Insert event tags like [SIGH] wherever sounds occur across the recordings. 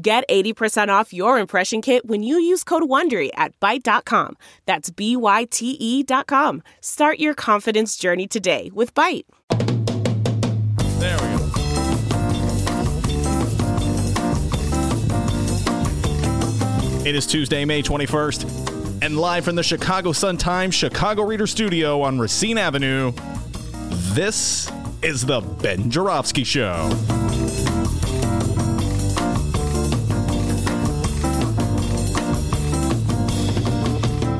Get 80% off your impression kit when you use code WONDERY at Byte.com. That's B-Y-T-E dot com. Start your confidence journey today with Byte. There we go. It is Tuesday, May 21st, and live from the Chicago Sun-Times Chicago Reader Studio on Racine Avenue, this is the Ben Joravsky Show.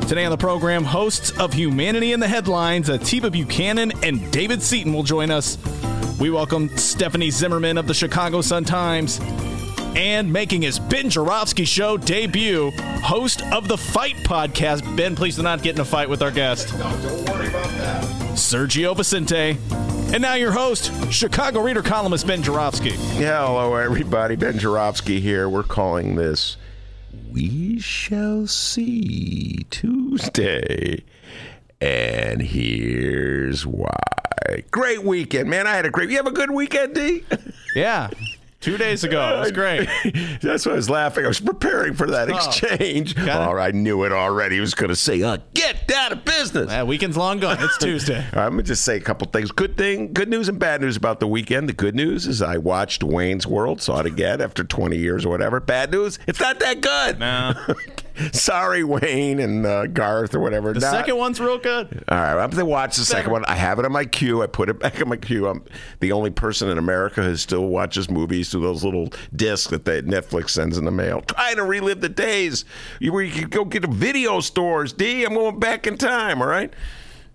Today on the program, hosts of Humanity in the Headlines, Atiba Buchanan and David Seaton will join us. We welcome Stephanie Zimmermann of the Chicago Sun-Times and making his Ben Joravsky Show debut, host of the Fight podcast. Ben, please do not get in a fight with our guest. No, don't worry about that. Sergio Vicente. And now your host, Chicago Reader columnist Ben Joravsky. Yeah, hello everybody. Ben Joravsky here. We're calling this We Shall See Tuesday. And here's why. Great weekend, man. I had a great. You have a good weekend, D? Yeah, two days ago. It was great. [LAUGHS] That's why I was laughing. I was preparing for that Oh. exchange. Oh. All right, I knew it already. He was going to say, uh, "Get out of business." That weekend's long gone. It's Tuesday. [LAUGHS] I'm gonna just say a couple things. Good thing, good news and bad news about the weekend. The good news is I watched Wayne's World, saw it again after 20 years or whatever. Bad news, it's not that good. No. [LAUGHS] Sorry, Wayne and uh, Garth or whatever. The Not- second one's real good. All right, I'm gonna watch the second one. I have it on my queue. I put it back on my queue. I'm the only person in America who still watches movies through those little discs that they, Netflix sends in the mail. Trying to relive the days where you could go get to video stores. D, I'm going back in time. All right.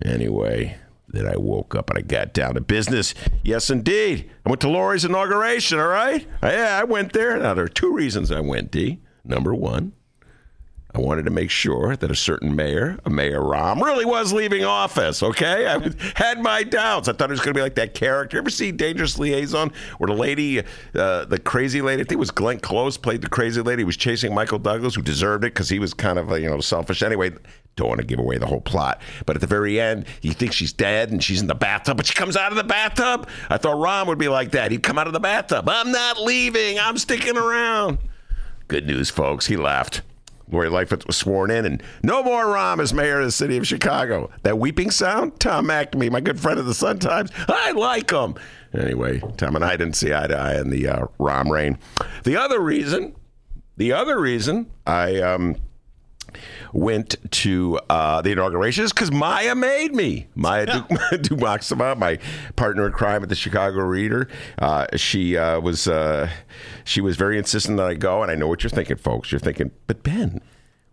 Anyway, then I woke up and I got down to business. Yes, indeed. I went to Lori's inauguration. All right. Yeah, I went there. Now there are two reasons I went. D. Number one. I wanted to make sure that a certain mayor, a Mayor Rahm, really was leaving office. Okay, I had my doubts. I thought it was going to be like that character. Ever see Dangerous Liaison, where the lady, uh, the crazy lady, I think it was Glenn Close, played the crazy lady, was chasing Michael Douglas, who deserved it because he was kind of you know selfish. Anyway, don't want to give away the whole plot, but at the very end, you think she's dead and she's in the bathtub, but she comes out of the bathtub. I thought Rahm would be like that. He'd come out of the bathtub. I'm not leaving. I'm sticking around. Good news, folks. He left. Lori Lightfoot was sworn in, and no more Rahm as mayor of the city of Chicago. That weeping sound? Tom McNamee, my good friend of the Sun Times. I like him. Anyway, Tom and I didn't see eye to eye in the uh, Rahm reign. The other reason, the other reason I um, went to uh, the inauguration because Maya made me. Maya Du- [LAUGHS] Dukmasova, my partner in crime at the Chicago Reader. Uh, she uh, was uh, she was very insistent that I go, and I know what you're thinking, folks. You're thinking, but Ben,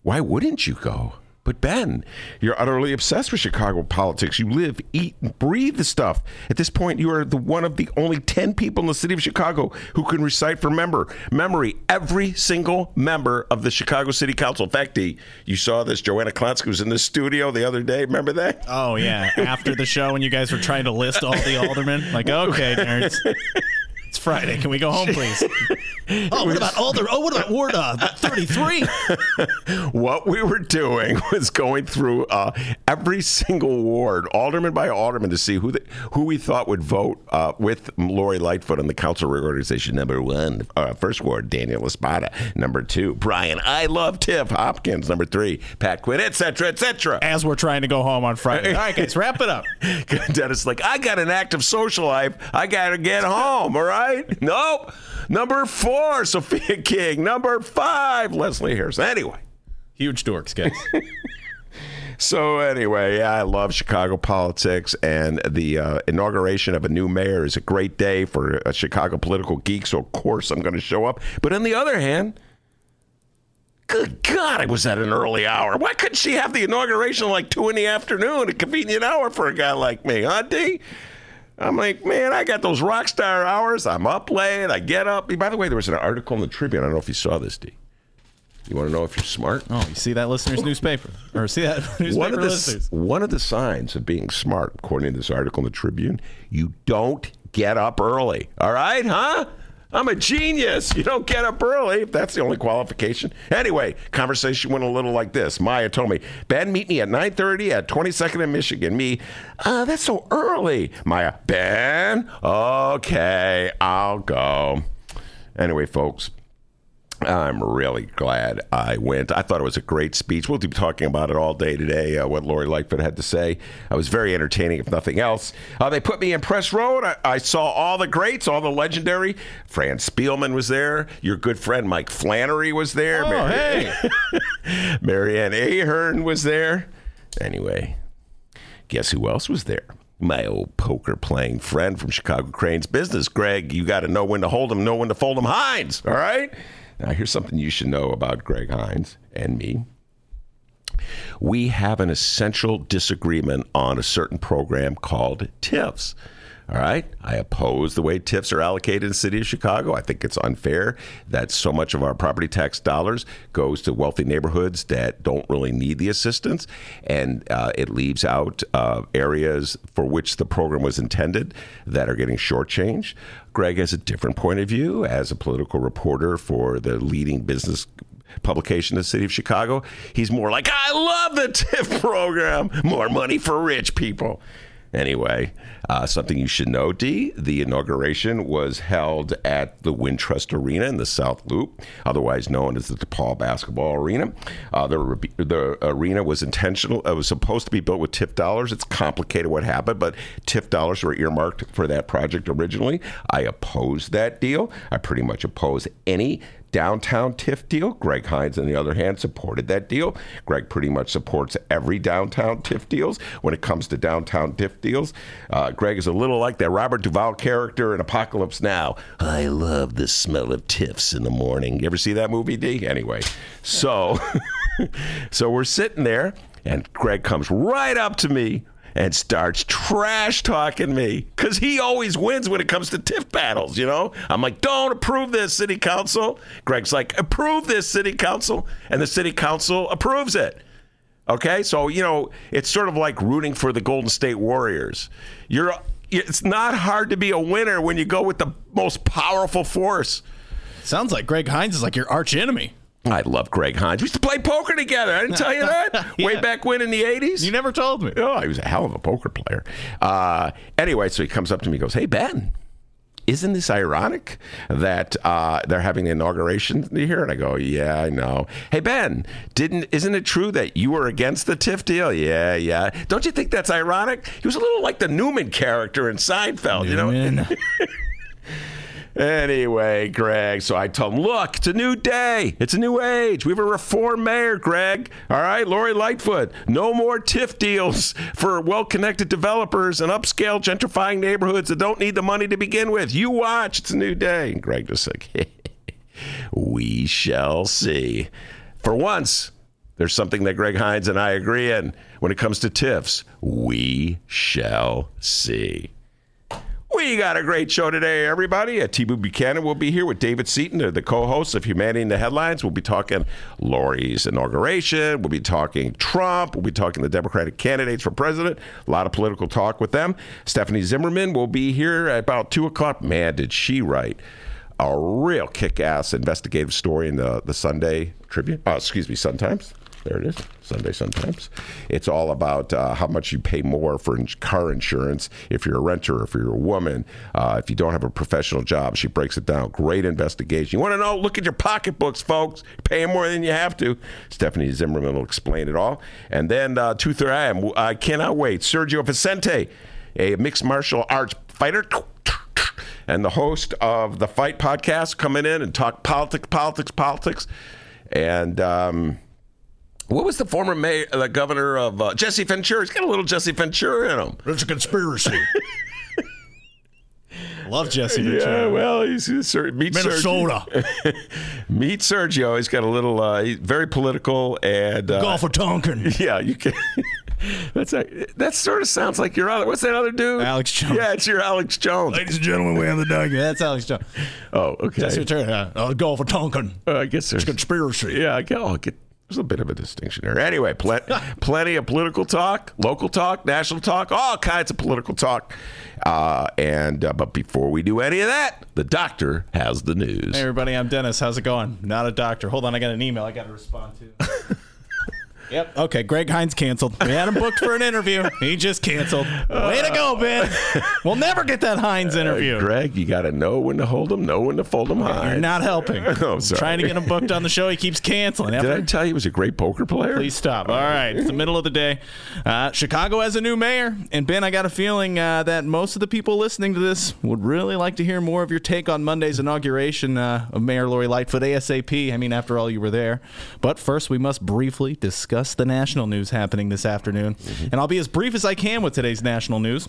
why wouldn't you go? But Ben, you're utterly obsessed with Chicago politics. You live, eat, and breathe the stuff. At this point, you are the one of the only ten people in the city of Chicago who can recite from member memory every single member of the Chicago City Council. In fact, you saw this. Joanna Klonsky was in the studio the other day. Remember that? Oh yeah, after the show when you guys were trying to list all the [LAUGHS] aldermen, like okay, nerds, Friday. Can we go home, please? [LAUGHS] oh, what about alder? Oh, what about Ward uh, thirty-three? [LAUGHS] what we were doing was going through uh, every single ward, alderman by alderman, to see who the, who we thought would vote uh, with Lori Lightfoot on the council reorganization. Number one, uh, first ward, Daniel La Spata. Number two, Brian. I love Tiff Hopkins. Number three, Pat Quinn, etc., etc. As we're trying to go home on Friday. All right, guys, wrap it up. [LAUGHS] Dennis, like, I got an active social life. I got to get home, all right? Nope. Number four, [LAUGHS] Sophia King. Number five, Leslie Hairston. Anyway. Huge dorks, guys. [LAUGHS] So anyway, yeah, I love Chicago politics, and the uh, inauguration of a new mayor is a great day for a Chicago political geek. So of course I'm going to show up. But on the other hand, good God, I was at an early hour. Why couldn't she have the inauguration like two in the afternoon, a convenient hour for a guy like me, huh, D? I'm like, man, I got those rock star hours. I'm up late. I get up. By the way, there was an article in the Tribune. I don't know if you saw this, D. You want to know if you're smart? Oh, you see that listener's newspaper, or see that [LAUGHS] newspaper one of the listeners. one of the signs of being smart, according to this article in the Tribune, you don't get up early. All right, huh? I'm a genius. You don't get up early that's the only qualification. Anyway, conversation went a little like this. Maya told me, Ben, meet me at 9:30 at 22nd and Michigan. Me, uh, that's so early. Maya, Ben, okay, I'll go. Anyway, folks, I'm really glad I went. I thought it was a great speech. We'll be talking about it all day today, uh, what Lori Lightfoot had to say. I was very entertaining, if nothing else. Uh, they put me in press road. I, I, saw all the greats, all the legendary. Fran Spielman was there. Your good friend Mike Flannery was there. Oh, Mary- hey. [LAUGHS] Marianne Ahern was there. Anyway, guess who else was there? my old poker playing friend from Chicago Crain's Business, Greg. You got to know when to hold them, know when to fold them, Hinz. All right. Now, here's something you should know about Greg Hinz and me. We have an essential disagreement on a certain program called TIFs. All right. I oppose the way TIFs are allocated in the city of Chicago. I think it's unfair that so much of our property tax dollars goes to wealthy neighborhoods that don't really need the assistance. And uh, it leaves out uh, areas for which the program was intended that are getting shortchanged. Greg has a different point of view as a political reporter for the leading business publication in the city of Chicago. He's more like, I love the TIF [LAUGHS] program, more money for rich people. Anyway, uh, something you should know, D. The inauguration was held at the Wintrust Arena in the South Loop, otherwise known as the DePaul Basketball Arena. Uh, the, the arena was intentional. It was supposed to be built with TIF dollars. It's complicated what happened, but TIF dollars were earmarked for that project originally. I opposed that deal. I pretty much oppose any downtown TIF deal. Greg Hinz, on the other hand, supported that deal. Greg pretty much supports every downtown TIF deals. When it comes to downtown TIF deals, uh, Greg is a little like that Robert Duvall character in Apocalypse Now. I love the smell of TIFs in the morning. You ever see that movie, D? Anyway, so [LAUGHS] so we're sitting there, and Greg comes right up to me and starts trash talking me because he always wins when it comes to TIF battles, you know? I'm like, don't approve this, city council. Greg's like, approve this, city council. And the city council approves it. Okay? So, you know, it's sort of like rooting for the Golden State Warriors. You're. It's not hard to be a winner when you go with the most powerful force. Sounds like Greg Hinz is like your arch enemy. I love Greg Hinz. We used to play poker together. I didn't tell you that [LAUGHS] yeah. way back when in the '80s. You never told me. Oh, he was a hell of a poker player. Uh, anyway, so he comes up to me, and goes, "Hey Ben, isn't this ironic that uh, they're having the inauguration here?" And I go, "Yeah, I know." Hey Ben, didn't isn't it true that you were against the TIF deal? Yeah, yeah. Don't you think that's ironic? He was a little like the Newman character in Seinfeld, Newman. you know. [LAUGHS] Anyway, Greg, so I told him, look, it's a new day. It's a new age. We have a reform mayor, Greg. All right, Lori Lightfoot. No more TIF deals for well connected developers and upscale gentrifying neighborhoods that don't need the money to begin with. You watch, it's a new day. And Greg just like, [LAUGHS] we shall see. For once, there's something that Greg Hinz and I agree in when it comes to TIFs. We shall see. We got a great show today, everybody. Uh, Atiba Buchanan will be here with David Seaton, the co-host of Humanity in the Headlines. We'll be talking Lori's inauguration. We'll be talking Trump. We'll be talking the Democratic candidates for president. A lot of political talk with them. Stephanie Zimmermann will be here at about 2 o'clock. Man, did she write a real kick-ass investigative story in the, the Sunday Tribune. Uh, excuse me, Sun Times. There it is. Sunday sometimes. It's all about uh, how much you pay more for car insurance if you're a renter, if you're a woman, uh, if you don't have a professional job. She breaks it down. Great investigation. You want to know? Look at your pocketbooks, folks. You're paying more than you have to. Stephanie Zimmermann will explain it all. And then uh, 2.30 a.m. I cannot wait. Sergio Vicente, a mixed martial arts fighter and the host of the Fight podcast coming in and talk politics, politics, politics. And... Um, what was the former mayor, the governor of uh, Jesse Ventura? He's got a little Jesse Ventura in him. It's a conspiracy. [LAUGHS] Love Jesse Ventura. Yeah, well, he's, he's Ser- meet Minnesota. Sergio. [LAUGHS] meet Sergio. He's got a little, uh, he's very political and uh, Gulf of Tonkin. [LAUGHS] Yeah, you can. That's a, that sort of sounds like your other. What's that other dude? Alex Jones. Yeah, it's your Alex Jones. Ladies and gentlemen, we have the document. That's Alex Jones. Oh, okay. Jesse Ventura. Uh, Gulf of Tonkin. Uh, I guess there's Conspiracy. Yeah, I get, oh, I get. There's a bit of a distinction there. Anyway, pl- [LAUGHS] plenty of political talk, local talk, national talk, all kinds of political talk. Uh, and uh, but before we do any of that, the doctor has the news. Hey everybody, I'm Dennis. How's it going? Not a doctor. Hold on, I got an email I got to respond to. [LAUGHS] yep. Okay, Greg Hinz canceled. We had him booked for an interview. He just canceled. Way to go, Ben. We'll never get that Hinz interview. Greg, you got to know when to hold them, know when to fold them high. You're not helping. [LAUGHS] Oh, sorry. Trying to get him booked on the show. He keeps canceling. Did I tell you he was a great poker player? Please stop. All right. It's the middle of the day. Uh, Chicago has a new mayor. And Ben, I got a feeling uh, that most of the people listening to this would really like to hear more of your take on Monday's inauguration uh, of Mayor Lori Lightfoot ASAP. I mean, after all, you were there. But first, we must briefly discuss the national news happening this afternoon. Mm-hmm. And I'll be as brief as I can with today's national news.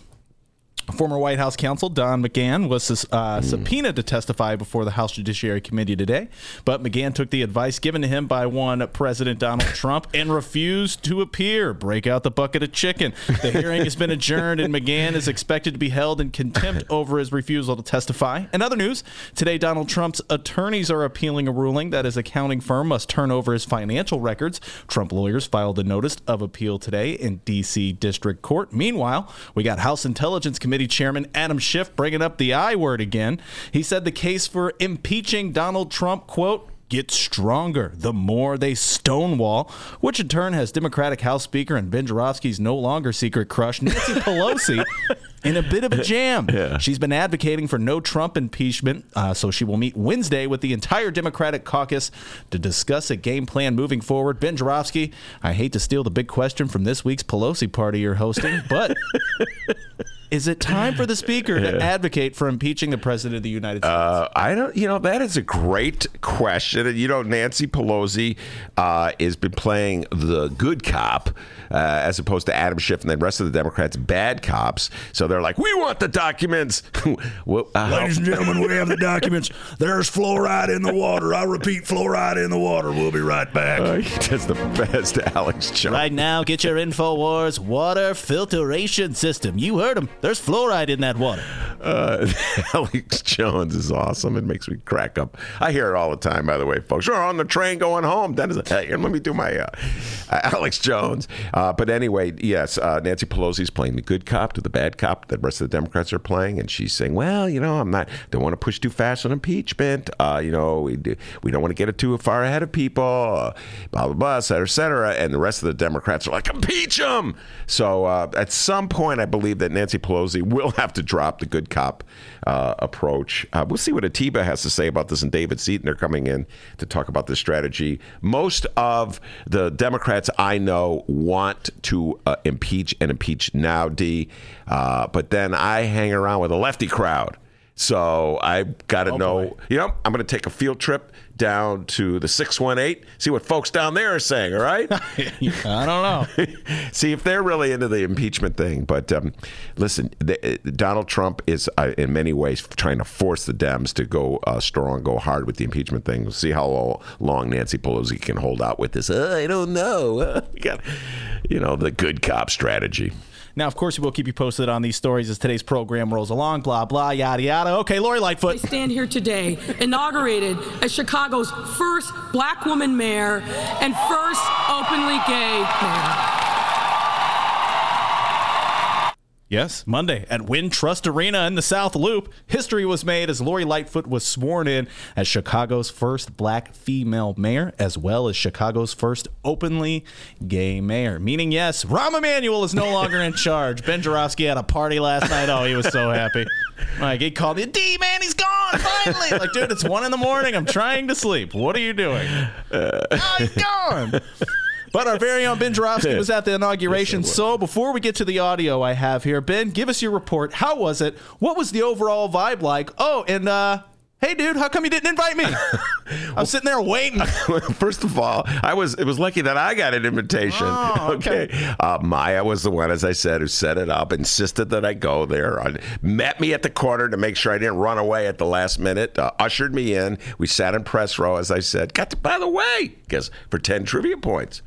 Former White House counsel Don McGahn was uh, subpoenaed to testify before the House Judiciary Committee today, but McGahn took the advice given to him by one President Donald [LAUGHS] Trump and refused to appear. Break out the bucket of chicken. The hearing has been adjourned, and McGahn is expected to be held in contempt [LAUGHS] over his refusal to testify. In other news, today Donald Trump's attorneys are appealing a ruling that his accounting firm must turn over his financial records. Trump lawyers filed a notice of appeal today in D.C. District Court. Meanwhile, we got House Intelligence Committee Chairman Adam Schiff bringing up the I word again. He said the case for impeaching Donald Trump, quote, gets stronger the more they stonewall, which in turn has Democratic House Speaker and Ben Joravsky's no longer secret crush, Nancy [LAUGHS] Pelosi, in a bit of a jam. She's been advocating for no Trump impeachment, uh, so she will meet Wednesday with the entire Democratic caucus to discuss a game plan moving forward. Ben Joravsky, I hate to steal the big question from this week's Pelosi party you're hosting, but. [LAUGHS] Is it time for the speaker to [LAUGHS] advocate for impeaching the president of the United States? Uh, I don't. You know that is a great question. And you know, Nancy Pelosi uh, has been playing the good cop uh, as opposed to Adam Schiff and the rest of the Democrats bad cops. So they're like, we want the documents. [LAUGHS] well, uh, Ladies and gentlemen, we have the documents. There's fluoride in the water. I repeat, fluoride in the water. We'll be right back. Uh, that's the best, [LAUGHS] Alex Jones. Right now, get your InfoWars water filtration system. You heard him. There's fluoride in that water. Uh, [LAUGHS] Alex Jones is awesome. It makes me crack up. I hear it all the time, by the way, folks. You're on the train going home. That is, hey, let me do my uh, uh, Alex Jones. Uh, but anyway, yes, uh, Nancy Pelosi's playing the good cop to the bad cop that the rest of the Democrats are playing, and she's saying, "Well, you know, I'm not. Don't want to push too fast on impeachment. Uh, you know, we do, we don't want to get it too far ahead of people. Uh, blah blah blah, et cetera, et cetera." And the rest of the Democrats are like, "Impeach him." So uh, at some point, I believe that Nancy Pelosi will have to drop the good cop uh, approach. Uh, we'll see what Atiba has to say about this, and David Seaton are coming in to talk about this strategy. Most of the Democrats I know want to uh, impeach and impeach now, D. Uh, but then I hang around with a lefty crowd. So I've got to know, boy. you know, I'm going to take a field trip down to the 618, see what folks down there are saying, all right? [LAUGHS] I don't know. [LAUGHS] See if they're really into the impeachment thing. But um, listen, the, uh, Donald Trump is uh, in many ways trying to force the Dems to go uh, strong, go hard with the impeachment thing. We'll see how long Nancy Pelosi can hold out with this. Uh, I don't know. Uh, [LAUGHS] we got, you know, the good cop strategy. Now, of course, we will keep you posted on these stories as today's program rolls along. Blah blah yada yada. Okay, Lori Lightfoot. I stand here today, inaugurated as Chicago's first black woman mayor and first openly gay mayor. Yes, Monday at Wintrust Arena in the South Loop, history was made as Lori Lightfoot was sworn in as Chicago's first black female mayor, as well as Chicago's first openly gay mayor. Meaning, yes, Rahm Emanuel is no [LAUGHS] longer in charge. Ben Joravsky had a party last night. Oh, he was so happy. Like he called me, D man, he's gone finally. Like, dude, it's one in the morning. I'm trying to sleep. What are you doing? oh, [LAUGHS] he's gone. But our very own Ben Joravsky was at the inauguration. so before we get to the audio I have here, Ben, give us your report. How was it? What was the overall vibe like? Oh, and uh, Hey, dude, how come you didn't invite me? [LAUGHS] I was sitting there waiting. [LAUGHS] First of all, I was it was lucky that I got an invitation. Oh, [LAUGHS] okay. Uh, Maya was the one, as I said, who set it up, insisted that I go there, uh, met me at the corner to make sure I didn't run away at the last minute, uh, ushered me in. We sat in press row, as I said. Got to, by the way, guess for 10 trivia points.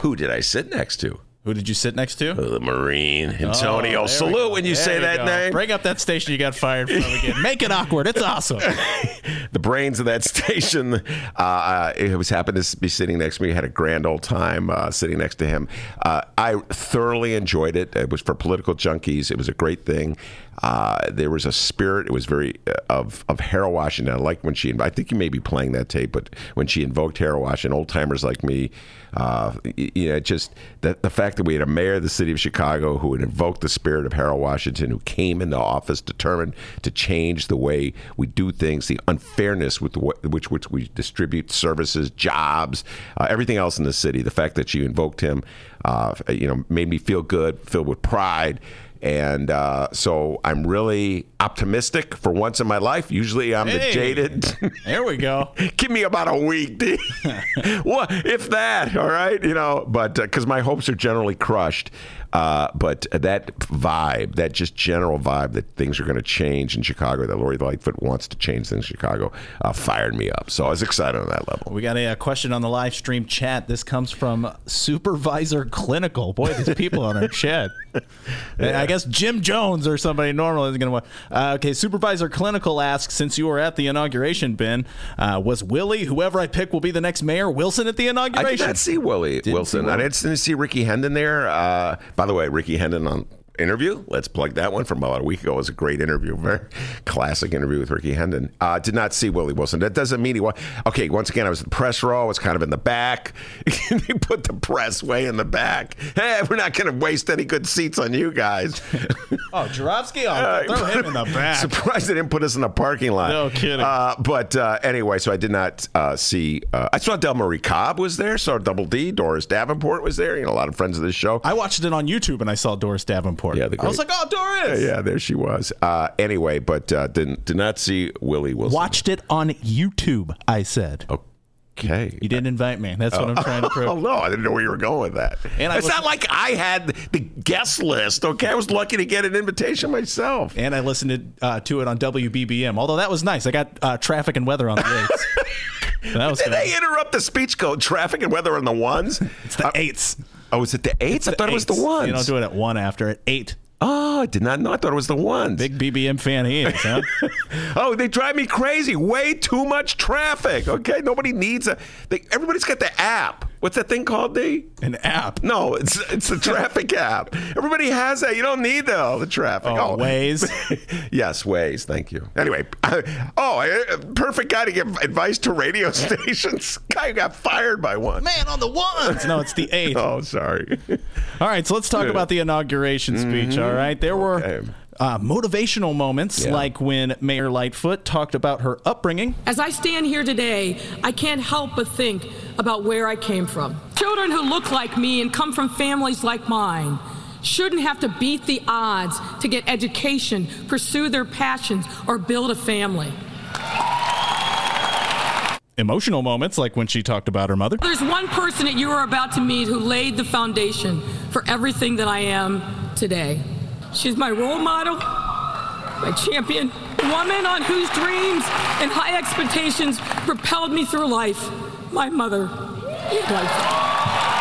Who did I sit next to? Who did you sit next to? The Marine, Antonio. Oh, Salute when you There say that go. name. Bring up that station you got fired from again. [LAUGHS] Make it awkward. It's awesome. [LAUGHS] the brains of that [LAUGHS] station. Uh, it was happened to be sitting next to me. Had a grand old time uh, sitting next to him. Uh, I thoroughly enjoyed it. It was for political junkies. It was a great thing. Uh, there was a spirit. It was very uh, of of Harold Washington. I like when she. I think you may be playing that tape, but when she invoked Harold Washington, old timers like me. Uh, you know, just the, the fact that we had a mayor of the city of Chicago who had invoked the spirit of Harold Washington, who came into office determined to change the way we do things, the unfairness with the, wa- which which we distribute services, jobs, uh, everything else in the city. The fact that she invoked him, uh, you know, made me feel good, filled with pride. And uh, so I'm really optimistic for once in my life. Usually I'm the jaded. There we go. [LAUGHS] Give me about a week, D. [LAUGHS] what if that? All right, you know, but because my hopes are generally crushed. Uh, but that vibe, that just general vibe that things are going to change in Chicago, that Lori Lightfoot wants to change things in Chicago, uh, fired me up. So I was excited on that level. We got a, uh question on the live stream chat. This comes from Supervisor Clinical. Boy, these people on our chat. [LAUGHS] I guess Jim Jones or somebody normal is going to. Uh, okay, Supervisor Clinical asks, since you were at the inauguration, Ben, uh, was Willie, whoever I pick will be the next mayor, Wilson at the inauguration? I did not see Willie Wilson. see I Willie. didn't, didn't see Ricky Hendon there. Uh, by the way, Ricky Hendon on interview. Let's plug that one from about a week ago. It was a great interview, very classic interview with Ricky Hendon. Uh, did not see Willie Wilson. That doesn't mean he was. Okay, once again, I was in the press row. I was kind of in the back. [LAUGHS] they put the press way in the back. Hey, we're not going to waste any good seats on you guys. [LAUGHS] oh, Joravsky? Oh, throw him in the [LAUGHS] back. Surprised they didn't put us in the parking lot. No kidding. Uh, but uh, anyway, so I did not uh, see. Uh, I saw Delmarie Cobb was there. Saw Double D. Doris Davenport was there. You know, a lot of friends of this show. I watched it on YouTube and I saw Doris Davenport. Yeah, the I was like, oh, Doris. yeah, there she was. Uh, anyway, but uh, did, did not see Willie Wilson. Watched it on YouTube, I said. Okay. You didn't invite me. That's what I'm trying to prove. [LAUGHS] Oh no, I didn't know where you were going with that. And I it's was- not like I had the guest list. Okay, I was lucky to get an invitation myself. And I listened to, uh, to it on WBBM. Although that was nice. I got uh, traffic and weather on the eights. [LAUGHS] That was Did good. they interrupt the speech code? Traffic and weather on the ones. It's the eights. Oh, is it the eights? I thought it was the Eights. ones. You don't do it at one after at eight. Oh, I did not know. I thought it was the ones. Big BBM fan he is, huh? Oh, they drive me crazy. Way too much traffic. Okay, nobody needs a. They, everybody's got the app. What's that thing called? D? An app. No, it's it's the traffic app. Everybody has that. You don't need the, all the traffic. Oh, oh. Waze. [LAUGHS] yes, Waze. Thank you. Anyway, [LAUGHS] oh, I- uh, perfect guy to give advice to radio [LAUGHS] stations. Guy got fired by one. Man on the ones. No, it's the eighth. Oh, sorry. All right, so let's talk about the inauguration speech. Mm-hmm. All right, there were Okay. Uh, motivational moments, Yeah. like when Mayor Lightfoot talked about her upbringing. As I stand here today, I can't help but think about where I came from. Children who look like me and come from families like mine shouldn't have to beat the odds to get education, pursue their passions, or build a family. Emotional moments, like when she talked about her mother. There's one person that you are about to meet who laid the foundation for everything that I am today. She's my role model, my champion, woman on whose dreams and high expectations propelled me through life. My mother, life.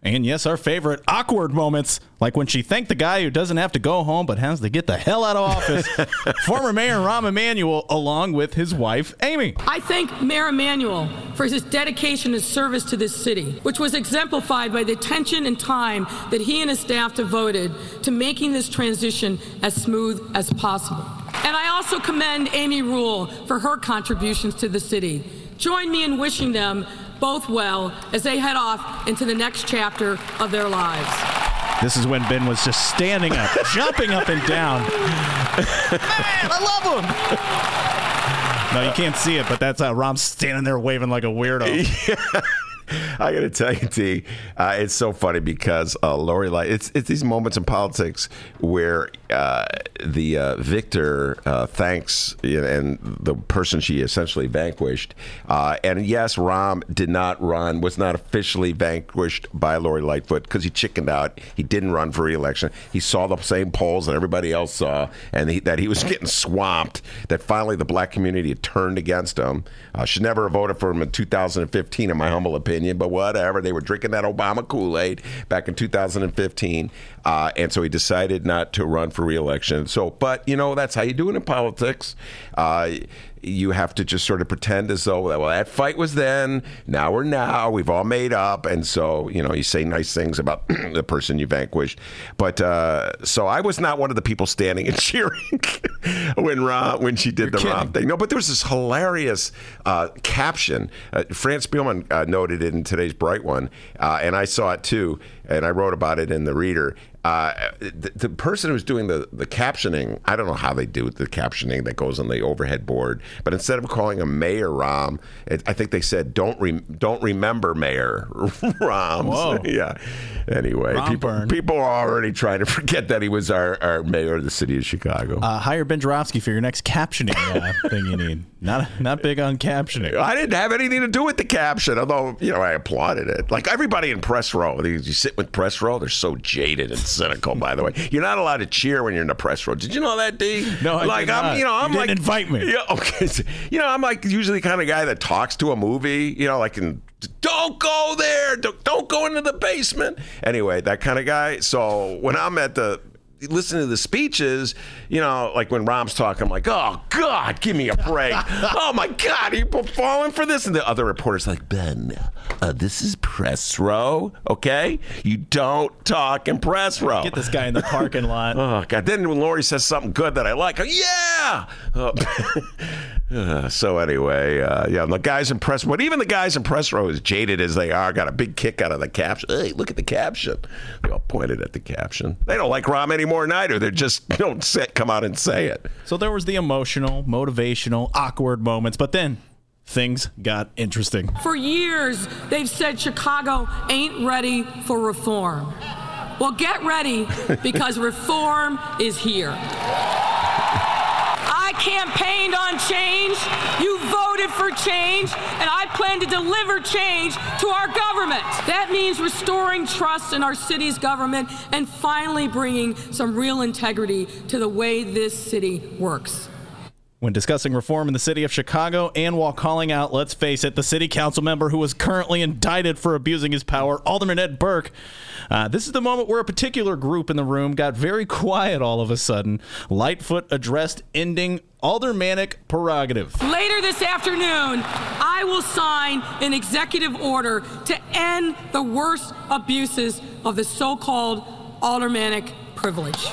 And yes, our favorite awkward moments, like when she thanked the guy who doesn't have to go home but has to get the hell out of office. [LAUGHS] Former Mayor Rahm Emanuel, along with his wife, Amy. I thank Mayor Emanuel for his dedication and service to this city, which was exemplified by the attention and time that he and his staff devoted to making this transition as smooth as possible. And I also commend Amy Rule for her contributions to the city. Join me in wishing them both well as they head off into the next chapter of their lives. This is when Ben was just standing up, [LAUGHS] jumping up and down. Man, I love him. No, you can't see it, but that's uh, how Rahm's standing there waving like a weirdo. [LAUGHS] [LAUGHS] I got to tell you, T, uh, it's so funny because uh, Lori Light. It's it's these moments in politics where uh, the uh, victor uh, thanks and the person she essentially vanquished. Uh, and yes, Rahm did not run, was not officially vanquished by Lori Lightfoot because he chickened out. He didn't run for re-election. He saw the same polls that everybody else saw, and he, that he was [LAUGHS] getting swamped. That finally the black community had turned against him. Should never have voted for him in 2015, in my humble opinion, but whatever. They were drinking that Obama Kool Aid back in 2015. Uh, and so he decided not to run for reelection. So, but you know, that's how you do it in politics. Uh, you have to just sort of pretend as though well that fight was then now we're now we've all made up. And so you know you say nice things about [CLEARS THROAT] the person you vanquished. But uh, so I was not one of the people standing and [LAUGHS] cheering when Ra, when she did You're the kidding. thing. No but there was this hilarious uh, caption. Uh, Fran Spielman uh, noted it in today's Bright One uh, and I saw it too and I wrote about it in the Reader uh, the, the, person who's doing the, the captioning, I don't know how they do the captioning that goes on the overhead board, but instead of calling him Mayor Rahm, it, I think they said don't re, don't remember Mayor. [LAUGHS] Whoa. [LAUGHS] yeah. Anyway, Rahm people burn. people are already trying to [LAUGHS] forget that he was our, our mayor of the city of Chicago. Uh, hire Ben Joravsky for your next captioning uh, thing you need. Not not big on captioning. I didn't have anything to do with the caption, although you know I applauded it. Like everybody in press row, you sit with press row, they're so jaded and cynical. By the way, you're not allowed to cheer when you're in the press row. Did you know that, D? No, I like I'm, you know, I'm you like invite me. Yeah, okay. [LAUGHS] You know, I'm like usually the kind of guy that talks to a movie. You know, like in don't go there. Don't, don't go into the basement. Anyway, that kind of guy. So when I'm at the listening to the speeches, you know, like when Rahm's talking, I'm like, oh God, give me a break. [LAUGHS] oh my God, are you falling for this? And the other reporter's like, Ben, uh, this is press row, okay? You don't talk in press row. Get this guy in the parking [LAUGHS] lot. oh God. Then when Lori says something good that I like, oh, yeah. Uh, [LAUGHS] uh, so anyway, uh, yeah, the guys in press, but even the guys in press row, as jaded as they are, got a big kick out of the caption. Hey, look at the caption. They all pointed at the caption. They don't like Rom anymore neither. They just [LAUGHS] don't say, come out and say it. So there was the emotional, motivational, awkward moments, but then things got interesting. For years, they've said Chicago ain't ready for reform. Well, get ready [LAUGHS] because reform is here. I campaigned on change. You voted for change, and I plan to deliver change to our government. That means restoring trust in our city's government and finally bringing some real integrity to the way this city works. When discussing reform in the city of Chicago and while calling out, let's face it, the city council member who was currently indicted for abusing his power, Alderman Ed Burke, uh, this is the moment where a particular group in the room got very quiet all of a sudden. Lightfoot addressed ending aldermanic prerogative. Later this afternoon, I will sign an executive order to end the worst abuses of the so called aldermanic privilege.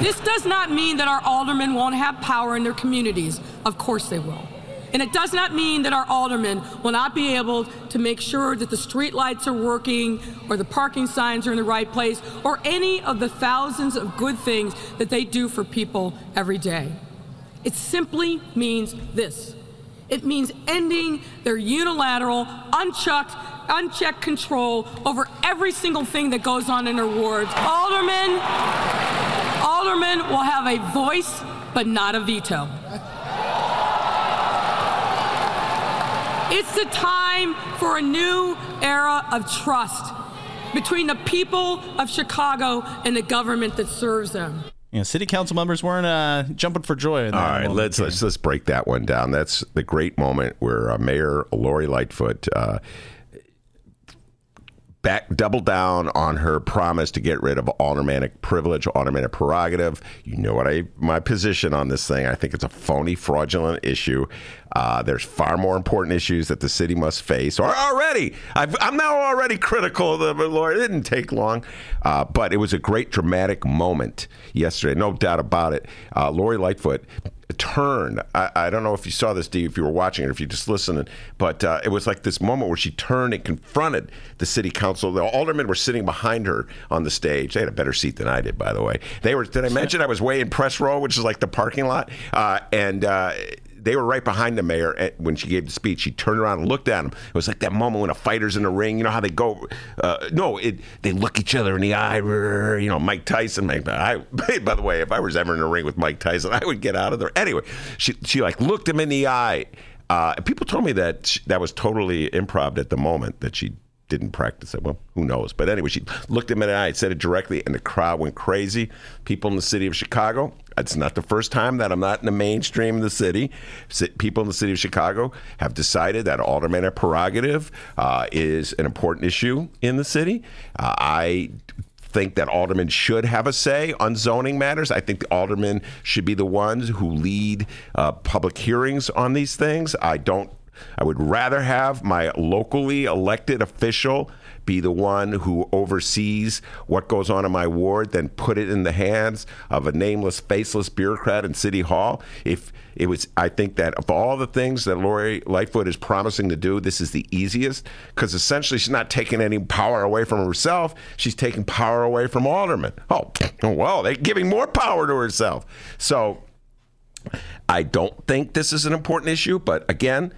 This does not mean that our aldermen won't have power in their communities. Of course they will. And it does not mean that our aldermen will not be able to make sure that the street lights are working or the parking signs are in the right place or any of the thousands of good things that they do for people every day. It simply means this. It means ending their unilateral, unchecked, unchecked control over every single thing that goes on in their wards. Aldermen Aldermen will have a voice, but not a veto. It's the time for a new era of trust between the people of Chicago and the government that serves them. Yeah, city council members weren't uh, jumping for joy. All right, let's let's let's break that one down. That's the great moment where uh, Mayor Lori Lightfoot uh, back double down on her promise to get rid of aldermanic privilege, aldermanic prerogative. You know what I my position on this thing. I think it's a phony, fraudulent issue. Uh, there's far more important issues that the city must face. Or already, i am now already critical of the Lord. It didn't take long, uh, but it was a great dramatic moment yesterday, no doubt about it. Uh, Lori Lightfoot turn. I, I, don't know if you saw this, D, if you were watching it, if you just listened, but uh, it was like this moment where she turned and confronted the city council. The aldermen were sitting behind her on the stage. They had a better seat than I did, by the way. They were. Did I mention I was way in press row, which is like the parking lot? Uh, and uh, they were right behind the mayor at, when she gave the speech. She turned around and looked at him. It was like that moment when a fighter's in the ring. You know how they go? Uh, no, it, they look each other in the eye. You know, Mike Tyson. Mike, I, by the way, if I was ever in a ring with Mike Tyson, I would get out of there. Anyway, she she like looked him in the eye. Uh, people told me that she, that was totally improv at the moment that she didn't practice it. Well, who knows? But anyway, she looked him in the eye, said it directly, and the crowd went crazy. People in the city of Chicago, it's not the first time that I'm not in the mainstream of the city. People in the city of Chicago have decided that alderman prerogative uh, is an important issue in the city. Uh, I think that aldermen should have a say on zoning matters. I think the aldermen should be the ones who lead uh, public hearings on these things. I don't I would rather have my locally elected official be the one who oversees what goes on in my ward than put it in the hands of a nameless, faceless bureaucrat in City Hall. If it was, I think that of all the things that Lori Lightfoot is promising to do, this is the easiest because essentially she's not taking any power away from herself. She's taking power away from aldermen. Oh, [LAUGHS] well, they're giving more power to herself. So I don't think this is an important issue, but again,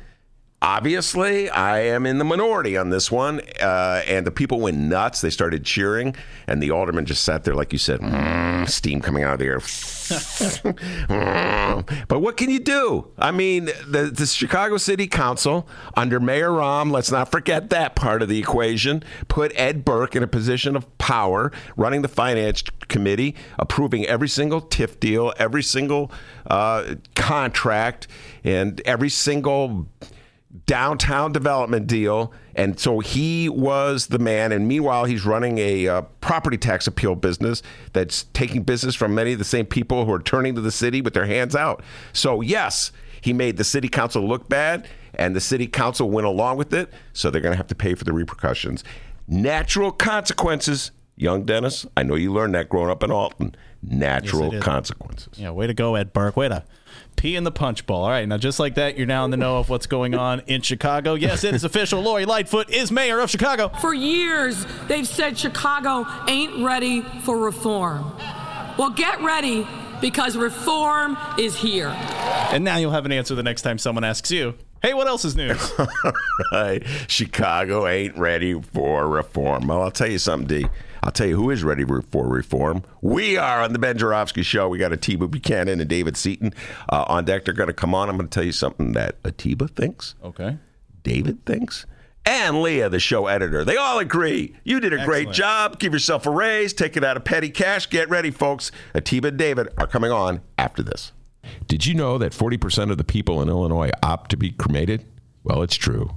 Obviously, I am in the minority on this one, uh, and the people went nuts. They started cheering, and the alderman just sat there, like you said, mm, steam coming out of the air. [LAUGHS] but what can you do? I mean, the, the Chicago City Council, under Mayor Rahm, let's not forget that part of the equation, put Ed Burke in a position of power, running the finance committee, approving every single TIF deal, every single uh, contract, and every single downtown development deal. And so he was the man. And meanwhile, he's running a uh, property tax appeal business that's taking business from many of the same people who are turning to the city with their hands out. So, yes, he made the city council look bad, and the city council went along with it. So they're going to have to pay for the repercussions. Natural consequences. Young Dennis, I know you learned that growing up in Alton. Natural yes, consequences. Yeah, way to go, Ed Burke. Way to pee in the punch bowl. All right, now just like that, you're now in the know of what's going on in Chicago. Yes, it is official. Lori Lightfoot is mayor of Chicago. For years, they've said Chicago ain't ready for reform. Well, get ready because reform is here. And now you'll have an answer the next time someone asks you. Hey, what else is news? [LAUGHS] right. Chicago ain't ready for reform. Well, I'll tell you something, D. I'll tell you who is ready for reform. We are on the Ben Joravsky Show. We got Atiba Buchanan and David Seaton uh, on deck. They're going to come on. I'm going to tell you something that Atiba thinks. Okay. David thinks. And Leah, the show editor. They all agree. You did a Excellent. great job. Give yourself a raise. Take it out of petty cash. Get ready, folks. Atiba and David are coming on after this. Did you know that 40% of the people in Illinois opt to be cremated? Well, it's true.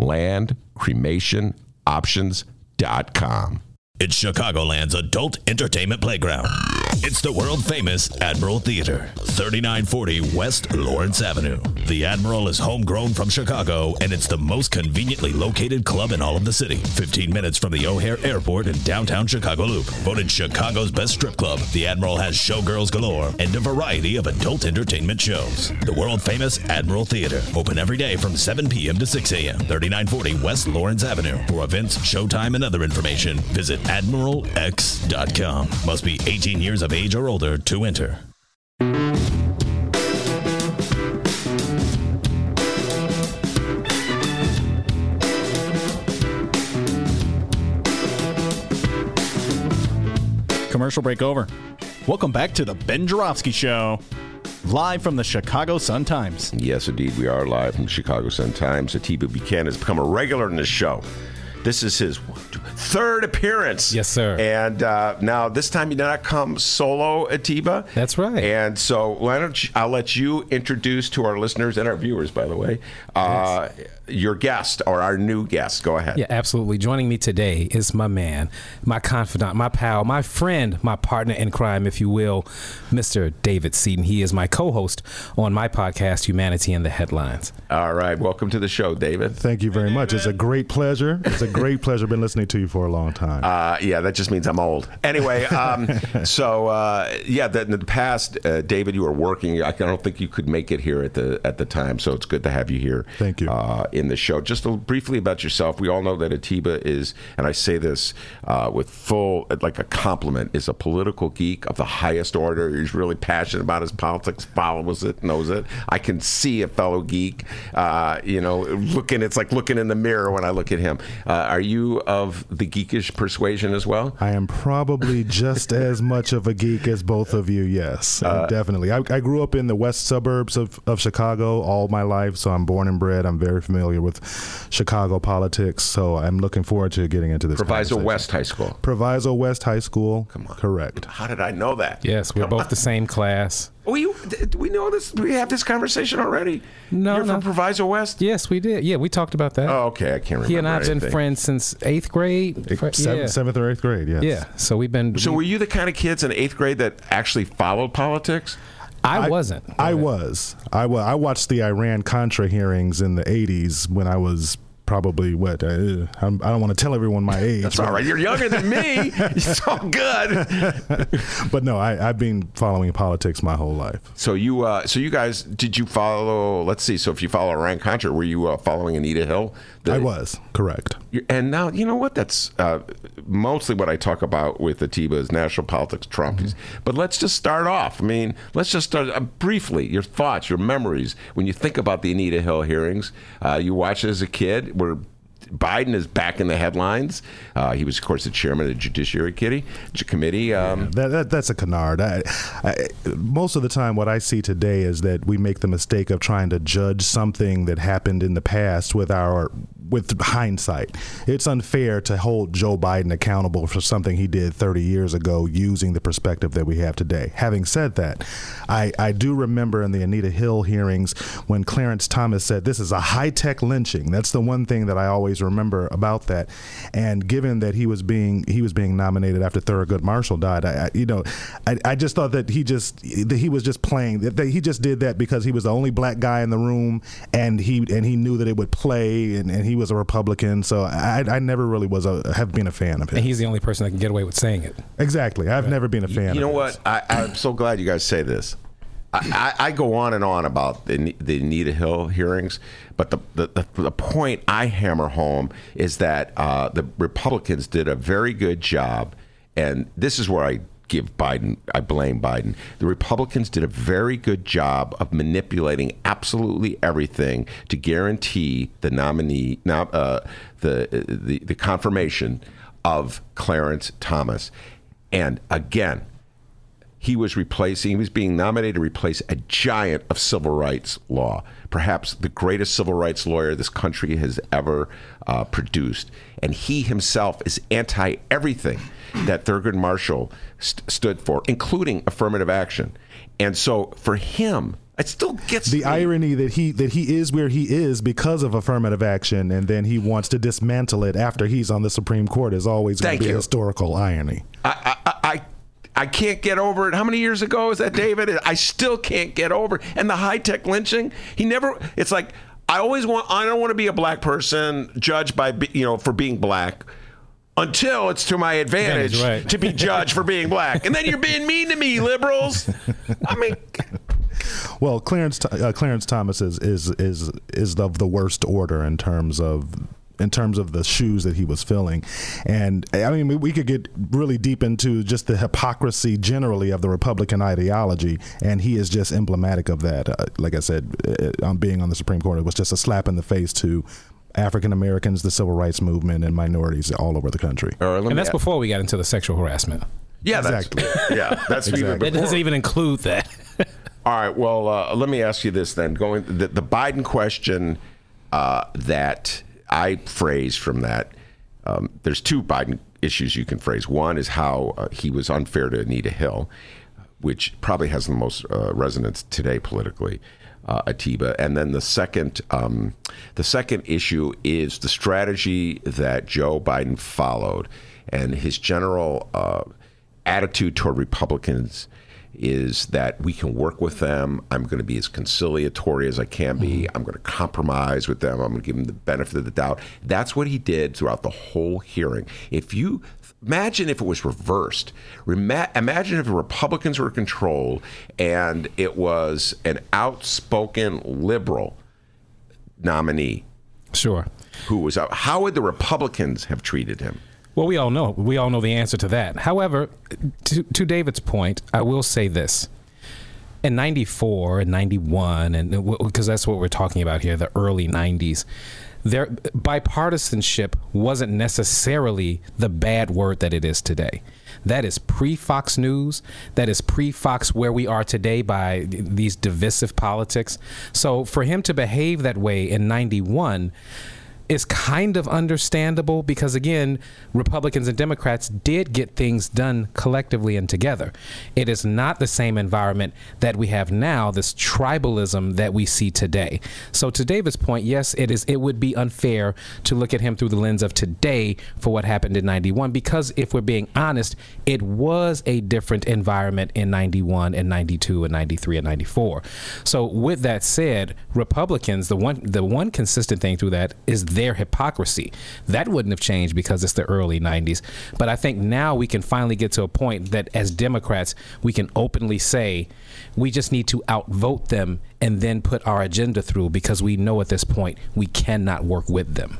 Land Cremation Options.com. It's Chicagoland's adult entertainment playground. It's the world famous Admiral Theater, 3940 West Lawrence Avenue. The Admiral is homegrown from Chicago, and it's the most conveniently located club in all of the city. 15 minutes from the O'Hare Airport in downtown Chicago Loop. Voted Chicago's best strip club, the Admiral has showgirls galore and a variety of adult entertainment shows. The world famous Admiral Theater, open every day from 7 p.m. to 6 a.m. 3940 West Lawrence Avenue. For events, showtime, and other information, visit AdmiralX.com. Must be 18 years of age or older to enter. Commercial break over. Welcome back to the Ben Joravsky Show. Live from the Chicago Sun Times. Yes, indeed, we are live from the Chicago Sun Times. Atiba Buchanan has become a regular in this show. This is his third appearance. Yes, sir. And uh, now this time you did not come solo, Atiba. That's right. And so why don't I'll let you introduce to our listeners and our viewers, by the way, uh, your guest or our new guest. Go ahead. Yeah, absolutely. Joining me today is my man, my confidant, my pal, my friend, my partner in crime, if you will, Mr. David Seaton. He is my co-host on my podcast, Humanity in the Headlines. All right. Welcome to the show, David. Thank you very much. It's a great pleasure. It's a great [LAUGHS] pleasure. Been listening to you for a long time. Uh, yeah, that just means I'm old. Anyway, um, [LAUGHS] so uh, yeah, that in the past, uh, David, you were working. I don't think you could make it here at the at the time, so it's good to have you here. Thank you. Uh, in the show, just a, briefly about yourself. We all know that Atiba is, and I say this uh, with full like a compliment, is a political geek of the highest order. He's really passionate about his politics, follows it, knows it. I can see a fellow geek. Uh, you know, looking. It's like looking in the mirror when I look at him. Uh, are you of the geekish persuasion as well? I am probably just as much of a geek as both of you. Yes, Uh, definitely. I, I grew up in the west suburbs of, of Chicago all my life, so I'm born and bred. I'm very familiar with Chicago politics, so I'm looking forward to getting into this. Proviso. West High School. Proviso West High School. Come on. Correct. How did I know that? Yes, we're Come both on. the same class. We we know this? We have this conversation already? No, You're no. from Proviso West. Yes, we did. Yeah, we talked about that. Oh, okay. I can't remember. he and I've been friends since eighth grade. Fr- Seventh, yeah. seventh or eighth grade. Yes. yeah, so we've been. So we- were you the kind of kids in eighth grade that actually followed politics? I, wasn't. I was. I was. I watched the Iran Contra hearings in the '80s when I was probably what? Uh, I'm, I don't want to tell everyone my [LAUGHS] age. That's all right. You're younger than me. [LAUGHS] It's all good. [LAUGHS] but no, I, I've been following politics my whole life. So you, uh, so you guys, did you follow? Let's see. So if you follow Iran Contra, were you uh, following Anita Hill? The- I was correct. And now, you know what? That's uh, mostly what I talk about with Atiba is national politics, Trump. But let's just start off. I mean, let's just start uh, briefly. Your thoughts, your memories when you think about the Anita Hill hearings. Uh, you watched it as a kid. Where Biden is back in the headlines. Uh, he was, of course, the chairman of the Judiciary Kitty, Committee. Um, That, that that's a canard. I, I, most of the time, what I see today is that we make the mistake of trying to judge something that happened in the past with our with hindsight. It's unfair to hold Joe Biden accountable for something he did 30 years ago using the perspective that we have today. Having said that, I, I do remember in the Anita Hill hearings when Clarence Thomas said this is a high tech lynching. That's the one thing that I always remember about that. And given that he was being he was being nominated after Thurgood Marshall died, I, I you know, I, I just thought that he just that he was just playing that, he just did that because he was the only black guy in the room and he and he knew that it would play and, and he was a Republican. So I, I never really was a have been a fan of him. and he's the only person that can get away with saying it. Exactly. I've never been a fan. You know of what? his. I, I'm so glad you guys say this. I, I, I go on and on about the, the Anita Hill hearings, but the, the, the, the point I hammer home is that uh, the Republicans did a very good job, and this is where I give Biden, I blame Biden. The Republicans did a very good job of manipulating absolutely everything to guarantee the nominee, nom- uh, the, the the confirmation of Clarence Thomas, and again he was replacing, he was being nominated to replace a giant of civil rights law, perhaps the greatest civil rights lawyer this country has ever uh, produced. And he himself is anti everything that Thurgood Marshall st- stood for, including affirmative action. And so for him, it still gets the me. irony that he that he is where he is because of affirmative action, and then he wants to dismantle it after he's on the Supreme Court is always going to be you. a historical irony. I, I, I, I can't get over it. How many years ago is that, David? I still can't get over it. And the high tech lynching, he never, it's like, I always want, I don't want to be a black person judged by, you know, for being black. Until it's to my advantage Advantage, right. to be judged for being black, and then you're being mean to me, liberals. I mean, Well, Clarence uh, Clarence Thomas is is is is of the worst order in terms of in terms of the shoes that he was filling. And I mean, we- we could get really deep into just the hypocrisy generally of the Republican ideology, and he is just emblematic of that. Uh, like I said, uh, on being on the Supreme Court, it was just a slap in the face to African Americans, the civil rights movement, and minorities all over the country. All right, let me And that's a- before we got into the sexual harassment. yeah, that's, Exactly. [LAUGHS] yeah, that's even Exactly. That doesn't even include that. [LAUGHS] All right. Well, uh, let me ask you this then. Going the, the Biden question uh, that I phrase from that um, there's two Biden issues you can phrase. One is how uh, he was unfair to Anita Hill, which probably has the most uh, resonance today politically. Uh, Atiba, and then the second, um, the second issue is the strategy that Joe Biden followed, and his general uh, attitude toward Republicans is that we can work with them. I'm going to be as conciliatory as I can be. Mm-hmm. I'm going to compromise with them. I'm going to give them the benefit of the doubt. That's what he did throughout the whole hearing. If you imagine if it was reversed, imagine if the Republicans were in control and it was an outspoken liberal nominee. Sure. Who was out? How would the Republicans have treated him? Well, we all know. We all know the answer to that. However, to, to David's point, I will say this. In 94 and 91, and uh, because that's what we're talking about here, the early 90s, there bipartisanship wasn't necessarily the bad word that it is today. That is pre Fox News. That is pre Fox where we are today by these divisive politics. So for him to behave that way in 91, is kind of understandable because again, Republicans and Democrats did get things done collectively and together. It is not the same environment that we have now, this tribalism that we see today. So to David's point, yes, it is it would be unfair to look at him through the lens of today for what happened in 91 because if we're being honest, it was a different environment in 91 and 92 and 93 and 94. So with that said, Republicans, the one the one consistent thing through that is their hypocrisy. That wouldn't have changed because it's the early 90s. But I think now we can finally get to a point that as Democrats, we can openly say we just need to outvote them and then put our agenda through because we know at this point we cannot work with them.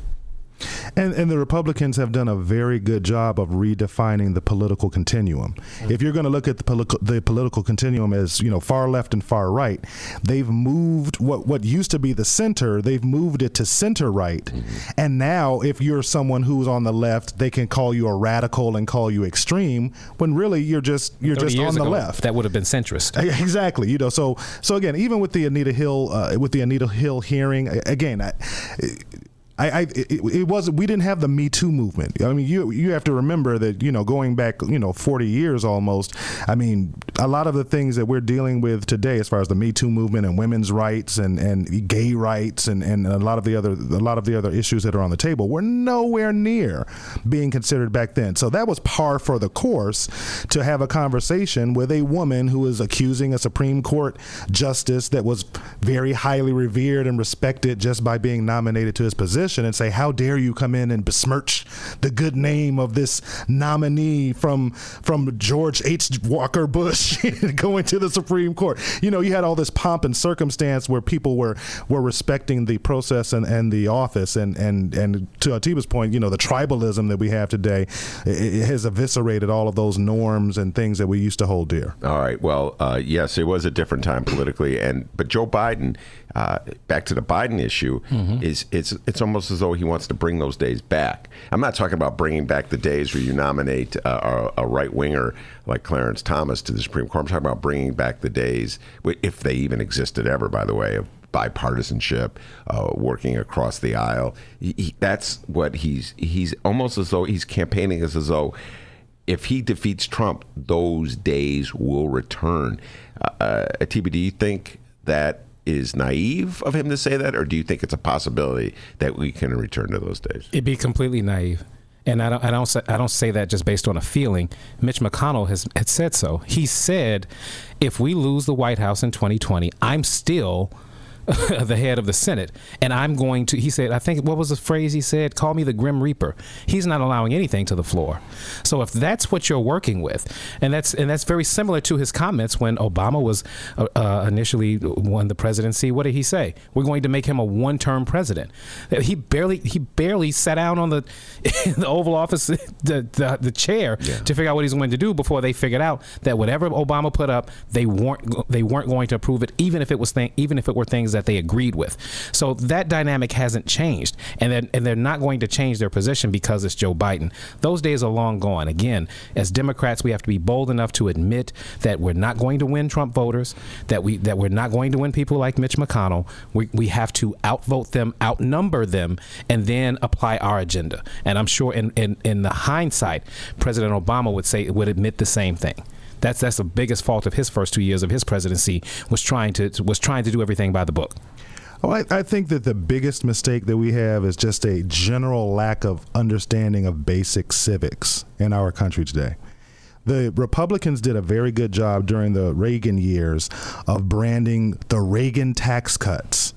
And, and the Republicans have done a very good job of redefining the political continuum. Mm-hmm. If you're going to look at the, political the political continuum as you know far left and far right, they've moved what what used to be the center. They've moved it to center right, mm-hmm. and now if you're someone who's on the left, they can call you a radical and call you extreme when really you're just you're just on the left. That would have been centrist. [LAUGHS] Exactly. You know. So so again, even with the Anita Hill uh, with the Anita Hill hearing, again. I, I, I it, it, wasn't. We didn't have the Me Too movement. I mean, you you have to remember that you know going back you know 40 years almost. I mean, a lot of the things that we're dealing with today, as far as the Me Too movement and women's rights and, and gay rights and, and a lot of the other a lot of the other issues that are on the table, were nowhere near being considered back then. So that was par for the course to have a conversation with a woman who is accusing a Supreme Court justice that was very highly revered and respected just by being nominated to his position and say, "How dare you come in and besmirch the good name of this nominee from from George H. Walker Bush [LAUGHS] going to the Supreme Court?" You know, you had all this pomp and circumstance where people were were respecting the process and, and the office, and and and to Atiba's point, you know, the tribalism that we have today has eviscerated all of those norms and things that we used to hold dear. All right. Well, uh, yes, it was a different time politically, and but Joe Biden uh, back to the Biden issue, mm-hmm. is it's it's almost as though he wants to bring those days back. I'm not talking about bringing back the days where you nominate uh, a, a right winger like Clarence Thomas to the Supreme Court. I'm talking about bringing back the days, if they even existed ever, by the way, of bipartisanship, uh, working across the aisle. He, he, that's what he's he's almost as though he's campaigning as, as though if he defeats Trump, those days will return. Uh, uh, do you think that is naive of him to say that, or do you think it's a possibility that we can return to those days? It'd be completely naive. And I don't, I don't, say, I don't say that just based on a feeling. Mitch McConnell has had said so. He said, if we lose the White House in 2020, I'm still [LAUGHS] the head of the Senate, and I'm going to. He said, I think what was the phrase he said? Call me the Grim Reaper. He's not allowing anything to the floor. So if that's what you're working with, and that's and that's very similar to his comments when Obama was uh, uh, initially won the presidency. What did he say? We're going to make him a one-term president. He barely he barely sat down on the [LAUGHS] the Oval Office [LAUGHS] the the, the chair yeah. to figure out what he's going to do before they figured out that whatever Obama put up, they weren't they weren't going to approve it, even if it was th- even if it were things things that they agreed with. So that dynamic hasn't changed, and they're, and they're not going to change their position because it's Joe Biden. Those days are long gone. Again, as Democrats, we have to be bold enough to admit that we're not going to win Trump voters, that we that we're not going to win people like Mitch McConnell. We, we have to outvote them, outnumber them, and then apply our agenda. And I'm sure in, in, in the hindsight, President Obama would say would admit the same thing. That's that's the biggest fault of his first two years of his presidency was trying to was trying to do everything by the book. Oh, I, I, think that the biggest mistake that we have is just a general lack of understanding of basic civics in our country today. The Republicans did a very good job during the Reagan years of branding the Reagan tax cuts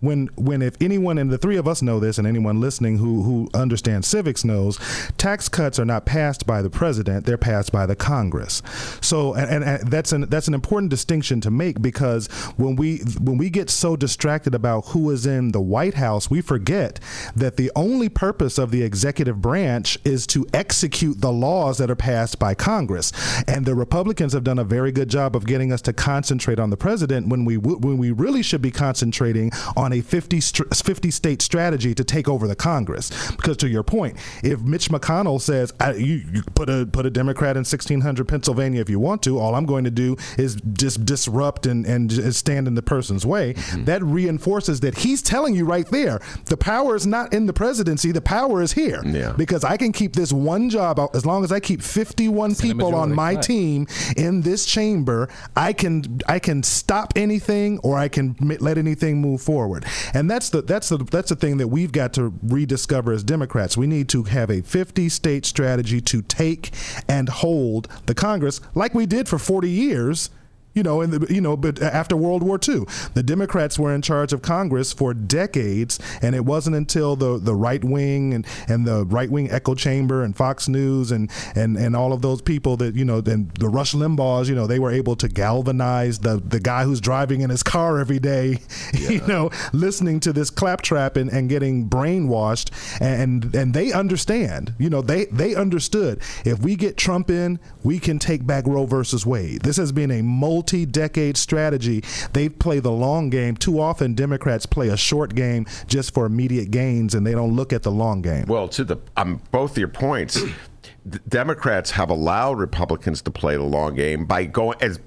when when if anyone and the three of us know this and anyone listening who who understands civics knows tax cuts are not passed by the president they're passed by the congress. So and, and that's an that's an important distinction to make because when we when we get so distracted about who is in the white house we forget that the only purpose of the executive branch is to execute the laws that are passed by congress. And the republicans have done a very good job of getting us to concentrate on the president when we when we really should be concentrating on on a 50, 50 state strategy to take over the Congress. Because to your point, if Mitch McConnell says you, you, put a put a Democrat in 1600 Pennsylvania if you want to, all I'm going to do is just disrupt and and stand in the person's way. Mm-hmm. That reinforces that he's telling you right there, the power is not in the presidency, the power is here. Yeah. Because I can keep this one job as long as I keep 51 people on my team in this chamber, I can I can stop anything or I can let anything move forward forward. And that's the that's the that's the thing that we've got to rediscover as Democrats. We need to have a 50 state strategy to take and hold the Congress like we did for 40 years you know, in the you know, but after World War II, the Democrats were in charge of Congress for decades, and it wasn't until the the right wing and, and the right wing echo chamber and Fox News and and and all of those people that you know, then the Rush Limbaughs, you know, they were able to galvanize the the guy who's driving in his car every day, [LAUGHS] yeah. you know, listening to this claptrap and, and getting brainwashed, and and they understand, you know, they they understood if we get Trump in, we can take back Roe versus Wade. This has been a multi multi-decade strategy. They play the long game. Too often, Democrats play a short game just for immediate gains, and they don't look at the long game. Well, to the um, both your points, [CLEARS THROAT] Democrats have allowed Republicans to play the long game by going as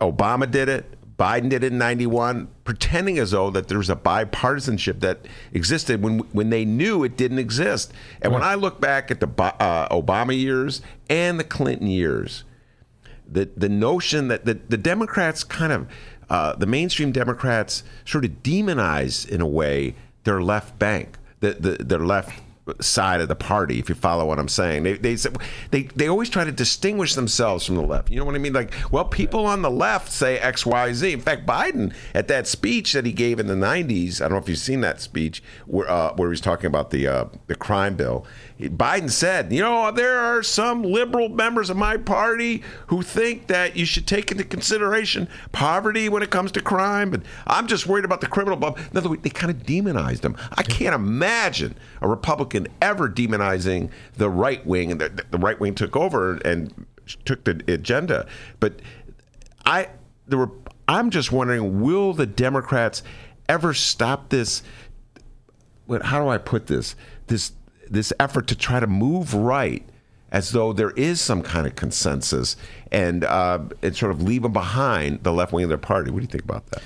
Obama did it. Biden did it in 91, pretending as though that there's a bipartisanship that existed when when they knew it didn't exist. And when I look back at the uh, Obama years and the Clinton years, the the notion that the, the Democrats kind of uh, the mainstream Democrats sort of demonize in a way their left bank, the, the their left side of the party, if you follow what I'm saying. They, they they they always try to distinguish themselves from the left. You know what I mean? Like, well, people on the left say X, Y, Z. In fact, Biden at that speech that he gave in the '90s, I don't know if you've seen that speech where uh, where he was talking about the uh, the crime bill. Biden said, you know, there are some liberal members of my party who think that you should take into consideration poverty when it comes to crime, but I'm just worried about the criminal. In other words, they kind of demonized him. I can't imagine a Republican ever demonizing the right wing, and the, the right wing took over and took the agenda. But I, the, I'm just wondering, will the Democrats ever stop this? How do I put this? This this effort to try to move right as though there is some kind of consensus and uh, and sort of leave them behind the left wing of their party. What do you think about that?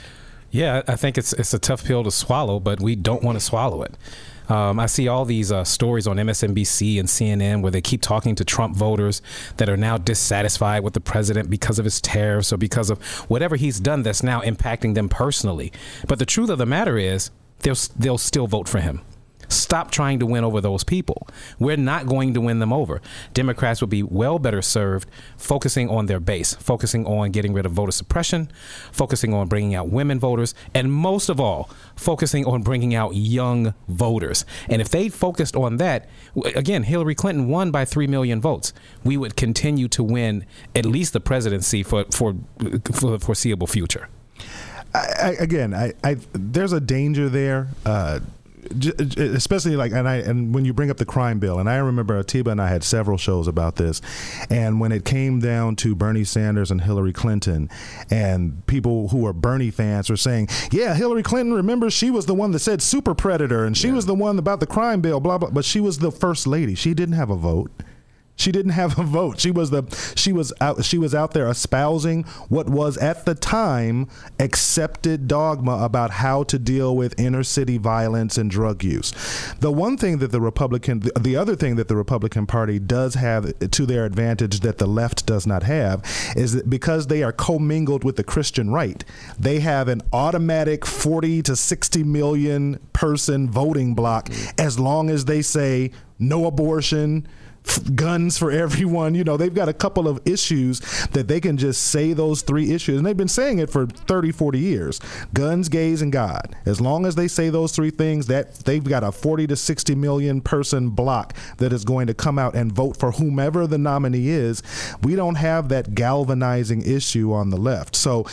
Yeah, I think it's it's a tough pill to swallow, but we don't want to swallow it. Um, I see all these uh, stories on MSNBC and CNN where they keep talking to Trump voters that are now dissatisfied with the president because of his tariffs or because of whatever he's done that's now impacting them personally. But the truth of the matter is, they'll they'll still vote for him. Stop trying to win over those people. We're not going to win them over. Democrats will be well better served focusing on their base, focusing on getting rid of voter suppression, focusing on bringing out women voters, and most of all, focusing on bringing out young voters. And if they focused on that, again, Hillary Clinton won by 3 million votes. We would continue to win at least the presidency for, for, for the foreseeable future. I, I, again, I, there's a danger there. Uh, especially like and I and when you bring up the crime bill, and I remember Atiba and I had several shows about this, and when it came down to Bernie Sanders and Hillary Clinton, and people who are Bernie fans were saying, "Yeah, Hillary Clinton, remember she was the one that said super predator, and she yeah. was the one about the crime bill, blah blah," but she was the first lady. She didn't have a vote. She didn't have a vote. She was the she was out she was out there espousing what was at the time accepted dogma about how to deal with inner city violence and drug use. The one thing that the Republican the, the other thing that the Republican Party does have to their advantage that the left does not have is that because they are commingled with the Christian right, they have an automatic 40 to 60 million person voting block as long as they say no abortion guns for [LAUGHS] everyone. You know, they've got a couple of issues that they can just say those three issues. And they've been saying it for 30, 40 years. Guns, gays, and God. As long as they say those three things, that they've got a 40 to 60 million person block that is going to come out and vote for whomever the nominee is. We don't have that galvanizing issue on the left. So,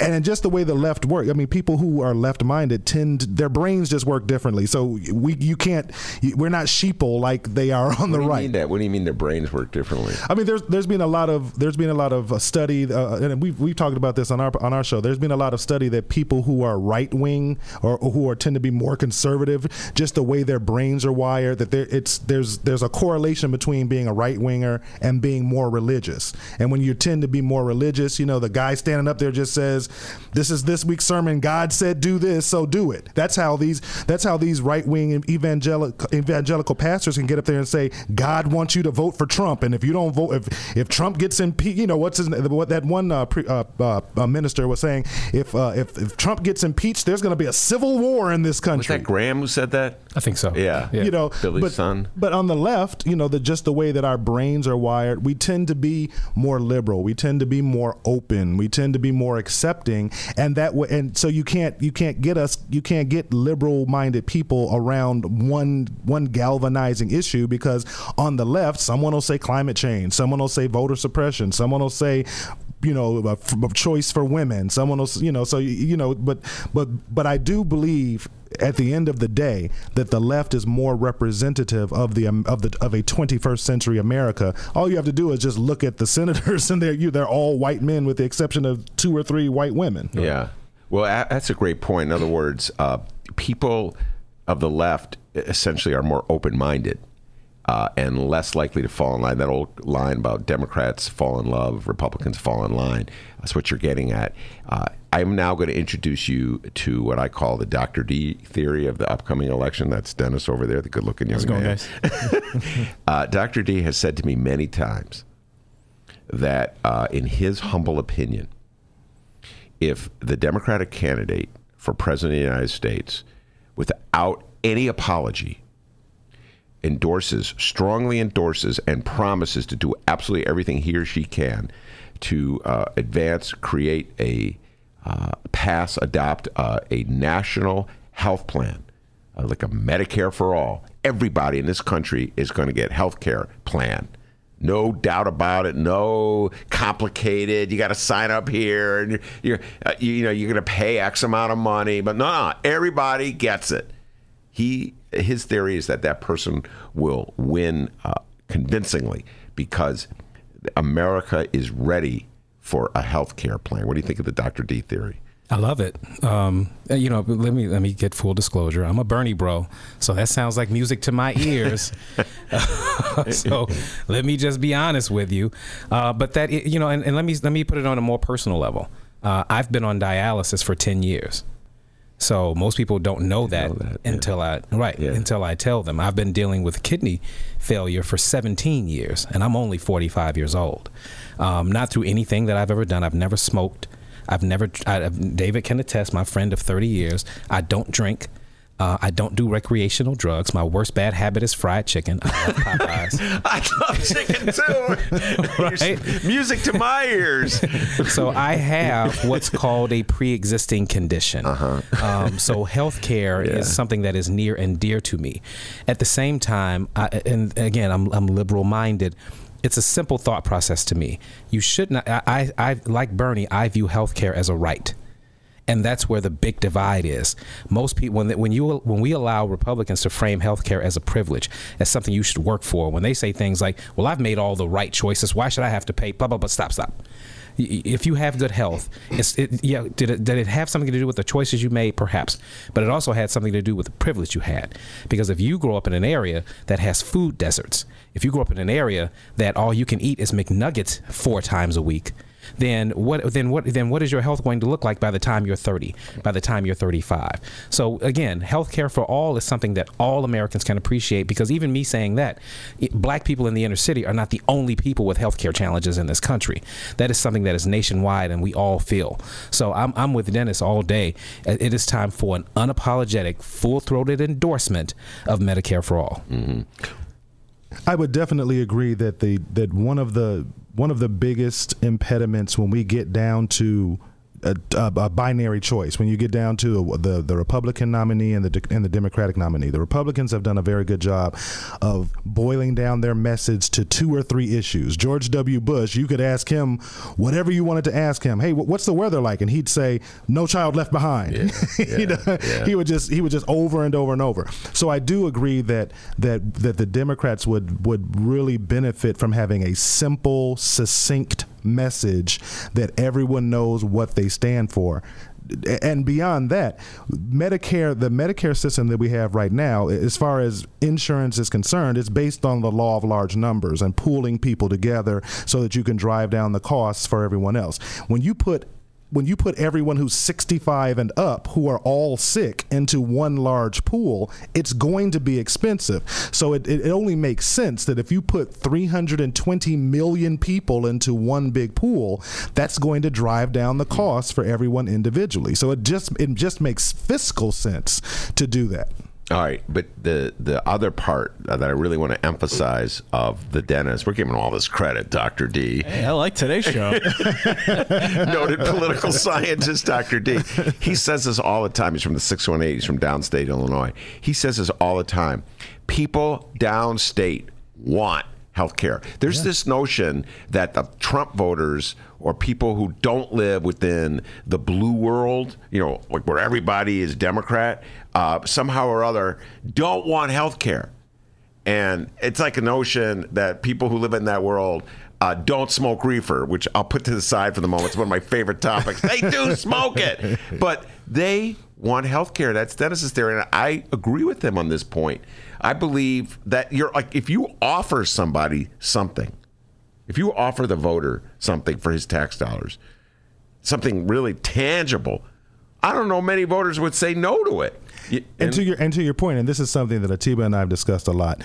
and just the way the left work, I mean, people who are left minded tend, their brains just work differently. So we, you can't, we're not sheeple like they are on what the right. What do you mean their brains work differently? I mean, there's there's been a lot of there's been a lot of uh, study, uh, and we've we've talked about this on our on our show. There's been a lot of study that people who are right wing or, or, who are tend to be more conservative, just the way their brains are wired, that there it's there's there's a correlation between being a right winger and being more religious. And when you tend to be more religious, you know, the guy standing up there just says, "This is this week's sermon. God said do this, so do it." That's how these that's how these right wing evangelical evangelical pastors can get up there and say, "God wants." Want you to vote for Trump, and if you don't vote, if if Trump gets impeached, you know what's his, what that one uh, pre, uh, uh, minister was saying. If, uh, if if Trump gets impeached, there's going to be a civil war in this country. Was that Graham who said that? I think so. Yeah, yeah. you know, Billy's but, son. But on the left, you know, the just the way that our brains are wired, we tend to be more liberal. We tend to be more open. We tend to be more accepting, and that way, and so you can't you can't get us you can't get liberal minded people around one one galvanizing issue because on the left, someone will say climate change, someone will say voter suppression, someone will say you know a, a choice for women someone will you know so you know but but but I do believe at the end of the day that the left is more representative of the um, of the of a 21st century America. All you have to do is just look at the senators, [LAUGHS] and they're you, they're all white men with the exception of two or three white women. Yeah, well, that's a great point. In other words, uh, people of the left essentially are more open minded uh, and less likely to fall in line. That old line about Democrats fall in love, Republicans fall in line. That's what you're getting at. Uh, I'm now going to introduce you to what I call the Dr. D theory of the upcoming election. That's Dennis over there, the good looking young going, man. [LAUGHS] [LAUGHS] uh, Dr. D has said to me many times that, uh, in his humble opinion, if the Democratic candidate for president of the United States, without any apology, endorses, strongly endorses, and promises to do absolutely everything he or she can to uh, advance, create a uh, pass, adopt uh, a national health plan, uh, like a Medicare for all. Everybody in this country is going to get health care plan. No doubt about it. No complicated. You got to sign up here, and you're, you're uh, you know you're going to pay X amount of money. But no, no, everybody gets it. He his theory is that that person will win uh, convincingly because America is ready for a health care plan. What do you think of the Dr. D theory? I love it. Um, you know, let me let me get full disclosure. I'm a Bernie bro, so that sounds like music to my ears. [LAUGHS] [LAUGHS] so let me just be honest with you. Uh, but that you know, and, and, let me let me put it on a more personal level. Uh, I've been on dialysis for ten years. So most people don't know that, know that until yeah. I right yeah. until I tell them. I've been dealing with kidney failure for 17 years, and I'm only 45 years old. Um, not through anything that I've ever done. I've never smoked. I've never. I, David can attest. My friend of 30 years. I don't drink. Uh, I don't do recreational drugs. My worst bad habit is fried chicken. I love [LAUGHS] Popeyes. I love chicken too. [LAUGHS] right? Music to my ears. [LAUGHS] so I have what's called a pre-existing condition. Uh-huh. Um, so healthcare yeah. is something that is near and dear to me. At the same time, I, and again, I'm, I'm liberal minded it's a simple thought process to me. You should not. I, I, like Bernie. I view healthcare as a right. And that's where the big divide is. Most people, when when you when we allow Republicans to frame healthcare as a privilege, as something you should work for, when they say things like, "Well, I've made all the right choices. Why should I have to pay?" Blah blah blah. Stop stop. If you have good health, it, yeah, did it, did it have something to do with the choices you made? Perhaps, but it also had something to do with the privilege you had. Because if you grow up in an area that has food deserts, if you grow up in an area that all you can eat is McNuggets four times a week, then what then what then what is your health going to look like by the time you're 30 by the time you're 35 so again healthcare for all is something that all Americans can appreciate because even me saying that black people in the inner city are not the only people with healthcare challenges in this country. That is something that is nationwide and we all feel. So I'm, I'm with Dennis all day. It is time for an unapologetic full-throated endorsement of Medicare for all. Mm-hmm. I would definitely agree that the that one of the one of the biggest impediments when we get down to a, a, a, binary choice when you get down to the the Republican nominee and the and the Democratic nominee. The Republicans have done a very good job of boiling down their message to two or three issues. George W. Bush, you could ask him whatever you wanted to ask him. Hey, what's the weather like? And he'd say, "No child left behind." Yeah, [LAUGHS] yeah, yeah. he would just he would just over and over and over. So I do agree that that that the Democrats would would really benefit from having a simple, succinct message that everyone knows what they stand for and beyond that, Medicare, the Medicare system that we have right now, as far as insurance is concerned, is based on the law of large numbers and pooling people together so that you can drive down the costs for everyone else. When you put when you put everyone who's 65 and up who are all sick into one large pool, it's going to be expensive. So it, it only makes sense that if you put 320 million people into one big pool, that's going to drive down the cost for everyone individually. So it just it just makes fiscal sense to do that. All right, but the the other part that I really want to emphasize of the dentist, we're giving all this credit, Doctor D. Hey, I like today's show. [LAUGHS] [LAUGHS] Noted political scientist, Doctor D. He says this all the time. He's from the six one eight. He's from downstate Illinois. He says this all the time. People downstate want health care. There's yeah. this notion that the Trump voters or people who don't live within the blue world, you know, like where everybody is Democrat, uh, somehow or other don't want health care. And it's like a notion that people who live in that world uh, don't smoke reefer, which I'll put to the side for the moment. It's one of my favorite topics. they do [LAUGHS] smoke it, but they want health care. That's Dennis's theory, and I agree with him on this point. I believe that you're like if you offer somebody something, if you offer the voter something for his tax dollars, something really tangible, I don't know many voters would say no to it. And, and, to your and to your point, and this is something that Atiba and I have discussed a lot.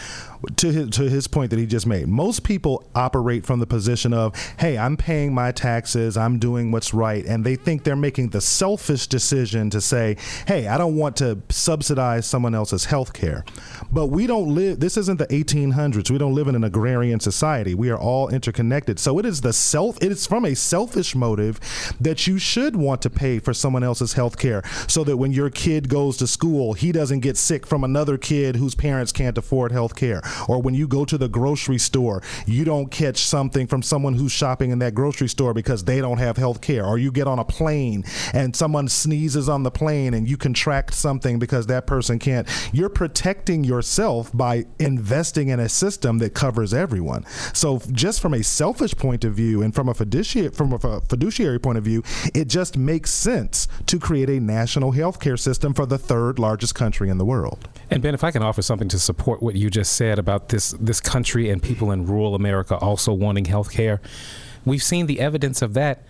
To his to his point that he just made, most people operate from the position of, "Hey, I'm paying my taxes, I'm doing what's right," and they think they're making the selfish decision to say, "Hey, I don't want to subsidize someone else's health care." But we don't live. This isn't the 1800s. We don't live in an agrarian society. We are all interconnected. So it is the self. It is from a selfish motive that you should want to pay for someone else's health care, so that when your kid goes to school school, he doesn't get sick from another kid whose parents can't afford health care. Or when you go to the grocery store, you don't catch something from someone who's shopping in that grocery store because they don't have health care. Or you get on a plane and someone sneezes on the plane and you contract something because that person can't. You're protecting yourself by investing in a system that covers everyone. So just from a selfish point of view and from a fiduciary from a fiduciary point of view, it just makes sense to create a national health care system for the third largest country in the world. And Ben, if I can offer something to support what you just said about this this country and people in rural America also wanting health care, we've seen the evidence of that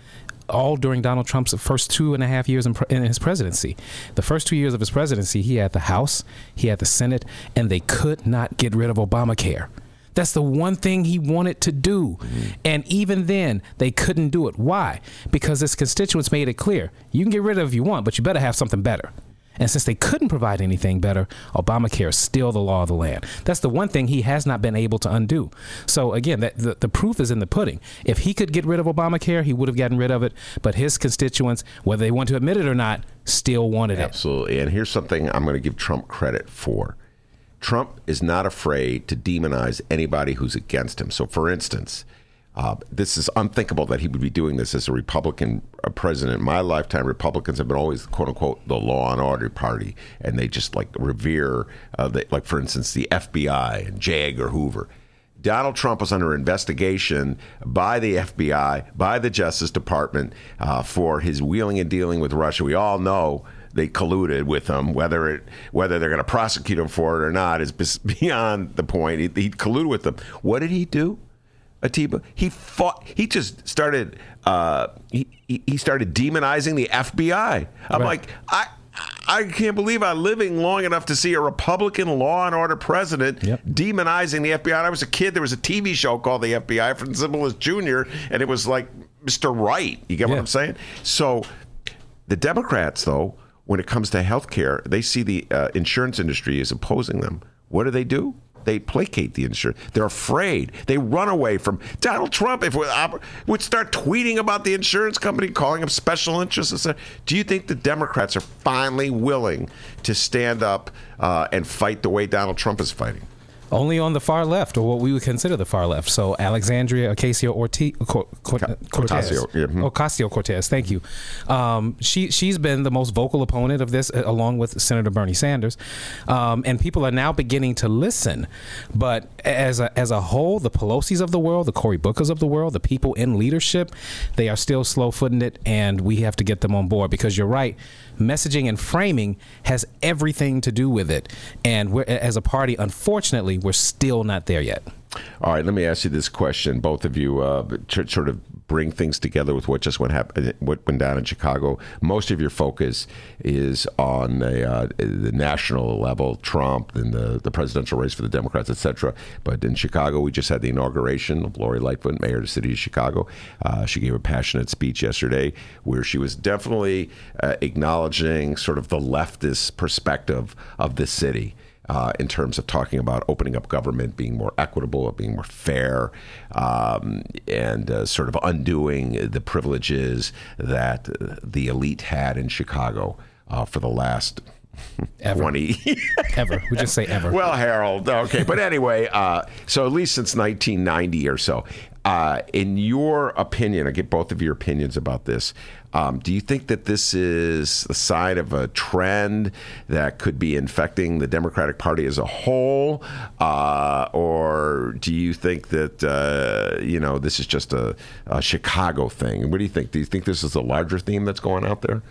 all during Donald Trump's first two and a half years in, in, his presidency. The first two years of his presidency, he had the House, he had the Senate, and they could not get rid of Obamacare. That's the one thing he wanted to do. Mm-hmm. And even then, they couldn't do it. Why? Because his constituents made it clear you can get rid of it if you want, but you better have something better. And since they couldn't provide anything better, Obamacare is still the law of the land. That's the one thing he has not been able to undo. So again, that, the, the proof is in the pudding. If he could get rid of Obamacare, he would have gotten rid of it. But his constituents, whether they want to admit it or not, still wanted it. Absolutely. And here's something I'm going to give Trump credit for. Trump is not afraid to demonize anybody who's against him. So, for instance, Uh, this is unthinkable that he would be doing this as a Republican president. In my lifetime, Republicans have been always "quote unquote" the law and order party, and they just like revere, uh, the, like for instance, the FBI and J. Edgar Hoover. Donald Trump was under investigation by the FBI, by the Justice Department uh, for his wheeling and dealing with Russia. We all know they colluded with him. Whether it whether they're going to prosecute him for it or not is [LAUGHS] beyond the point. He, he colluded with them. What did he do? Atiba. He fought. He just started. Uh, he he started demonizing the FBI. I'm right. like I. I can't believe I'm living long enough to see a Republican law and order president yep. demonizing the FBI. When I was a kid. There was a TV show called The FBI Efrem Zimbalist Jr., and it was like Mr. Right. You get yeah. what I'm saying? So the Democrats, though, when it comes to health care, they see the uh, insurance industry is opposing them. What do they do? They placate the insurance. They're afraid. They run away from Donald Trump. If we would start tweeting about the insurance company, calling them special interests, do you think the Democrats are finally willing to stand up uh, and fight the way Donald Trump is fighting? Only on the far left, or what we would consider the far left. So Alexandria Ocasio Cortez, Ocasio, yeah. mm-hmm. Ocasio Cortez. Thank you. Um, she she's been the most vocal opponent of this, uh, along with Senator Bernie Sanders, um, and people are now beginning to listen. But as a as a whole, the Pelosi's of the world, the Cory Bookers of the world, the people in leadership, they are still slow footing it, and we have to get them on board because you're right messaging and framing has everything to do with it. And as a party, unfortunately, we're still not there yet. All right, let me ask you this question. Both of you uh, sort of bring things together with what just went happen, what went down in Chicago. Most of your focus is on the, uh, the national level, Trump and the, the presidential race for the Democrats, etc. But in Chicago, we just had the inauguration of Lori Lightfoot, mayor of the city of Chicago. Uh, she gave a passionate speech yesterday where she was definitely uh, acknowledging sort of the leftist perspective of the city uh, in terms of talking about opening up government, being more equitable, being more fair, um, and uh, sort of undoing the privileges that the elite had in Chicago uh, for the last. Ever. [LAUGHS] 20 ever we just say ever well harold okay but anyway uh, so at least since 1990 or so uh, in your opinion i get both of your opinions about this um, do you think that this is a sign of a trend that could be infecting the Democratic Party as a whole, uh, or do you think that uh, you know this is just a, a Chicago thing? What do you think? Do you think this is a larger theme that's going out there?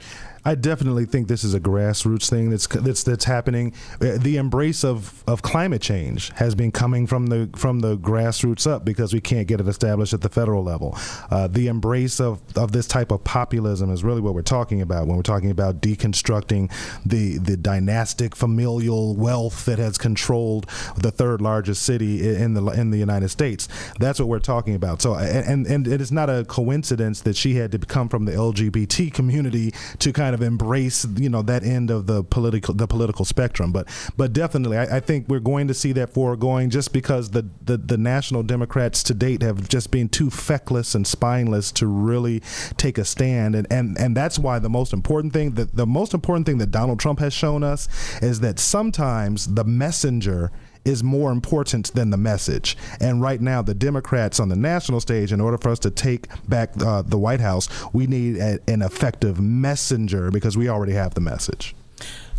I definitely think this is a grassroots thing that's that's that's happening. Uh, the embrace of, of climate change has been coming from the from the grassroots up because we can't get it established at the federal level. Uh, the embrace of, of this type of populism is really what we're talking about when we're talking about deconstructing the the dynastic familial wealth that has controlled the third largest city in the in the United States. That's what we're talking about. So and and it is not a coincidence that she had to come from the LGBT community to kind of of embrace you know that end of the political the political spectrum. But but definitely, I, I think we're going to see that foregoing just because the, the the national Democrats to date have just been too feckless and spineless to really take a stand, and and and that's why the most important thing that the most important thing that Donald Trump has shown us is that sometimes the messenger is more important than the message. And right now, the Democrats on the national stage, in order for us to take back uh, the White House, we need a, an effective messenger because we already have the message.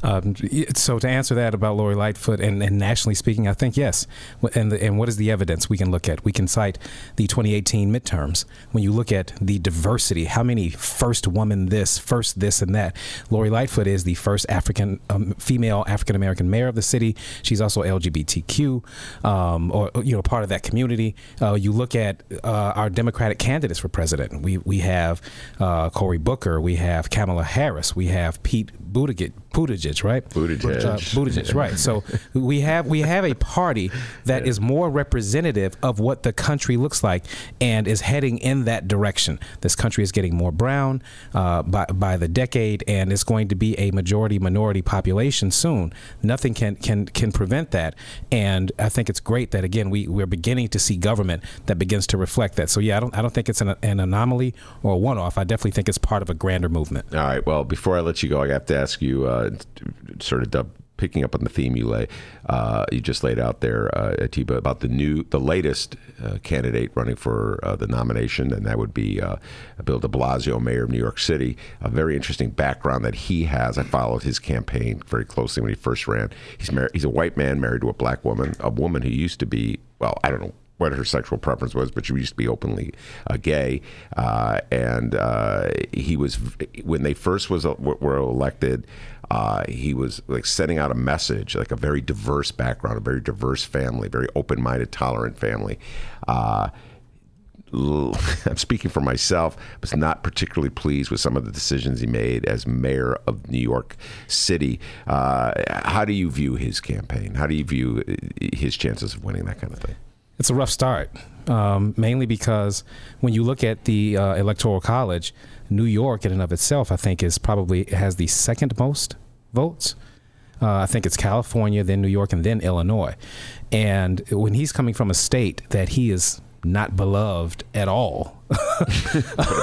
Um, so to answer that about Lori Lightfoot and, and nationally speaking, I think yes. And the, and what is the evidence we can look at? We can cite the 2018 midterms. When you look at the diversity, how many first woman this, first this and that. Lori Lightfoot is the first African um, female African American mayor of the city. She's also LGBTQ um, or you know part of that community. Uh, you look at uh, our Democratic candidates for president. We we have uh, Cory Booker. We have Kamala Harris. We have Pete Buttigieg. Buttigieg, right? Buttigieg. Uh, Buttigieg, right. So we have we have a party that yeah. is more representative of what the country looks like and is heading in that direction. This country is getting more brown uh, by by the decade, and it's going to be a majority minority population soon. Nothing can can can prevent that, and I think it's great that again we we're beginning to see government that begins to reflect that. So yeah, I don't I don't think it's an, an anomaly or a one off. I definitely think it's part of a grander movement. All right. Well, before I let you go, I have to ask you. Uh, sort of picking up on the theme you lay, uh, you just laid out there, uh, Atiba, about the new, the latest uh, candidate running for uh, the nomination, and that would be uh, Bill De Blasio, mayor of New York City. A very interesting background that he has. I followed his campaign very closely when he first ran. He's married. He's a white man married to a black woman, a woman who used to be, well, I don't know what her sexual preference was, but she used to be openly uh, gay. Uh, and uh, he was when they first was uh, were elected. Uh, he was like sending out a message, like a very diverse background, a very diverse family, very open-minded, tolerant family. Uh, [LAUGHS] I'm speaking for myself, was not particularly pleased with some of the decisions he made as mayor of New York City. How do you view his campaign? How do you view his chances of winning that kind of thing? It's a rough start, um, mainly because when you look at the uh, Electoral College, New York in and of itself, I think, is probably has the second most votes. Uh, I think it's California, then New York, and then Illinois. And when he's coming from a state that he is not beloved at all,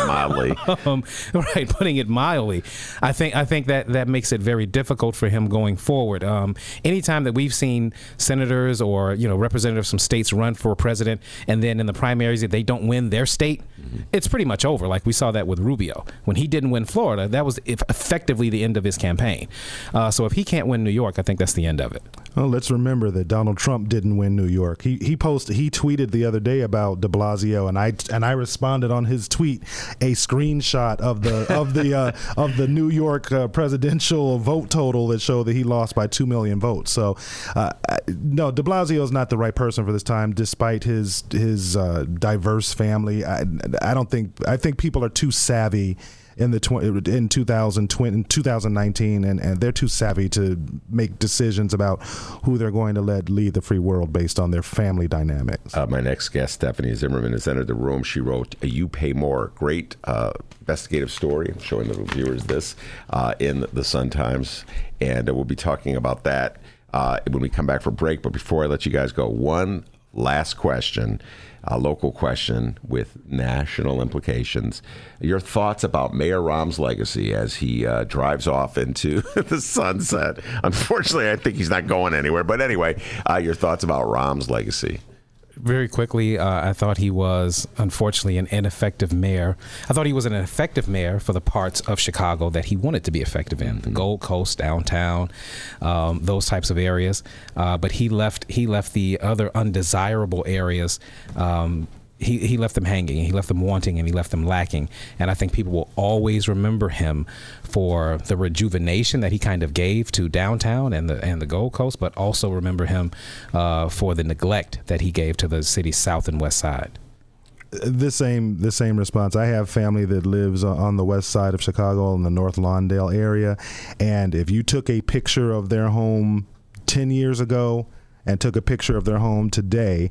mildly. [LAUGHS] um, right, putting it mildly. I think I think that that makes it very difficult for him going forward. Um, anytime that we've seen senators or you know representatives from states run for president, and then in the primaries if they don't win their state, mm-hmm. it's pretty much over. Like we saw that with Rubio when he didn't win Florida. That was effectively the end of his campaign. Uh, so if he can't win New York, I think that's the end of it. Well, let's remember that Donald Trump didn't win New York. He he posted he tweeted the other day about De Blasio, and I and I responded responded on his tweet a screenshot of the of the uh, [LAUGHS] of the New York uh, presidential vote total that showed that he lost by two million votes. So, uh, no, De Blasio is not the right person for this time, despite his his uh, diverse family. I, I don't think I think people are too savvy in the tw- in 2020 2019 and, and they're too savvy to make decisions about who they're going to let lead the free world based on their family dynamics. Uh, my next guest, Stephanie Zimmermann, has entered the room. She wrote "You Pay More," great uh, investigative story. I'm showing the viewers this uh, in the Sun Times, and we'll be talking about that uh, when we come back for break. But before I let you guys go, one last question a local question with national implications. Your thoughts about Mayor Rahm's legacy as he uh, drives off into [LAUGHS] the sunset? Unfortunately, I think he's not going anywhere. But anyway, uh, your thoughts about Rahm's legacy? Very quickly, uh, I thought he was unfortunately an ineffective mayor. I thought he was an effective mayor for the parts of Chicago that he wanted to be effective in, mm-hmm. the Gold Coast, downtown, um, those types of areas. Uh, but he left he left the other undesirable areas. Um, he, he left them hanging, he left them wanting, and he left them lacking. And I think people will always remember him for the rejuvenation that he kind of gave to downtown and the and the Gold Coast, but also remember him uh, for the neglect that he gave to the city's south and west side. The same the same response. I have family that lives on the west side of Chicago in the North Lawndale area, and if you took a picture of their home ten years ago and took a picture of their home today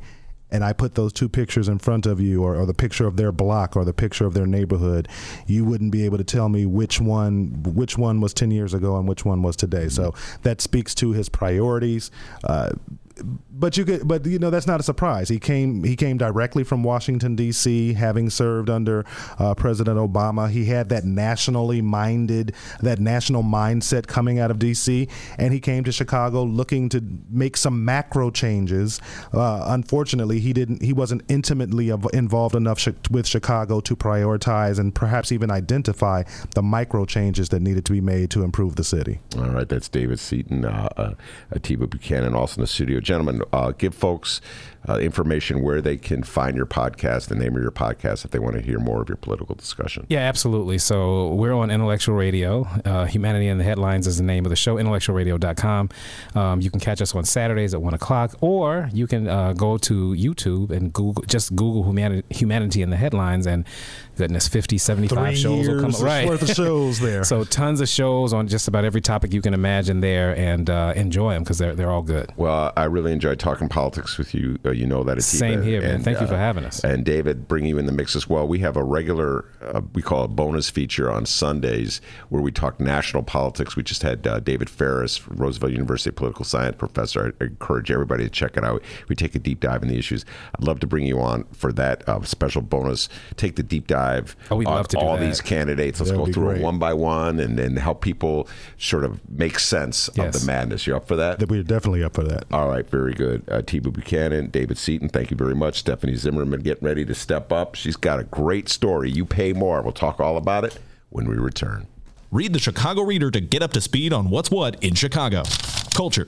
and I put those two pictures in front of you, or, or, the picture of their block or the picture of their neighborhood, you wouldn't be able to tell me which one which one was ten years ago and which one was today. So that speaks to his priorities. Uh, but you could, but you know that's not a surprise. He came he came directly from Washington D.C., having served under uh, President Obama. He had that nationally minded, that national mindset coming out of D.C., and he came to Chicago looking to make some macro changes. Uh, unfortunately, he didn't. He wasn't intimately involved enough sh- with Chicago to prioritize and perhaps even identify the micro changes that needed to be made to improve the city. All right, that's David Seaton, uh, uh Atiba Buchanan, also in the studio, gentlemen uh, give folks uh, information where they can find your podcast, the name of your podcast, if they want to hear more of your political discussion. Yeah, absolutely. So we're on Intellectual Radio. Uh, Humanity in the Headlines is the name of the show, intellectualradio.com. Um, you can catch us on Saturdays at 1 o'clock, or you can uh, go to YouTube and Google, just Google Humanity, Humanity in the Headlines, and goodness, 50, 75 Three shows will come right. worth of shows [LAUGHS] there. so tons of shows on just about every topic you can imagine there, and uh, enjoy them because they're, they're all good. Well, I really enjoyed talking politics with you. Uh, you know that. Atiba. Same here, man. And, Thank you for uh, having us. And David, bring you in the mix as well. We have a regular, uh, we call it bonus feature on Sundays where we talk national politics. We just had uh, David Faris, Roosevelt University political science professor. I encourage everybody to check it out. We take a deep dive in the issues. I'd love to bring you on for that uh, special bonus. Take the deep dive Oh, we'd on love to all that. these candidates. Let's That go would be through great. it one by one and then help people sort of make sense of the madness. You're up for that? That we're definitely up for that. All right, very good. Uh, Atiba Buchanan, David Seaton, thank you very much. Stephanie Zimmermann getting ready to step up. She's got a great story. You pay more. We'll talk all about it when we return. Read the Chicago Reader to get up to speed on what's what in Chicago. Culture,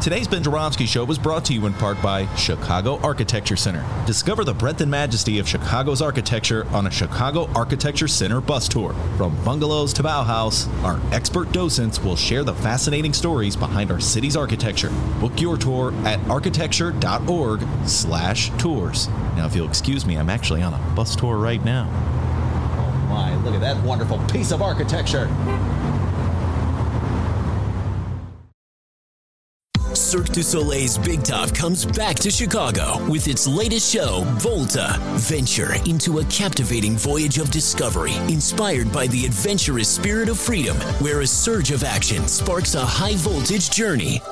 Today's Ben Joravsky Show was brought to you in part by Chicago Architecture Center. Discover the breadth and majesty of Chicago's architecture on a Chicago Architecture Center bus tour. From bungalows to Bauhaus, our expert docents will share the fascinating stories behind our city's architecture. Book your tour at architecture.org slash tours. Now, if you'll excuse me, I'm actually on a bus tour right now. Oh my, look at that wonderful piece of architecture. Cirque du Soleil's Big Top comes back to Chicago with its latest show, Volta. Venture into a captivating voyage of discovery inspired by the adventurous spirit of freedom, where a surge of action sparks a high voltage journey.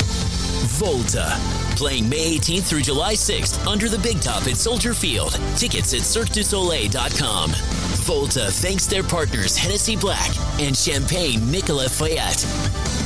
Volta. Playing May 18th through July 6th under the Big Top at Soldier Field. Tickets at CirqueDuSoleil.com. Volta thanks their partners Hennessy Black and Champagne Nicolas Feuillatte.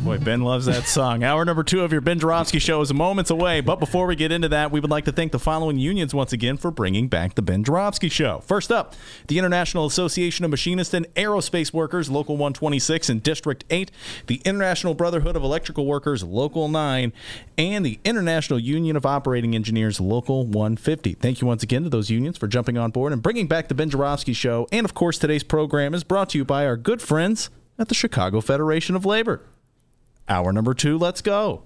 Boy, Ben loves that song. Hour number two of your Ben Joravsky show is moments away. But before we get into that, we would like to thank the following unions once again for bringing back the Ben Joravsky show. First up, the International Association of Machinists and Aerospace Workers, Local 126 and District 8, the International Brotherhood of Electrical Workers, Local 9, and the International Union of Operating Engineers, Local 150. Thank you once again to those unions for jumping on board and bringing back the Ben Joravsky show. And of course, today's program is brought to you by our good friends at the Chicago Federation of Labor. Hour number two, let's go.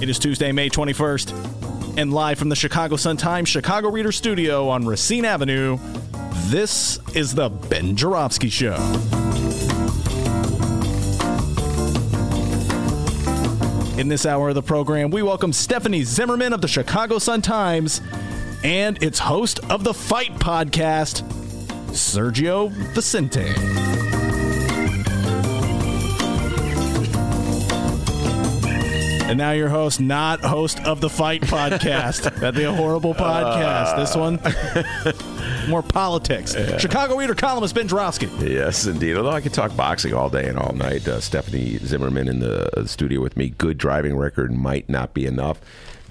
It is Tuesday, May 21st, and live from the Chicago Sun-Times Chicago Reader Studio on Racine Avenue, this is the Ben Joravsky Show. In this hour of the program, we welcome Stephanie Zimmermann of the Chicago Sun-Times and its host of the Fight podcast, Sergio Vicente. And now your host, not host of the Fight podcast. [LAUGHS] That'd be a horrible podcast. this one, [LAUGHS] more politics. Chicago Reader columnist Ben Joravsky. Yes, indeed. Although I could talk boxing all day and all night. Uh, Stephanie Zimmermann in the uh, studio with me. Good driving record might not be enough.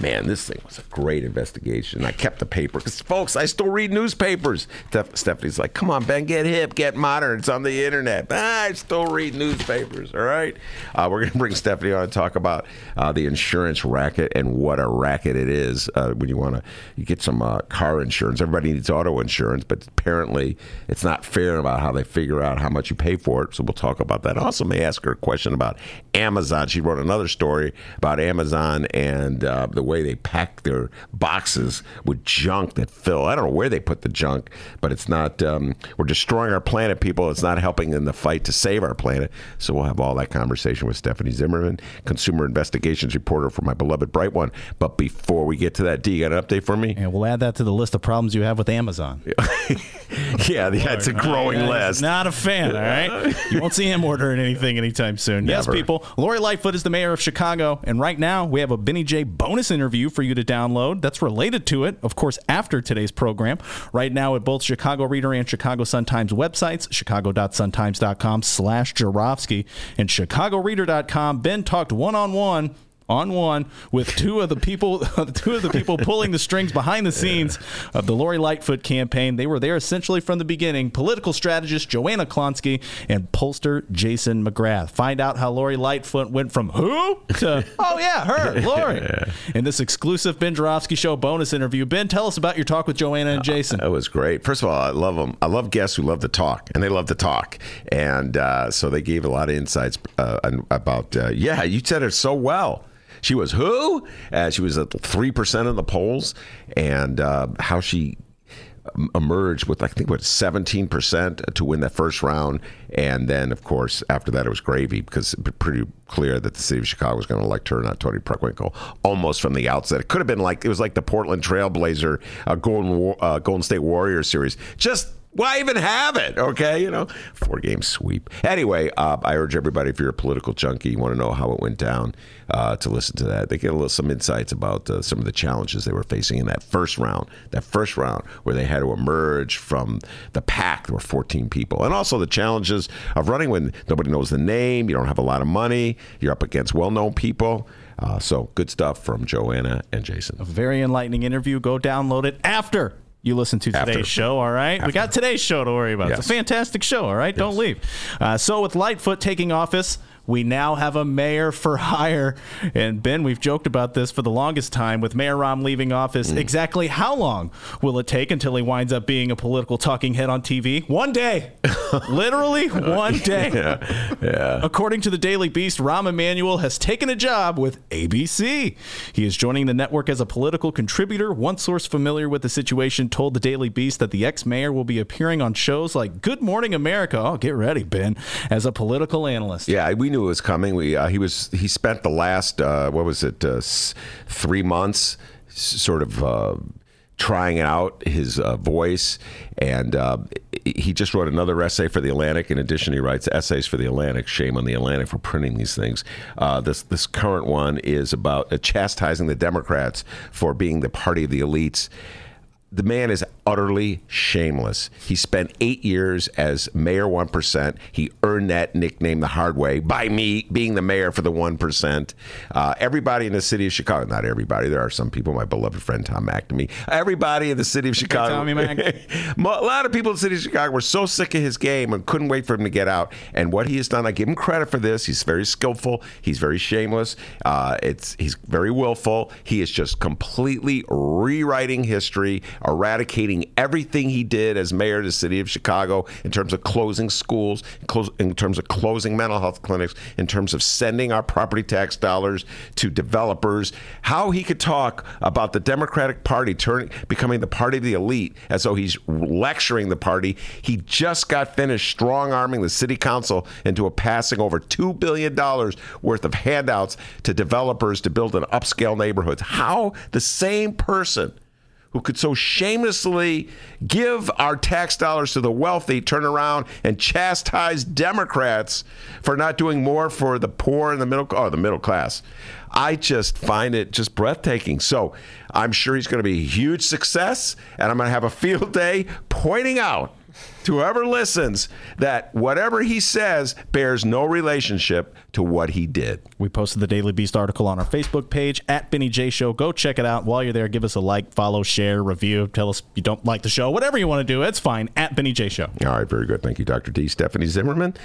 Man, this thing was a great investigation. I kept the paper because, folks, I still read newspapers. Steph- Stephanie's like, "Come on, Ben, get hip, get modern. It's on the internet." Ah, [LAUGHS] I still read newspapers. All right, uh, we're to bring Stephanie on and talk about uh, the insurance racket and what a racket it is uh, when you want to you get some uh, car insurance. Everybody needs auto insurance, but apparently it's not fair about how they figure out how much you pay for it. So we'll talk about that. Also may ask her a question about Amazon. She wrote another story about Amazon and uh, the way they pack their boxes with junk that fill. I don't know where they put the junk, but it's not. Um, we're destroying our planet, people. It's not helping in the fight to save our planet. So we'll have all that conversation with Stephanie Zimmermann, consumer investigations reporter for my beloved Bright One. But before we get to that, D, you got an update for me? And we'll add that to the list of problems you have with Amazon. [LAUGHS] yeah, yeah it's a growing He's list. Not a fan, all right? You won't see him ordering anything anytime soon. Yes, people. Lori Lightfoot is the mayor of Chicago, and right now we have a Benny J bonus interview for you to download that's related to it, of course, after today's program. Right now at both Chicago Reader and Chicago Sun-Times websites, chicago.suntimes.com slash Joravsky and chicagoreader.com. Ben talked one-on-one on one with two of the people [LAUGHS] two of the people pulling the strings behind the scenes of the Lori Lightfoot campaign. They were there essentially from the beginning. Political strategist Joanna Klonsky and pollster Jason McGrath. Find out how Lori Lightfoot went from who to [LAUGHS] oh yeah, her, Lori. In this exclusive Ben Joravsky show bonus interview. Ben, tell us about your talk with Joanna and Jason. It was great. First of all, I love them. I love guests who love to talk, and they love to talk. And uh, so they gave a lot of insights uh, about, uh, yeah, you said it so well. She was who? Uh, she was at 3% of the polls, and uh, how she emerged with I think what 17% to win that first round. And then of course after that it was gravy because it was pretty clear that the city of Chicago was going to elect her not Toni Preckwinkle almost from the outset. It could have been like it was like the Portland Trailblazer uh, Golden uh, Golden State Warriors series. Just why even have it? Okay, you know, four game sweep. Anyway, uh, I urge everybody if you're a political junkie, you want to know how it went down, uh, to listen to that. They get a little some insights about uh, some of the challenges they were facing in that first round. That first round where they had to emerge from the pack. There were 14 people, and also the challenges of running when nobody knows the name, you don't have a lot of money, you're up against well-known people. Uh, so good stuff from Joanna and Jason. A very enlightening interview. Go download it after you listen to today's After. show, all right? We got today's show to worry about. It's a fantastic show, all right? Don't leave. Uh, so, with Lightfoot taking office, we now have a mayor for hire. And Ben, we've joked about this for the longest time. With Mayor Rahm leaving office, Mm. exactly how long will it take until he winds up being a political talking head on TV? One day. [LAUGHS] Literally one day. Yeah, yeah. According to the Daily Beast, Rahm Emanuel has taken a job with ABC. He is joining the network as a political contributor. One source familiar with the situation told the Daily Beast that the ex mayor will be appearing on shows like Good Morning America. Oh, get ready, Ben, as a political analyst. Yeah, we knew it was coming. We uh, he was he spent the last uh, what was it uh, three months sort of. Uh, Trying out his uh, voice, and he just wrote another essay for the Atlantic. In addition, he writes essays for the Atlantic. Shame on the Atlantic for printing these things. This this current one is about chastising the Democrats for being the party of the elites the man is utterly shameless. He spent eight years as mayor 1%. He earned that nickname the hard way by me being the mayor for the 1%. Uh, everybody in the city of Chicago, not everybody, there are some people, my beloved friend Tom McNamee, everybody in the city of Chicago. Tommy Mac. [LAUGHS] A lot of people in the city of Chicago were so sick of his game and couldn't wait for him to get out. And what he has done, I give him credit for this. He's very skillful. He's very shameless. Uh, it's he's very willful. He is just completely rewriting history, eradicating everything he did as mayor of the city of Chicago in terms of closing schools, in terms of closing mental health clinics, in terms of sending our property tax dollars to developers. How he could talk about the Democratic Party turning, becoming the party of the elite, as though he's lecturing the party. He just got finished strong arming the city council into a passing over $2 billion worth of handouts to developers to build in upscale neighborhoods. How the same person who could so shamelessly give our tax dollars to the wealthy turn around and chastise Democrats for not doing more for the poor and the middle or the middle class. I just find it just breathtaking. So I'm sure he's going to be a huge success, and I'm going to have a field day pointing out to whoever listens that whatever he says bears no relationship to what he did. We posted the Daily Beast article on our Facebook page at Benny J Show. Go check it out. While you're there, give us a like, follow, share, review. Tell us you don't like the show. Whatever you want to do, it's fine. At Benny J Show. All right, very good. Thank you, Dr. D. Stephanie Zimmermann.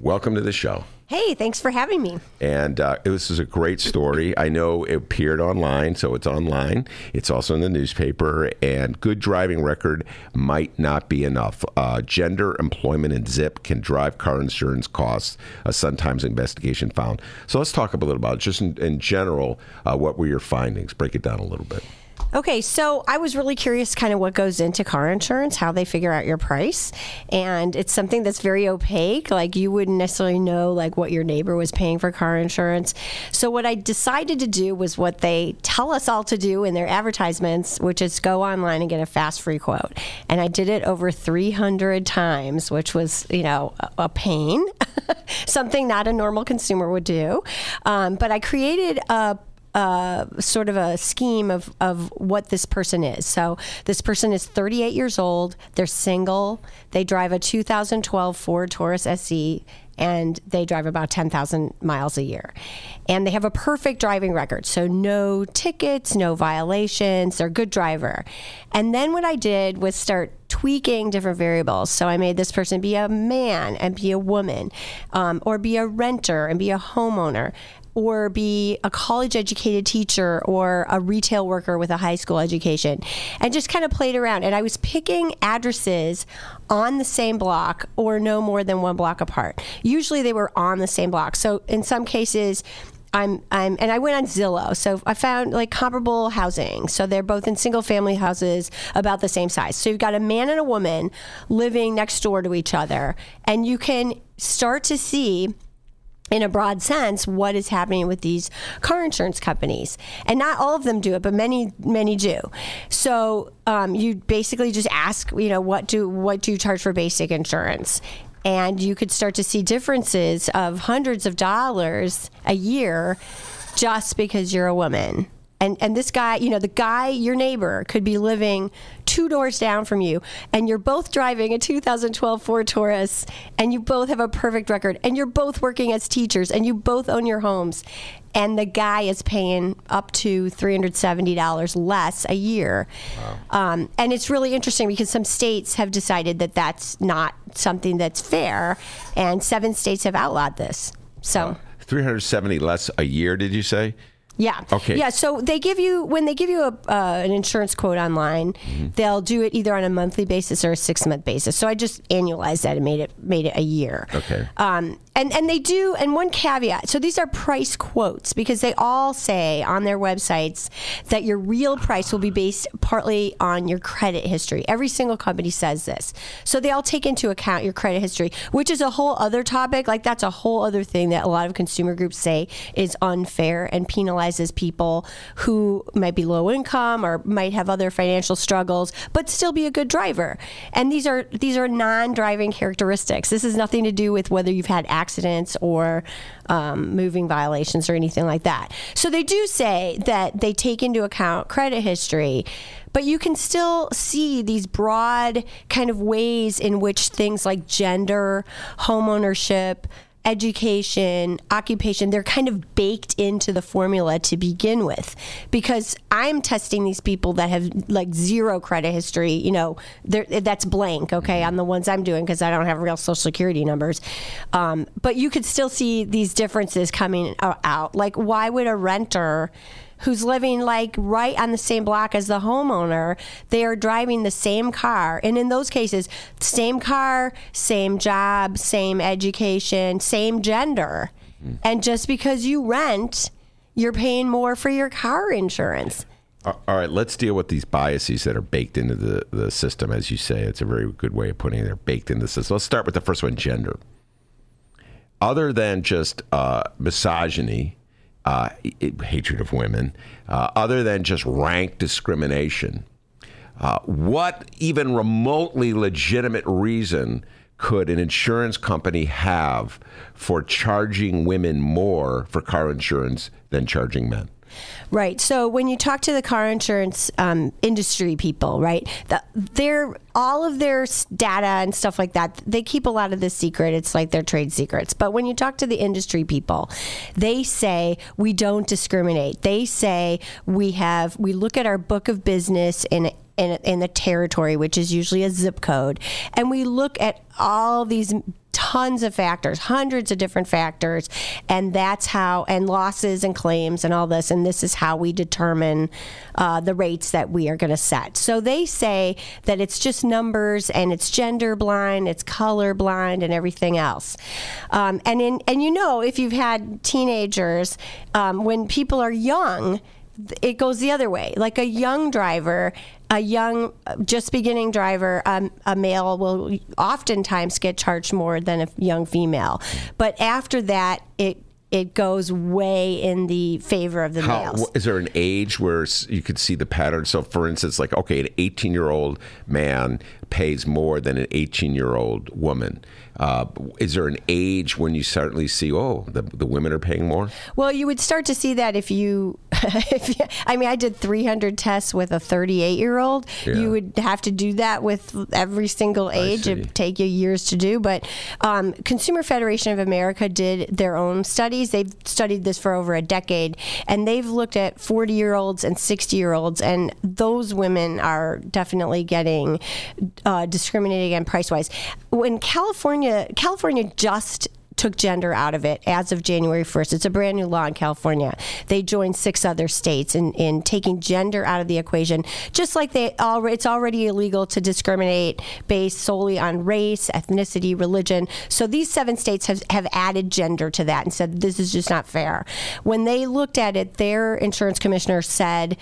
Welcome to the show. Hey, thanks for having me. And uh, this is a great story. I know it appeared online, so it's online. It's also in the newspaper. And good driving record might not be enough. Uh, gender, employment, and zip can drive car insurance costs. A Sun Times investigation found. So let's talk a little about it. just in, in general. Uh, what were your findings? Break it down a little bit. Okay, so I was really curious kind of what goes into car insurance, how they figure out your price. And it's something that's very opaque. Like you wouldn't necessarily know like what your neighbor was paying for car insurance. So what I decided to do was what they tell us all to do in their advertisements, which is go online and get a fast free quote. And I did it over 300 times, which was, you know, a pain. [LAUGHS] something not a normal consumer would do. Um, but I created a uh, sort of a scheme of, of what this person is. So this person is 38 years old. They're single. They drive a 2012 Ford Taurus SE and they drive about 10,000 miles a year. And they have a perfect driving record. So no tickets, no violations. They're a good driver. And then what I did was start tweaking different variables. So I made this person be a man and be a woman, um, or be a renter and be a homeowner or be a college educated teacher or a retail worker with a high school education and just kind of played around. And I was picking addresses on the same block or no more than one block apart. Usually they were on the same block. So in some cases, I'm I'm and I went on Zillow. So I found like comparable housing. So they're both in single family houses about the same size. So you've got a man and a woman living next door to each other and you can start to see in a broad sense what is happening with these car insurance companies. And not all of them do it but many many do. So um, you basically just ask you know what do what do you charge for basic insurance? And you could start to see differences of hundreds of dollars a year just because you're a woman and and this guy, you know, the guy, your neighbor, could be living two doors down from you, and you're both driving a 2012 Ford Taurus, and you both have a perfect record, and you're both working as teachers, and you both own your homes, and the guy is paying up to $370 less a year. Wow. Um, and it's really interesting because some states have decided that that's not something that's fair, and seven states have outlawed this. So. Uh, 370 less a year, did you say? Yeah. Okay. Yeah. So they give you when they give you a uh, an insurance quote online, mm-hmm. they'll do it either on a monthly basis or a six month basis. So I just annualized that and made it made it a year. Okay. Um, and and they do and one caveat so these are price quotes because they all say on their websites that your real price will be based partly on your credit history. Every single company says this. So they all take into account your credit history which is a whole other topic. Like that's a whole other thing that a lot of consumer groups say is unfair and penalizes people who might be low income or might have other financial struggles but still be a good driver. And these are these are non-driving characteristics. This has nothing to do with whether you've had accidents or um, moving violations or anything like that. So they do say that they take into account credit history, but you can still see these broad kind of ways in which things like gender, home ownership, education, occupation, they're kind of baked into the formula to begin with. Because I'm testing these people that have like zero credit history, you know, that's blank, okay, on the ones I'm doing because I don't have real social security numbers. Um, but you could still see these differences coming out. Like, why would a renter who's living like right on the same block as the homeowner, they are driving the same car. And in those cases, same car, same job, same education, same gender. Mm-hmm. And just because you rent, you're paying more for your car insurance. All right, let's deal with these biases that are baked into the, the system, as you say. It's a very good way of putting it. They're baked into the system. Let's start with the first one gender. Other than just uh, misogyny, uh, hatred of women, uh, other than just rank discrimination. Uh, what even remotely legitimate reason could an insurance company have for charging women more for car insurance than charging men? Right. So when you talk to the car insurance um, industry people, right, the, they're all of their data and stuff like that. They keep a lot of this secret. It's like their trade secrets. But when you talk to the industry people, they say we don't discriminate. They say we have we look at our book of business in in, in the territory, which is usually a zip code, and we look at all these tons of factors, hundreds of different factors, and that's how and losses and claims and all this, and this is how we determine uh, the rates that we are going to set. So they say that it's just numbers and it's gender blind, it's color blind, and everything else. Um, and in and you know if you've had teenagers, um, when people are young it goes the other way. Like a young driver, a young, just beginning driver, um, a male will oftentimes get charged more than a young female. But after that, it it goes way in the favor of the How, males. is there an age where you could see the pattern? So, for instance, like okay, an 18 year old man pays more than an 18 year old woman. Uh, is there an age when you certainly see, oh, the, the women are paying more? Well, you would start to see that if you, [LAUGHS] if you, I mean, I did 300 tests with a 38 year old. Yeah. You would have to do that with every single age. It'd take you years to do. But um, Consumer Federation of America did their own studies. They've studied this for over a decade, and they've looked at 40 year olds and 60 year olds, and those women are definitely getting uh, discriminated against price wise. When California, California just took gender out of it as of January 1st. It's a brand new law in California. They joined six other states in, in taking gender out of the equation, just like they already, it's already illegal to discriminate based solely on race, ethnicity, religion. So these seven states have, have added gender to that and said this is just not fair. When they looked at it, their insurance commissioner said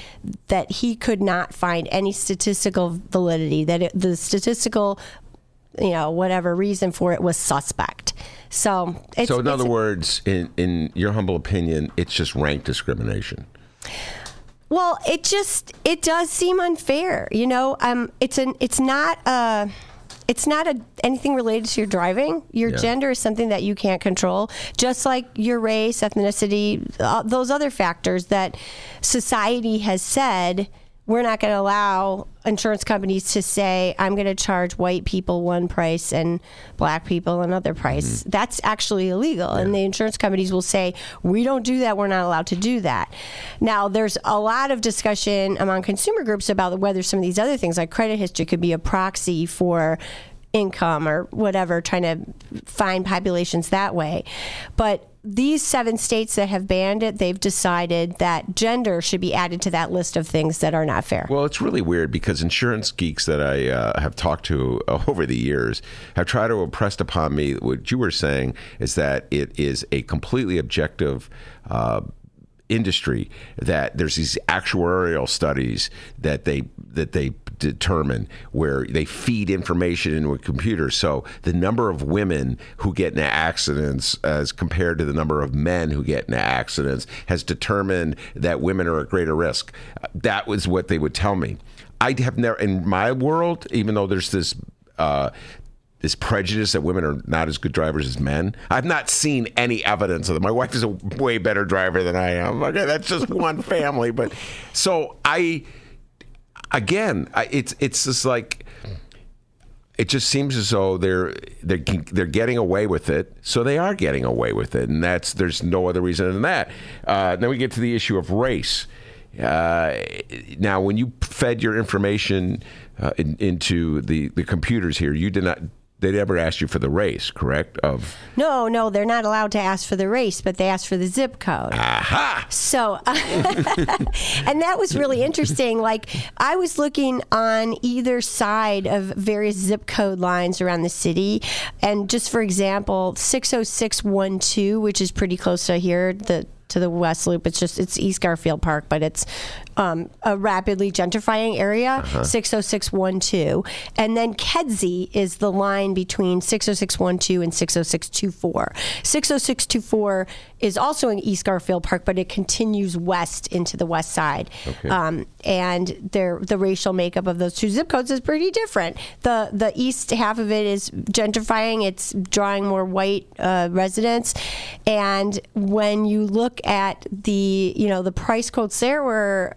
that he could not find any statistical validity, that it, the statistical you know, whatever reason for it was suspect. So, it's, so, in other words, in, in your humble opinion, it's just rank discrimination. well, it just it does seem unfair. You know, um, it's an it's not a. It's not a, anything related to your driving. Your Yeah. gender is something that you can't control, just like your race, ethnicity, uh, those other factors that society has said we're not going to allow insurance companies to say I'm going to charge white people one price and black people another price. Mm-hmm. That's actually illegal, and the insurance companies will say we don't do that. We're not allowed to do that. Now, there's a lot of discussion among consumer groups about whether some of these other things, like credit history, could be a proxy for income or whatever, trying to find populations that way. But these seven states that have banned it, they've decided that gender should be added to that list of things that are not fair. Well, it's really weird because insurance geeks that I uh, have talked to uh, over the years have tried to impress upon me what you were saying is that it is a completely objective. Uh, industry that there's these actuarial studies that they that they determine where they feed information into a computer so the number of women who get into accidents as compared to the number of men who get into accidents has determined that women are at greater risk that was what they would tell me i have never in my world even though there's this uh, this prejudice that women are not as good drivers as men. I've not seen any evidence of that. My wife is a way better driver than I am. Okay, that's just one family, but so I again, it's it's just like it just seems as though they're they're they're getting away with it. So they are getting away with it, and that's there's no other reason than that. Uh, then we get to the issue of race. Uh, now, when you fed your information uh, in, into the, the computers here, you did not. They never asked you for the race, correct? Of No, no, they're not allowed to ask for the race, but they ask for the zip code. aha. So, [LAUGHS] and that was really interesting. Like, I was looking on either side of various zip code lines around the city. And just for example, 60612, which is pretty close to here, the to the West Loop. It's just it's East Garfield Park, but it's um, a rapidly gentrifying area, 60612. And then Kedzie is the line between 60612 and 60624. 60624 is also in East Garfield Park, but it continues west into the west side. Um, and their the racial makeup of those two zip codes is pretty different. The the east half of it is gentrifying; it's drawing more white uh, residents. And when you look at the you know the price quotes there were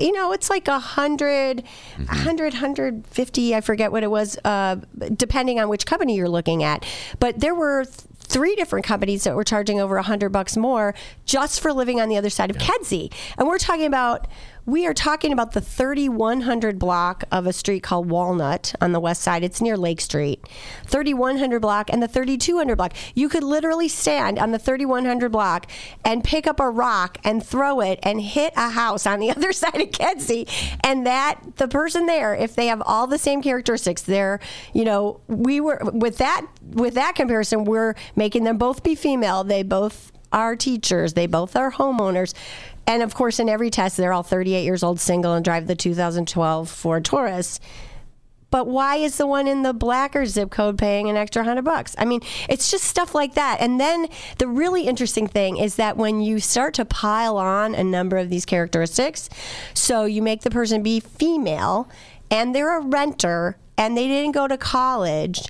you know it's like a hundred, a hundred, hundred fifty. I forget what it was, uh, depending on which company you're looking at. But there were. th- Three different companies that were charging over a hundred bucks more just for living on the other side of Kedzie, and we're talking about we are talking about the 3100 block of a street called Walnut on the west side. It's near Lake Street. 3100 block and the 3200 block. You could literally stand on the 3100 block and pick up a rock and throw it and hit a house on the [LAUGHS] other side of Kedzie. And that, the person there, if they have all the same characteristics, they're, you know, we were, with that, with that comparison, we're making them both be female. They both are teachers. They both are homeowners. And of course, in every test, they're all 38 years old, single, and drive the 2012 Ford Taurus. But why is the one in the blacker zip code paying an extra hundred bucks? I mean, it's just stuff like that. And then the really interesting thing is that when you start to pile on a number of these characteristics, so you make the person be female and they're a renter and they didn't go to college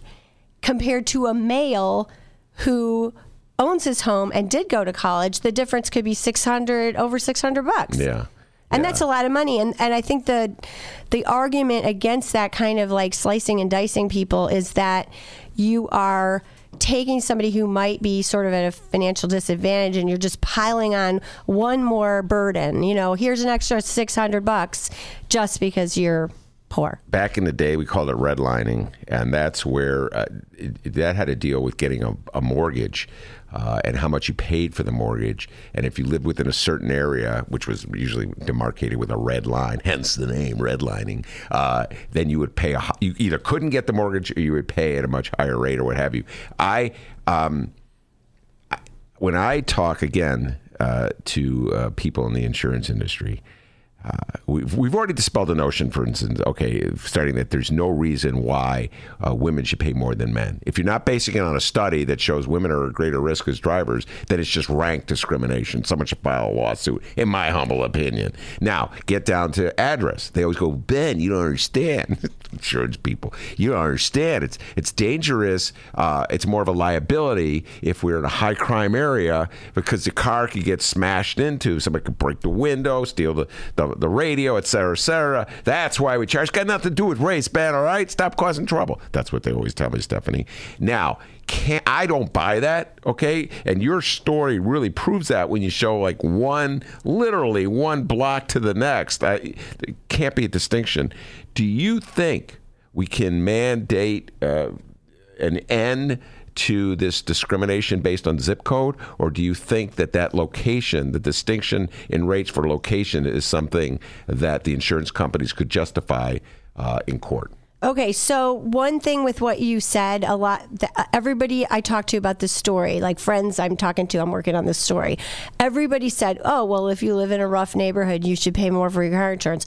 compared to a male who owns his home and did go to college, the difference could be 600 over 600 bucks. Yeah. And that's a lot of money. And and I think the the argument against that kind of like slicing and dicing people is that you are taking somebody who might be sort of at a financial disadvantage and you're just piling on one more burden. You know, here's an extra 600 bucks just because you're poor. back in the day, we called it redlining, and that's where uh, it- that had to deal with getting a, a mortgage uh, and how much you paid for the mortgage. And if you lived within a certain area, which was usually demarcated with a red line, hence the name redlining, uh, then you would pay a. You either couldn't get the mortgage or you would pay at a much higher rate or what have you. I. Um, when I talk again uh, to uh, people in the insurance industry, uh, we've, we've already dispelled the notion, for instance, okay, starting that there's no reason why uh, women should pay more than men. If you're not basing it on a study that shows women are at greater risk as drivers, then it's just rank discrimination. Someone should file a lawsuit, in my humble opinion. Now, get down to address. They always go, Ben, you don't understand. [LAUGHS] insurance people, you don't understand. It's it's dangerous. Uh, it's more of a liability if we're in a high crime area because the car could get smashed into. Somebody could break the window, steal the, the, the radio, et cetera, et cetera. That's why we charge. Got nothing to do with race, man, All right, stop causing trouble. That's what they always tell me, Stephanie. Now. Can't, I don't buy that, okay? And your story really proves that when you show like one, literally one block to the next. I, there can't be a distinction. Do you think we can mandate uh, an end to this discrimination based on zip code, or do you think that that location, the distinction in rates for location, is something that the insurance companies could justify uh, in court? Okay, so one thing with what you said, a lot, everybody I talked to about this story, like friends I'm talking to, I'm working on this story. Everybody said, oh, well, if you live in a rough neighborhood, you should pay more for your car insurance.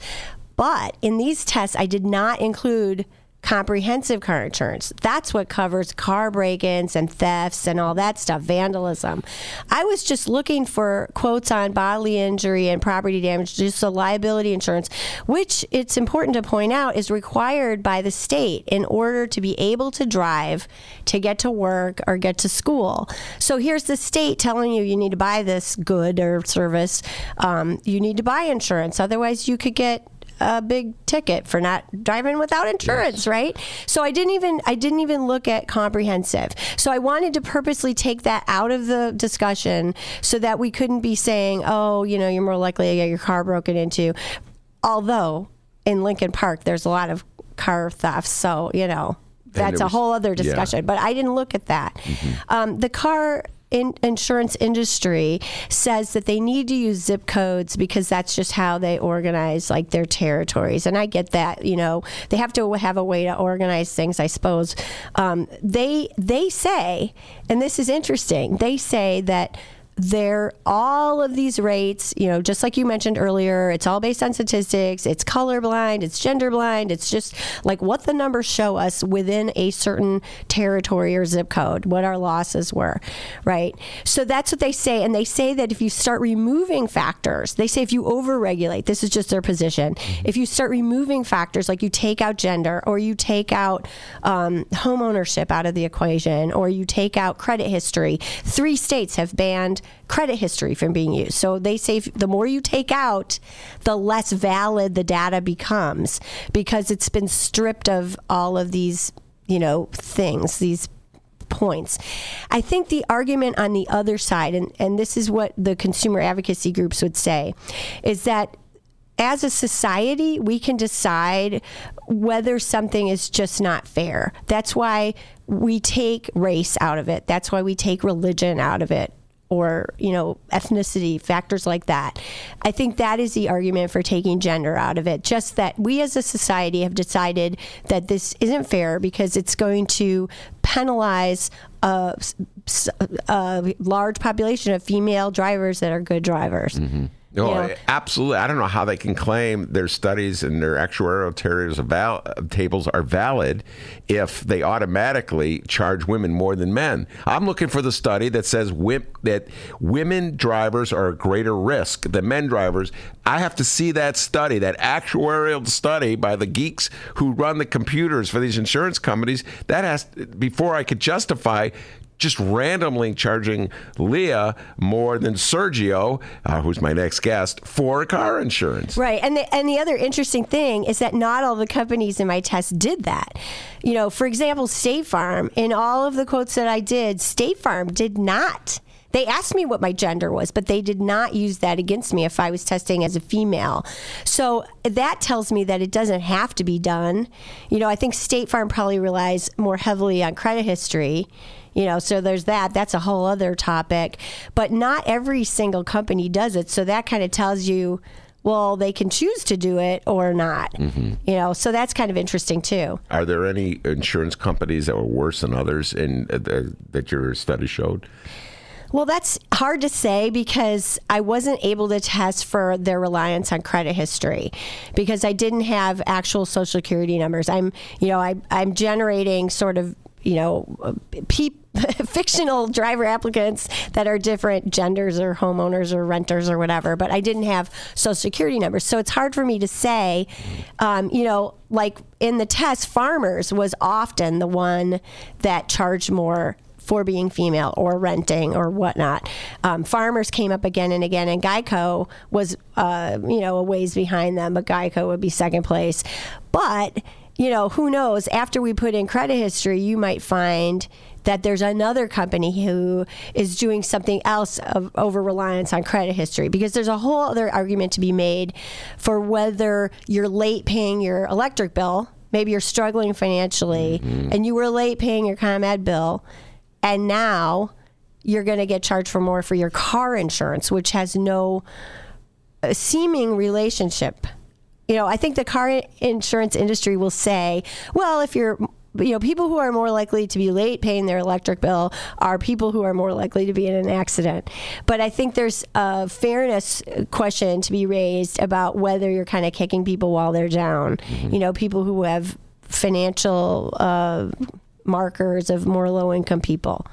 But in these tests, I did not include comprehensive car insurance. That's what covers car break ins and thefts and all that stuff, vandalism. I was just looking for quotes on bodily injury and property damage, just the liability insurance, which it's important to point out is required by the state in order to be able to drive to get to work or get to school. So here's the state telling you you need to buy this good or service. Um, you need to buy insurance, otherwise, you could get a big ticket for not driving without insurance, right? So I didn't even I didn't even look at comprehensive. So I wanted to purposely take that out of the discussion so that we couldn't be saying, "Oh, you know, you're more likely to get your car broken into." Although in Lincoln Park there's a lot of car thefts, so, you know, that's it a was- whole other yeah. discussion, but I didn't look at that. Um, the car in, insurance industry says that they need to use zip codes because that's just how they organize like their territories. And i get that you know they have to have a way to organize things i suppose. Um, they they say and this is interesting they say that there all of these rates, you know, just like you mentioned earlier, it's all based on statistics. It's colorblind, it's gender blind. It's just like what the numbers show us within a certain territory or zip code, what our losses were, right? So that's what they say, and they say that if you start removing factors, they say if you overregulate, this is just their position. If you start removing factors like you take out gender or you take out um, home ownership out of the equation or you take out credit history, three states have banned credit history from being used. So they say the more you take out, the less valid the data becomes because it's been stripped of all of these, you know, things, these points. I think the argument on the other side, and, and this is what the consumer advocacy groups would say, is that as a society, we can decide whether something is just not fair. That's why we take race out of it. That's why we take religion out of it or you know ethnicity factors like that. I think that is the argument for taking gender out of it. Just that we as a society have decided that this isn't fair because it's going to penalize a, a large population of female drivers that are good drivers. Mm-hmm. Oh, you know? absolutely. I don't know how they can claim their studies and their actuarial tables are, val- tables are valid if they automatically charge women more than men. I'm looking for the study that says wi- that women drivers are a greater risk than men drivers. I have to see that study, that actuarial study by the geeks who run the computers for these insurance companies. That has before I could justify just randomly charging Leah more than Sergio, uh, who's my next guest, for car insurance. Right. And the, and the other interesting thing is that not all the companies in my test did that. You know, for example, State Farm, in all of the quotes that I did, State Farm did not. They asked me what my gender was, but they did not use that against me if I was testing as a female. So that tells me that it doesn't have to be done. You know, I think State Farm probably relies more heavily on credit history. You know, so there's that. That's a whole other topic. But not every single company does it. So that kind of tells you, well, they can choose to do it or not. Mm-hmm. You know, so that's kind of interesting too. Are there any insurance companies that were worse than others in uh, that your study showed? Well, that's hard to say because I wasn't able to test for their reliance on credit history because I didn't have actual social security numbers. I'm, you know, I, I'm generating sort of, you know, [LAUGHS] fictional driver applicants that are different genders or homeowners or renters or whatever, but I didn't have social security numbers. So it's hard for me to say, um, you know, like in the test, farmers was often the one that charged more for being female or renting or whatnot. Um, farmers came up again and again, and Geico was, uh, you know, a ways behind them, but Geico would be second place. But, you know, who knows? After we put in credit history, you might find that there's another company who is doing something else of over reliance on credit history because there's a whole other argument to be made for whether you're late paying your electric bill maybe you're struggling financially and you were late paying your ComEd bill and now you're going to get charged for more for your car insurance, which has no uh, seeming relationship. You know, I think the car insurance industry will say, well, if you're you know, people who are more likely to be late paying their electric bill are people who are more likely to be in an accident. But I think there's a fairness question to be raised about whether you're kind of kicking people while they're down. You know, people who have financial uh, markers of more low income people.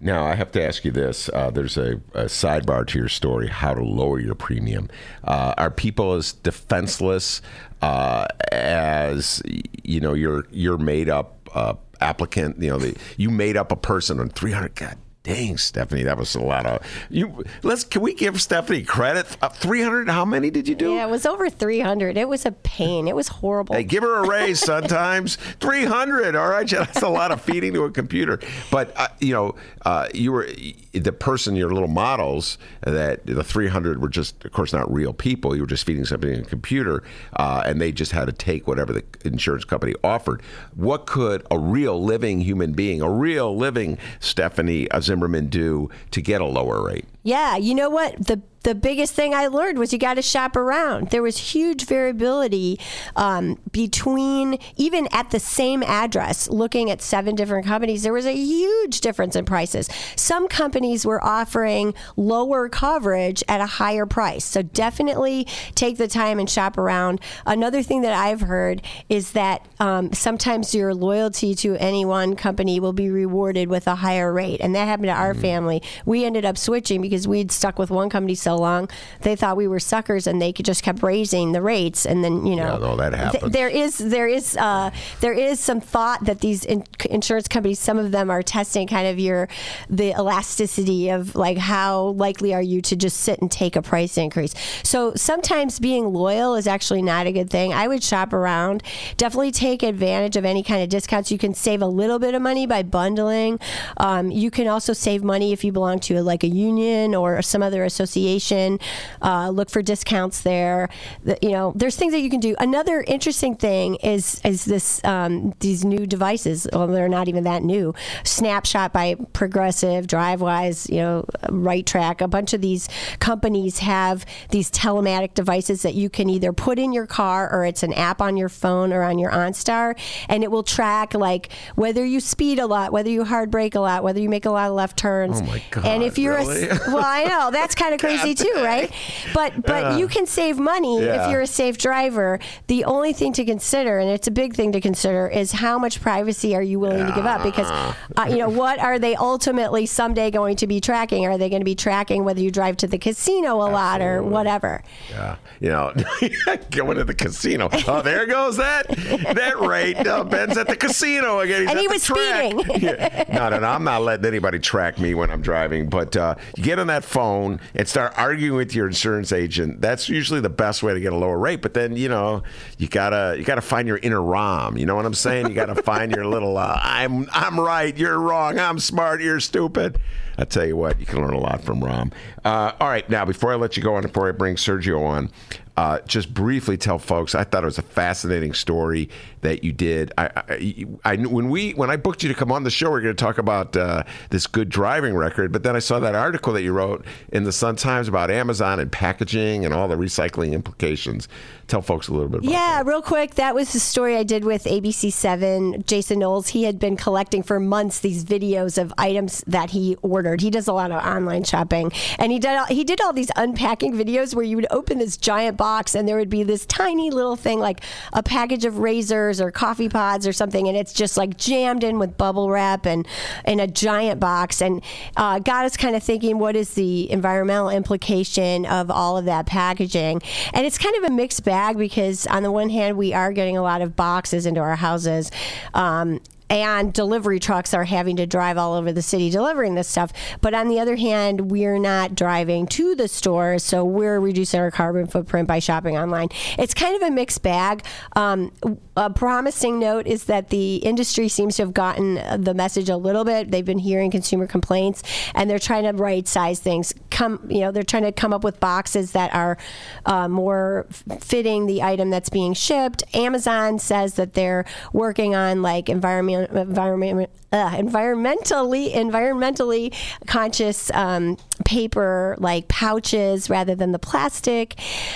Now, I have to ask you this. Uh, there's a, a sidebar to your story how to lower your premium. Uh, are people as defenseless uh, as, you know, your, your made up uh, applicant? You know, the, you made up a person on 300. God dang, Stephanie, that was a lot of. you. Let's Can we give Stephanie credit? Uh, 300? How many did you do? Yeah, it was over 300. It was a pain. It was horrible. Hey, give her a raise [LAUGHS] sometimes. 300. All right. That's a lot of feeding to a computer. But, uh, you know, uh, you were the person, your little models, that the 300 were just, of course, not real people. You were just feeding something in a computer, uh, and they just had to take whatever the insurance company offered. What could a real living human being, a real living Stephanie Zimmermann do to get a lower rate? Yeah, you know what? The the biggest thing I learned was you got to shop around. There was huge variability um, between even at the same address, looking at seven different companies. There was a huge difference in prices. Some companies were offering lower coverage at a higher price. So definitely take the time and shop around. Another thing that I've heard is that um, sometimes your loyalty to any one company will be rewarded with a higher rate, and that happened to our family. We ended up switching because we'd stuck with one company so long. They thought we were suckers, and they could just kept raising the rates. And then you know, Yeah, no, that th- happens. there is there is uh, there is some thought that these in- insurance companies, some of them are testing kind of your the elasticity of like how likely are you to just sit and take a price increase. So sometimes being loyal is actually not a good thing. I would shop around. Definitely take advantage of any kind of discounts. You can save a little bit of money by bundling. Um, you can also save money if you belong to like a union or some other association. Uh, look for discounts there. The- you know, there's things that you can do. Another interesting thing is is this um, these new devices. Well, they're not even that new. Snapshot by Progressive, DriveWise, you know, Right Track. A bunch of these companies have these telematic devices that you can either put in your car or it's an app on your phone or on your OnStar, and it will track like whether you speed a lot, whether you hard brake a lot, whether you make a lot of left turns. Oh my God, And if you're really? a [LAUGHS] well, I know that's kind of crazy too, right? But but you can save money Yeah. if you're a safe driver. The only thing to consider, and it's a big thing to consider, is how much privacy are you willing to give up? Because uh, you know what are they ultimately someday going to be tracking? Are they going to be tracking whether you drive to the casino a lot or whatever? Yeah, you know, [LAUGHS] going to the casino. Oh, there goes that that rate. Uh, Ben's at the casino again. He's And he was track. speeding. [LAUGHS] Yeah. No, no, no. I'm not letting anybody track me when I'm driving. But uh, you get on that phone and start arguing with your insurance agent. That's usually the best way to get a lower rate. But then you know you gotta you gotta find your inner Rahm. You know what I'm saying? You gotta find your little. Uh, I'm I'm right. You're wrong. I'm smart. You're stupid. I tell you what, you can learn a lot from Rahm. Uh, all right, now before I let you go on, before I bring Sergio on, uh, just briefly tell folks. I thought it was a fascinating story that you did. I, I, I knew- when we when I booked you to come on the show, we are going to talk about uh, this good driving record. But then I saw that article that you wrote in the Sun Times about Amazon and packaging and all the recycling implications. Tell folks a little bit about Yeah, real quick. That was the story I did with ABC7. Jason Knowles, he had been collecting for months these videos of items that he ordered. He does a lot of online shopping, and he did he did all these unpacking videos where you would open this giant box and there would be this tiny little thing like a package of razors or coffee pods or something, and it's just like jammed in with bubble wrap and in a giant box, and uh, got us kind of thinking, what is the environmental implication of all of that packaging? And it's kind of a mixed bag because on the one hand, we are getting a lot of boxes into our houses. Um, and delivery trucks are having to drive all over the city delivering this stuff. But on the other hand, we're not driving to the store, so we're reducing our carbon footprint by shopping online. It's kind of a mixed bag. Um, a promising note is that the industry seems to have gotten the message a little bit. They've been hearing consumer complaints, and they're trying to right size things. Come, you know, they're trying to come up with boxes that are uh, more fitting the item that's being shipped. Amazon says that they're working on like environment environment uh, environmentally environmentally conscious um, paper like pouches rather than the plastic.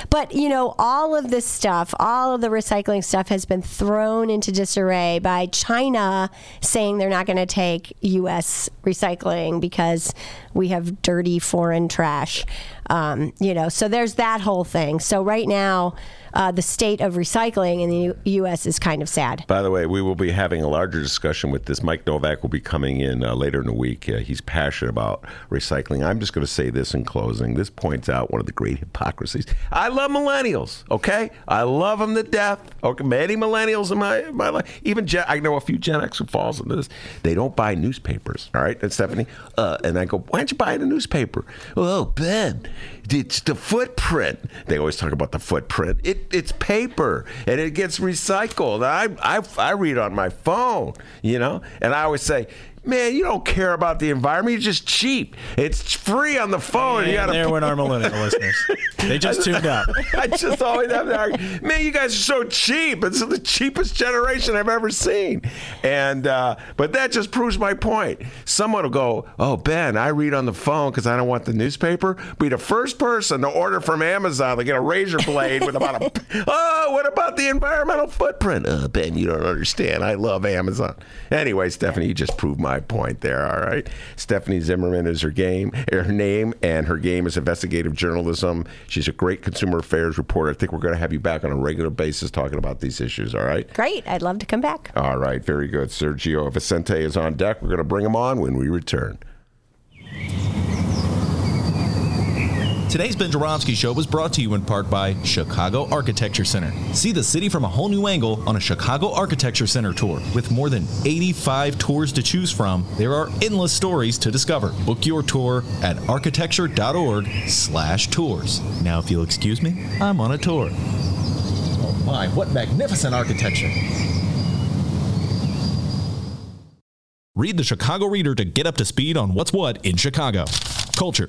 But you know, all of this stuff, all of the recycling stuff has been thrown into disarray by China saying they're not going to take U.S. recycling because we have dirty foreign trash. Um, you know, so there's that whole thing. So right now, uh, the state of recycling in the U- U.S. is kind of sad. By the way, we will be having a larger discussion with this. Mike Novak will be coming in uh, later in the week. Uh, he's passionate about recycling. I'm just going to say this in closing. This points out one of the great hypocrisies. I love millennials. Okay, I love them to death. Okay, many millennials in my my life. Even Gen, I know a few Gen X who falls into this. They don't buy newspapers. All right, and Stephanie. Uh, and I go, why don't you buy the newspaper? Oh, Ben, it's the footprint. They always talk about the footprint. It it's paper and it gets recycled. I I I read on my phone, you know, and I always say, man, you don't care about the environment. You're just cheap. It's free on the phone. you gotta there went our millennial listeners. They just [LAUGHS] tuned up. [LAUGHS] I just always have that man, you guys are so cheap. It's the cheapest generation I've ever seen. And uh, but that just proves my point. Someone will go, "Oh, Ben, I read on the phone because I don't want the newspaper." Be the first person to order from Amazon to get a razor blade with about a. [LAUGHS] Oh, what about the environmental footprint? Uh, ben, you don't understand. I love Amazon. Anyway, Stephanie, you just proved my point there. All right, Stephanie Zimmermann is her game, er, her name, and her game is investigative journalism. She's a great consumer affairs reporter. I think we're going to have you back on a regular basis talking about these issues. All right. Great. I'd love to come back. All right. Very good. Sergio Vicente is on deck. We're going to bring him on when we return. Today's Ben Joravsky Show was brought to you in part by Chicago Architecture Center. See the city from a whole new angle on a Chicago Architecture Center tour. With more than 85 tours to choose from, there are endless stories to discover. Book your tour at architecture.org slash tours. Now, if you'll excuse me, I'm on a tour. Oh my, what magnificent architecture! Read the Chicago Reader to get up to speed on what's what in Chicago. Culture,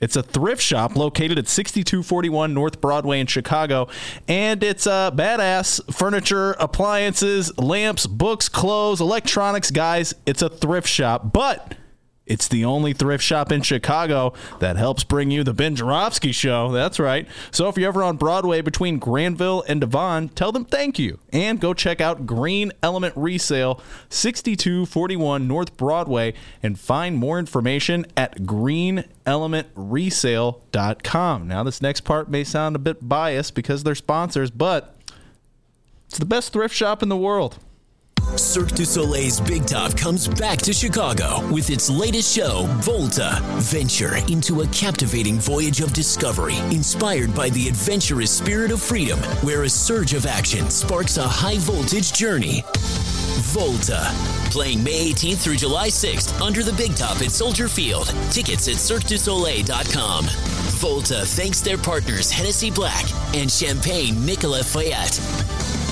It's a thrift shop located at 6241 North Broadway in Chicago, and it's uh, badass furniture, appliances, lamps, books, clothes, electronics. Guys, it's a thrift shop, but it's the only thrift shop in Chicago that helps bring you the Ben Joravsky Show. That's right. So if you're ever on Broadway between Granville and Devon, tell them thank you. And go check out Green Element Resale, 6241 North Broadway, and find more information at greenelementresale.com. Now, this next part may sound a bit biased because they're sponsors, but it's the best thrift shop in the world. Cirque du Soleil's Big Top comes back to Chicago with its latest show, Volta. Venture into a captivating voyage of discovery inspired by the adventurous spirit of freedom, where a surge of action sparks a high voltage journey. Volta. Playing May 18th through July 6th under the Big Top at Soldier Field. Tickets at CirqueDuSoleil.com. Volta thanks their partners Hennessy Black and Champagne Nicolas Feuillatte.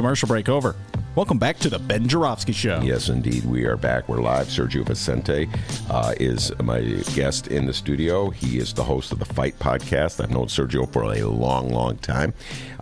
Commercial break over. Welcome back to the Ben Joravsky Show. Yes, indeed. We are back. We're live. Sergio Vicente uh, is my guest in the studio. He is the host of the Fight Podcast. I've known Sergio for a long, long time.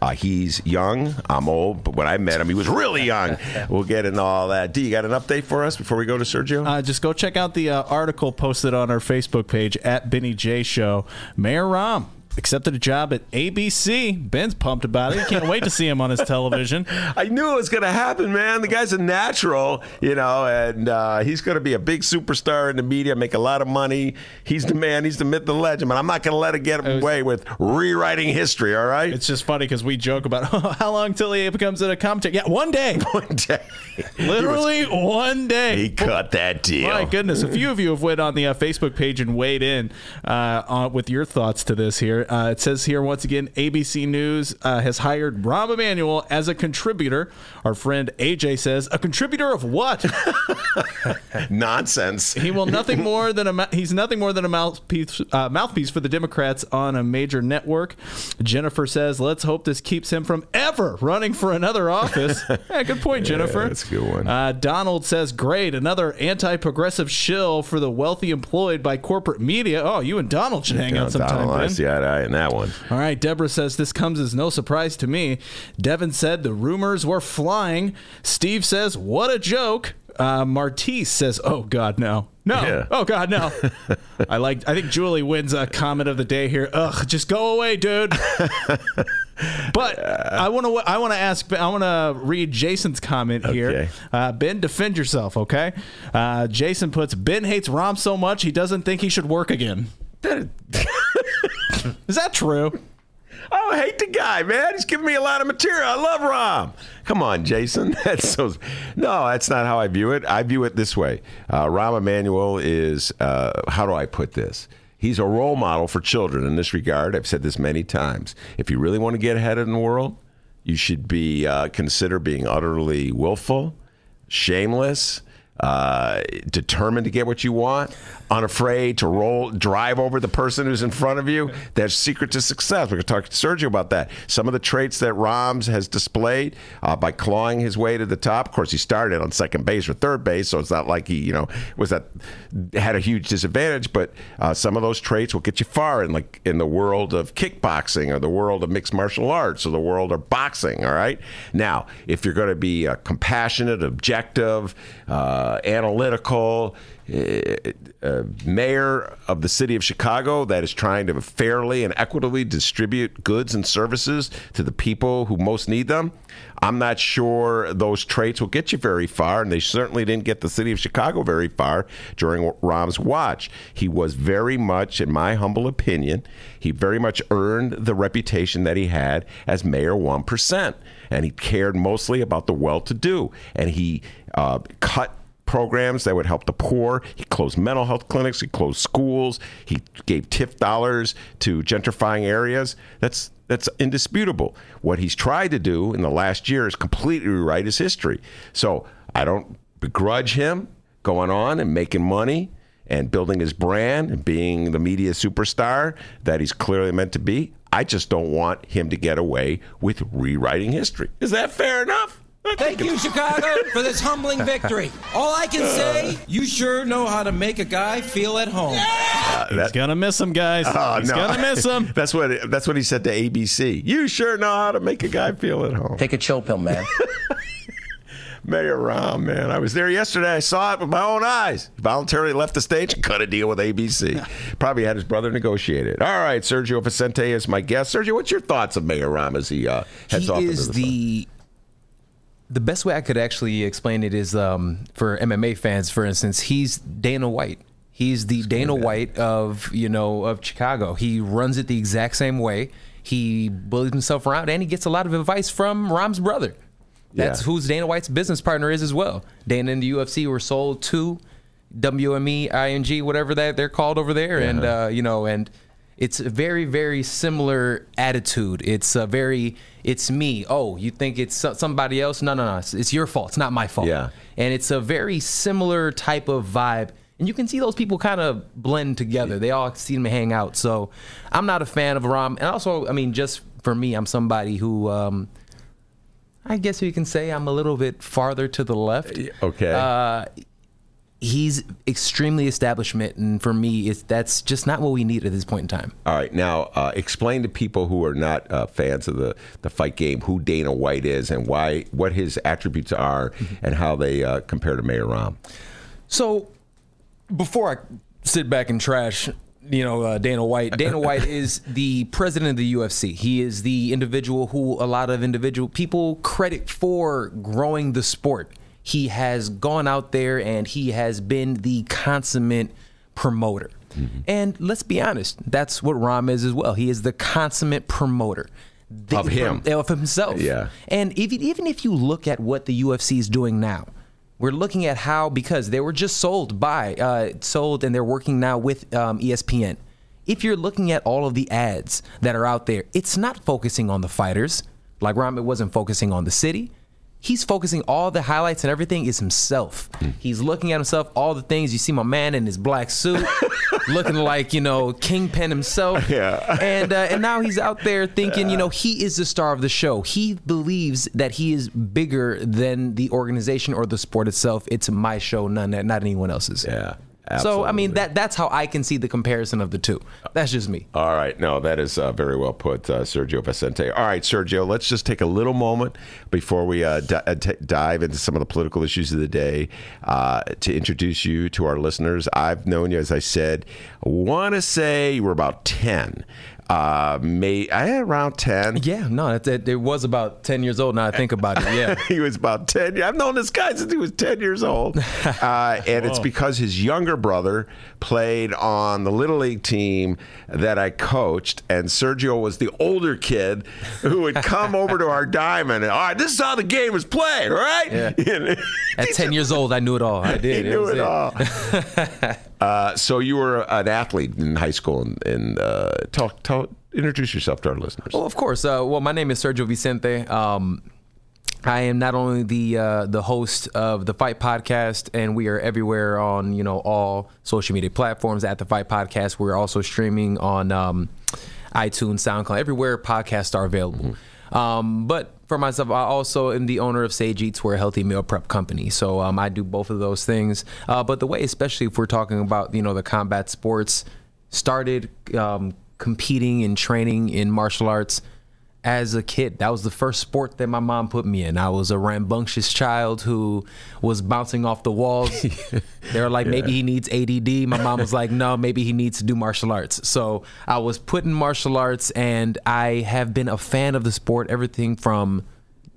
Uh, he's young. I'm old, but when I met him, he was really young. [LAUGHS] we'll get into all that. D, you got an update for us before we go to Sergio? Uh, just go check out the uh, article posted on our Facebook page at Benny J Show. Mayor Rahm accepted a job at ABC. Ben's pumped about it. He can't wait to see him on his television. [LAUGHS] I knew it was going to happen, man. The guy's a natural, you know, and uh, he's going to be a big superstar in the media, make a lot of money. He's the man. He's the myth, the legend. But I'm not going to let it get was, away with rewriting history. All right. It's just funny because we joke about oh, [LAUGHS] how long till he becomes a commentator. Yeah, one day. [LAUGHS] One day. Literally was, one day. He cut that deal. My goodness, a few of you have went on the uh, Facebook page and weighed in uh, on, with your thoughts to this here. Uh, it says here once again, ABC News uh, has hired Rahm Emanuel as a contributor. Our friend AJ says, a contributor of what? [LAUGHS] Nonsense. He will nothing more than a he's nothing more than a mouthpiece uh, mouthpiece for the Democrats on a major network. Jennifer says, let's hope this keeps him from ever running for another office. [LAUGHS] yeah, good point, Jennifer. Yeah, that's a good one. Uh, Donald says, great, another anti-progressive shill for the wealthy employed by corporate media. Oh, you and Donald should hang out sometime. Donald, I see eye to eye in that one. All right, Deborah says this comes as no surprise to me. Devin said the rumors were flying. Steve says, what a joke. Uh, Martise says, "Oh God, no, no, yeah. oh God, no." [LAUGHS] I like. I think Julie wins a comment of the day here. Ugh, just go away, dude. [LAUGHS] But I want to. I want to ask. I want to read Jason's comment here. Uh, ben, defend yourself, okay? Uh, Jason puts Ben hates Rahm so much he doesn't think he should work again. Is that true? Oh, I hate the guy, man. He's giving me a lot of material. I love Rahm. Come on, Jason. [LAUGHS] That's so. No, that's not how I view it. I view it this way. Uh, Rahm Emanuel is. Uh, how do I put this? He's a role model for children in this regard. I've said this many times. If you really want to get ahead in the world, you should be uh, consider being utterly willful, shameless, uh, determined to get what you want, unafraid to roll, drive over the person who's in front of you. That's secret to success. We're going to talk to Sergio about that. Some of the traits that Rahm's has displayed uh, by clawing his way to the top. Of course, he started on second base or third base, so it's not like he, you know, was that had a huge disadvantage. But uh, some of those traits will get you far in like in the world of kickboxing or the world of mixed martial arts or the world of boxing. All right. Now, if you're going to be uh, compassionate, objective, uh, analytical uh, mayor of the city of Chicago that is trying to fairly and equitably distribute goods and services to the people who most need them. I'm not sure those traits will get you very far, and they certainly didn't get the city of Chicago very far during Rahm's watch. He was very much, in my humble opinion, he very much earned the reputation that he had as Mayor 1%. And he cared mostly about the well to do. And he uh, cut programs that would help the poor. He closed mental health clinics. He closed schools. He gave TIF dollars to gentrifying areas. That's that's indisputable. What he's tried to do in the last year is completely rewrite his history. So I don't begrudge him going on and making money and building his brand and being the media superstar that he's clearly meant to be. I just don't want him to get away with rewriting history. Is that fair enough? Thank you, Chicago, for this humbling victory. All I can say, you sure know how to make a guy feel at home. He's gonna miss him, guys. Oh, He's no. gonna miss him. [LAUGHS] that's what that's what he said to ABC. You sure know how to make a guy feel at home. Take a chill pill, man. [LAUGHS] Mayor Rahm, man. I was there yesterday. I saw it with my own eyes. He voluntarily left the stage and cut a deal with ABC. [LAUGHS] Probably had his brother negotiate it. All right, Sergio Vicente is my guest. Sergio, what's your thoughts of Mayor Rahm as he uh, heads he off into is the, the the best way I could actually explain it is um, for MMA fans, for instance, he's Dana White. He's the Dana White of you know of Chicago. He runs it the exact same way. He bullies himself around, and he gets a lot of advice from Rahm's brother. That's Yeah. who's Dana White's business partner is as well. Dana and the UFC were sold to WME, ING, whatever that they're called over there, and uh, you know, and it's a very, very similar attitude. It's a very, it's me. Oh, you think it's somebody else? No, no, no. It's, it's your fault. It's not my fault. Yeah. And it's a very similar type of vibe. And you can see those people kind of blend together. They all seem to hang out. So I'm not a fan of Rahm. And also, I mean, just for me, I'm somebody who, um, I guess you can say I'm a little bit farther to the left. Okay. Uh, he's extremely establishment. And for me, it's, that's just not what we need at this point in time. All right, now uh, explain to people who are not uh, fans of the, the fight game who Dana White is and why, what his attributes are, and how they uh, compare to Mayor Rahm. So, before I sit back and trash, you know, uh, Dana White. Dana [LAUGHS] White is the president of the UFC. He is the individual who a lot of individual people credit for growing the sport. He has gone out there and he has been the consummate promoter. And let's be honest, that's what Rahm is as well. He is the consummate promoter. The- Of him. Of himself. Yeah. And even even if you look at what the UFC is doing now, we're looking at how because they were just sold by uh, sold and they're working now with um, ESPN. If you're looking at all of the ads that are out there, it's not focusing on the fighters. Like Rahmet wasn't focusing on the city. He's focusing all the highlights and everything is himself. He's looking at himself, all the things you see my man in his black suit, [LAUGHS] looking like you know Kingpin himself. [LAUGHS] Yeah. And uh, and now he's out there thinking, you know, he is the star of the show. He believes that he is bigger than the organization or the sport itself. It's my show, none not anyone else's. Yeah. So I mean that that's how I can see the comparison of the two. That's just me. All right. No, that is uh, very well put, uh, Sergio Vicente. All right, Sergio, let's just take a little moment before we uh, di- uh, t- dive into some of the political issues of the day uh, to introduce you to our listeners. I've known you, as I said, I want to say you were about 10. Uh, May I had around ten. Yeah, no, it, it, it was about ten years old. Now I think about it. [LAUGHS] Yeah, he was about ten. I've known this guy since he was ten years old, [LAUGHS] uh, and it's because his younger brother played on the little league team that I coached, and Sergio was the older kid who would [LAUGHS] come over to our diamond. And, all right, this is how the game is played. All right. Yeah. At ten years old, I knew it all. I did. He knew was it all. uh, so you were an athlete in high school, and, and uh, talk, talk, introduce yourself to our listeners. Well, of course. Uh, well, my name is Sergio Vicente. Um, I am not only the uh, the host of the Fight Podcast, and we are everywhere on you know all social media platforms at the Fight Podcast. We're also streaming on um, iTunes, SoundCloud, everywhere podcasts are available. Um, but for myself, I also am the owner of Sage Eats. We're a healthy meal prep company, so um, I do both of those things. Uh, but the way, especially if we're talking about you know the combat sports, started um, competing and training in martial arts as a kid. That was the first sport that my mom put me in. I was a rambunctious child who was bouncing off the walls. [LAUGHS] they were like, maybe he needs ADD. My mom was like, no, maybe he needs to do martial arts. So I was put in martial arts, and I have been a fan of the sport. Everything from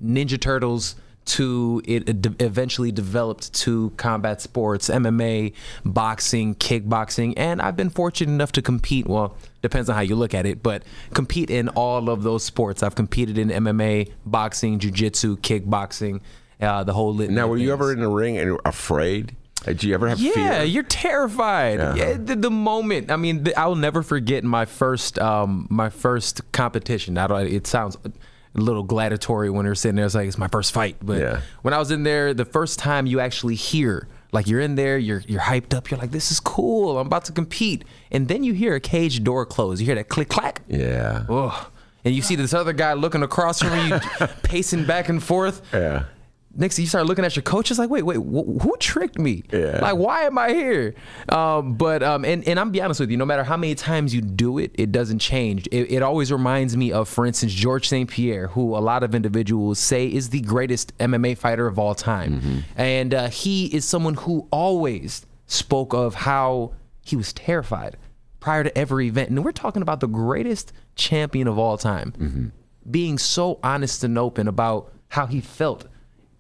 Ninja Turtles to it eventually developed to combat sports, MMA, boxing, kickboxing, and I've been fortunate enough to compete. Well, depends on how you look at it, but compete in all of those sports. I've competed in MMA, boxing, jiu-jitsu, kickboxing, uh, the whole. Lit. Now, were you ever in the ring and afraid? Did you ever have yeah, fear? Yeah, you're terrified. Uh-huh. Yeah, the, the moment. I mean, the, I'll never forget my first um, my first competition. I don't. It sounds a little gladiatory when they're sitting there. It's like it's my first fight. But Yeah. when I was in there, the first time you actually hear, like you're in there, you're you're hyped up. You're like, this is cool. I'm about to compete, and then you hear a cage door close. You hear that click clack. Yeah. Ugh. And you see this other guy looking across from you, [LAUGHS] pacing back and forth. Yeah. Next, you start looking at your coach. It's like, wait, wait, wh- who tricked me? Yeah. Like, why am I here? Um, but um, and and I'm be honest with you. No matter how many times you do it, it doesn't change. It, it always reminds me of, for instance, George St. Pierre, who a lot of individuals say is the greatest MMA fighter of all time, and uh, he is someone who always spoke of how he was terrified prior to every event, and we're talking about the greatest champion of all time being so honest and open about how he felt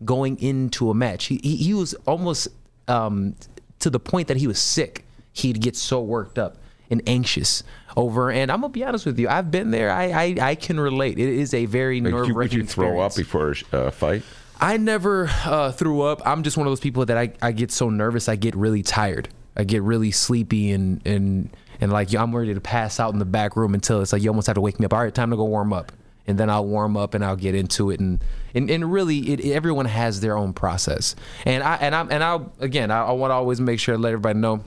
going into a match. He he, he was almost um, to the point that he was sick. He'd get so worked up and anxious over. And I'm gonna be honest with you, I've been there. I I, I can relate. It is a very nerve you, would you throw up before a uh, fight? I never uh, threw up. I'm just one of those people that I, I get so nervous, I get really tired. I get really sleepy and and and like I'm ready to pass out in the back room until it's like you almost have to wake me up. All right, time to go warm up. And then I'll warm up and I'll get into it and and, and really it, everyone has their own process. And I and I and I again I, I want to always make sure to let everybody know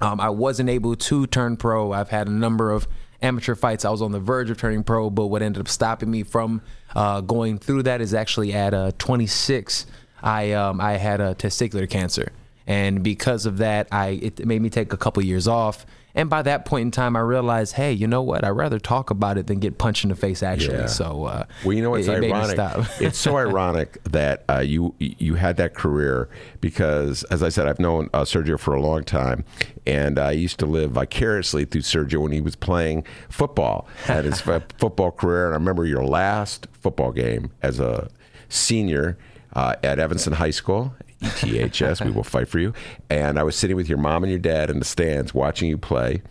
um, I wasn't able to turn pro. I've had a number of amateur fights. I was on the verge of turning pro, but what ended up stopping me from uh, going through that is actually at uh, 26, I um, I had a testicular cancer, and because of that, I it made me take a couple years off. And by that point in time, I realized, hey, you know what? I'd rather talk about it than get punched in the face. Actually, Yeah. so uh, Well, you know what's it, ironic? [LAUGHS] it's so ironic that uh, you you had that career because, as I said, I've known uh, Sergio for a long time, and I used to live vicariously through Sergio when he was playing football at his [LAUGHS] football career. And I remember your last football game as a senior uh, at Evanston High School. ETHS, we will fight for you. And I was sitting with your mom and your dad in the stands watching you play.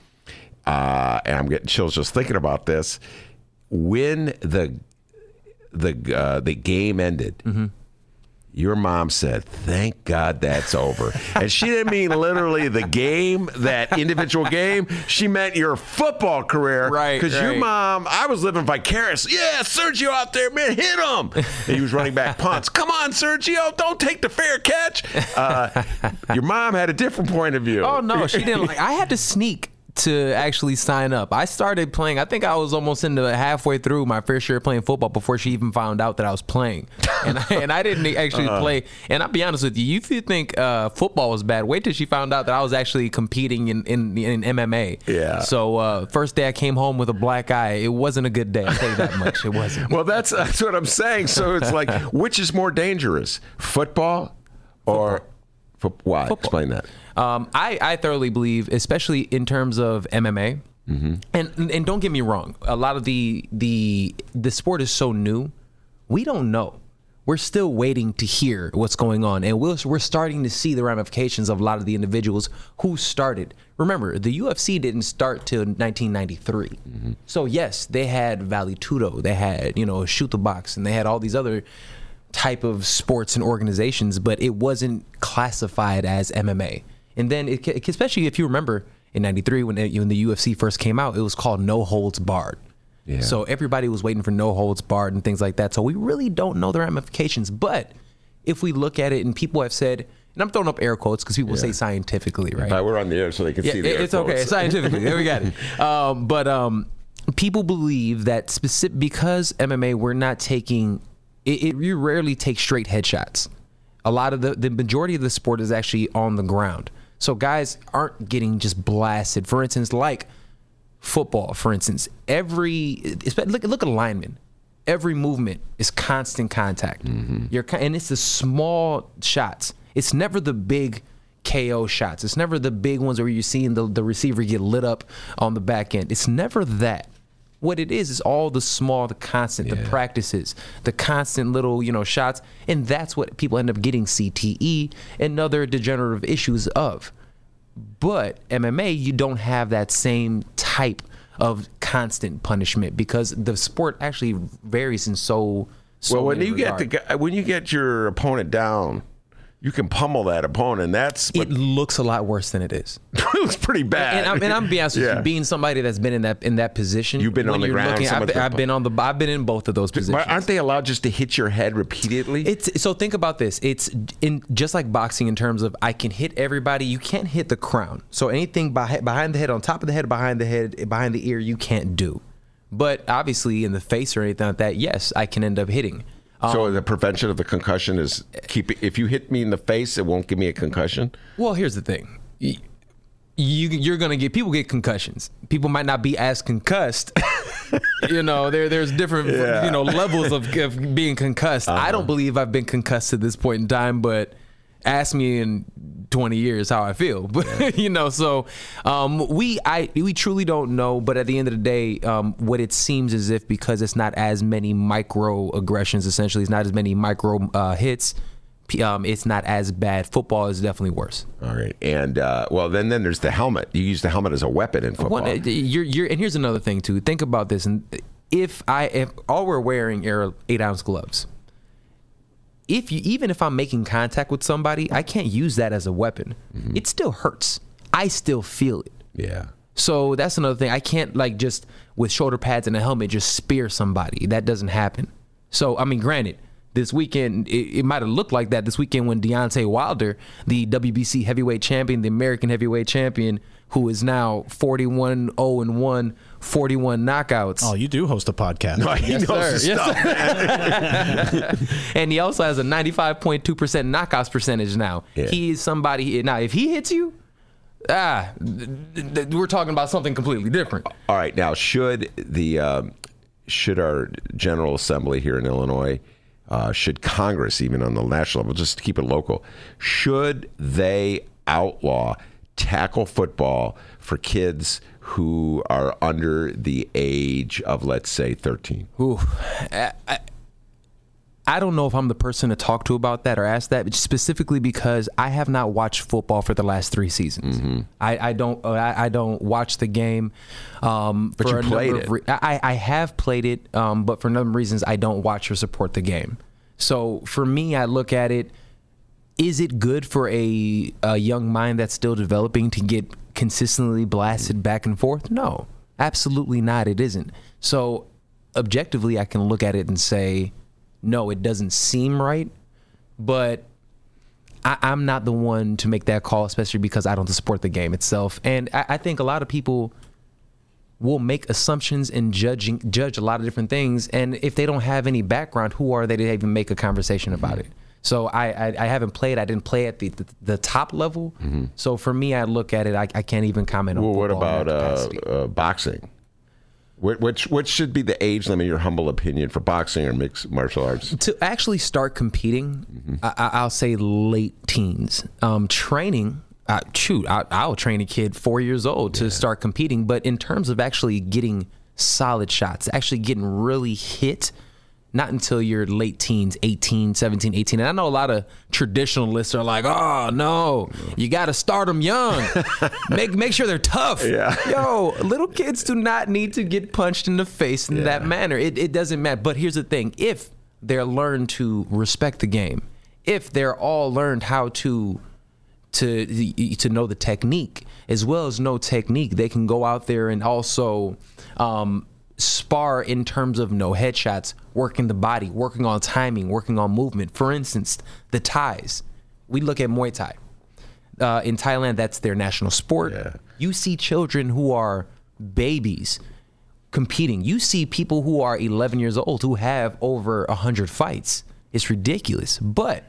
Uh, and I'm getting chills just thinking about this. When the the uh, the game ended, your mom said, "Thank God that's over," and she didn't mean literally the game, that individual game. She meant your football career, Right, Because your mom, I was living vicariously. Yeah, Sergio out there, man, hit him. And he was running back punts. Come on, Sergio, don't take the fair catch. Uh, your mom had a different point of view. Oh no, she didn't like. I had to sneak to actually sign up. I started playing. I think I was almost into halfway through my first year playing football before she even found out that I was playing, and I, and I didn't [LAUGHS] actually Uh-huh. play. And I'll be honest with you, if you think uh, football was bad, wait till she found out that I was actually competing in in, in MMA. Yeah. So uh, first day I came home with a black eye. It wasn't a good day. I'll tell you that much. It wasn't. [LAUGHS] Well, that's that's what I'm saying. So it's like, which is more dangerous, football or fo- why? Explain that. Um, I, I thoroughly believe, especially in terms of MMA, And and don't get me wrong, a lot of the the the sport is so new, we don't know. We're still waiting to hear what's going on, and we're, we're starting to see the ramifications of a lot of the individuals who started. Remember, the UFC didn't start till 1993. So yes, they had Vale Tudo, they had you know Shoot the Box, and they had all these other type of sports and organizations, but it wasn't classified as MMA. And then, it, especially if you remember in '93 when, when the UFC first came out, it was called No Holds Barred. Yeah. So everybody was waiting for No Holds Barred and things like that. So we really don't know the ramifications. But if we look at it, and people have said, and I'm throwing up air quotes because people say scientifically, right? Uh, we're on the air so they can Yeah, see the it- it's okay. Scientifically, there we got it. [LAUGHS] Um, but um, people believe that specific because MMA, we're not taking. It, it, you rarely take straight headshots. A lot of the the majority of the sport is actually on the ground. So guys aren't getting just blasted. For instance, like football, for instance, every look look at a lineman. Every movement is constant contact. Mm-hmm. You're and it's the small shots. It's never the big KO shots. It's never the big ones where you're seeing the, the receiver get lit up on the back end. It's never that. What it is is all the small, the constant, the practices, the constant little, you know, shots, and that's what people end up getting CTE and other degenerative issues of. But MMA, you don't have that same type of constant punishment because the sport actually varies in so. so well, when you get the guy, when you get your opponent down, you can pummel that opponent. That's it looks a lot worse than it is. [LAUGHS] it looks pretty bad. And I'm, and I'm being honest with Yeah. you, being somebody that's been in that in that position. You've been on the ground, Looking, I've, been, I've been- on the. I've been in both of those positions. But aren't they allowed just to hit your head repeatedly? It's so think about this. It's in just like boxing in terms of I can hit everybody. You can't hit the crown. So anything behind behind the head, on top of the head, behind the head, behind the ear, you can't do. But obviously in the face or anything like that, yes, I can end up hitting. So Um, the prevention of the concussion is keep. If you hit me in the face, it won't give me a concussion. Well, here's the thing. You you're gonna get people get concussions. People might not be as concussed. [LAUGHS] you know, there there's different Yeah. you know levels of, of being concussed. I don't believe I've been concussed at this point in time, but ask me in 20 years how I feel. [LAUGHS] But you know, so um, we I we truly don't know. But at the end of the day, um, what it seems as if because it's not as many micro aggressions, essentially, it's not as many micro uh, hits. Um, it's not as bad. Football is definitely worse. All right, and uh, well, then then there's the helmet. You use the helmet as a weapon in football. One, uh, you're, you're, and here's another thing too. Think about this. And if I, if all we're wearing are eight ounce gloves, if you, even if I'm making contact with somebody, I can't use that as a weapon. Mm-hmm. It still hurts. I still feel it. yeah. So that's another thing. I can't like just with shoulder pads and a helmet just spear somebody. That doesn't happen. So I mean, granted, this weekend it, it might have looked like that this weekend when Deontay Wilder, the WBC heavyweight champion, the American heavyweight champion, who is now 41 0 and 1, 41 knockouts. Oh, you do host a podcast. [LAUGHS] No, he Yes, knows sir. his Yes, stuff. [LAUGHS] and he also has a 95.2% knockouts percentage now. Yeah. He is somebody now if he hits you, ah, th- th- th- we're talking about something completely different. All right, now should the um, should our General Assembly here in Illinois, uh, should Congress even on the national level, just to keep it local, should they outlaw tackle football for kids who are under the age of let's say 13? Ooh, I, I, I don't know if I'm the person to talk to about that or ask that, specifically because I have not watched football for the last three seasons. I, I don't. uh, I, I don't watch the game. Um, But for you played it. re- I, I have played it, um, but for a number of reasons, I don't watch or support the game. So for me, I look at it. Is it good for a, a young mind that's still developing to get consistently blasted back and forth? No, absolutely not. It isn't. So objectively, I can look at it and say, no, it doesn't seem right. But I, I'm not the one to make that call, especially because I don't support the game itself. And I, I think a lot of people will make assumptions and judging judge a lot of different things. And if they don't have any background, who are they to even make a conversation about it? So I, I, I haven't played. I didn't play at the the, the top level. So for me, I look at it. I, I can't even comment on. Well, what about uh, uh, boxing? What, which what should be the age limit, your humble opinion, for boxing or mixed martial arts? to actually start competing, Mm-hmm. I, I- I'll say late teens. Um, training, uh, shoot, I, I'll train a kid four years old to start competing. But in terms of actually getting solid shots, actually getting really hit, not until your late teens, 18, 17, 18. And I know a lot of traditionalists are like, oh, no, you got to start them young. [LAUGHS] make, make sure they're tough. Yeah. Yo, little kids do not need to get punched in the face in that manner. It, it doesn't matter. But here's the thing if they're learned to respect the game, if they're all learned how to to to know the technique as well as know technique they can go out there and also um, spar in terms of no headshots working the body working on timing working on movement. For instance the Thais. We look at muay thai. Uh, in thailand that's their national sport. You see children who are babies competing. You see people who are 11 years old who have over 100 fights. It's ridiculous. But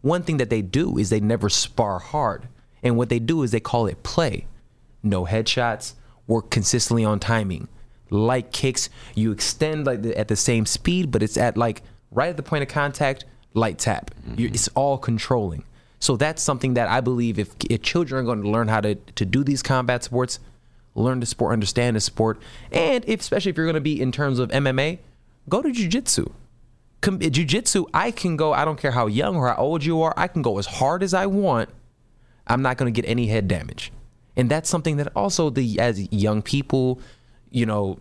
one thing that they do is they never spar hard. And what they do is they call it play. No headshots, work consistently on timing. Light kicks, you extend like the, at the same speed, but it's at like right at the point of contact, light tap. You, mm-hmm. it's all controlling. So that's something that I believe if, if children are going to learn how to, to do these combat sports, learn the sport, understand the sport, and if, especially if you're going to be in terms of MMA, go to jujitsu com- jiu-jitsu i can go i don't care how young or how old you are i can go as hard as i want. I'm not going to get any head damage. And that's something that also the as young people you know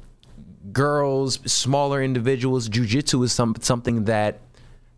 girls smaller individuals jiu-jitsu is some, something that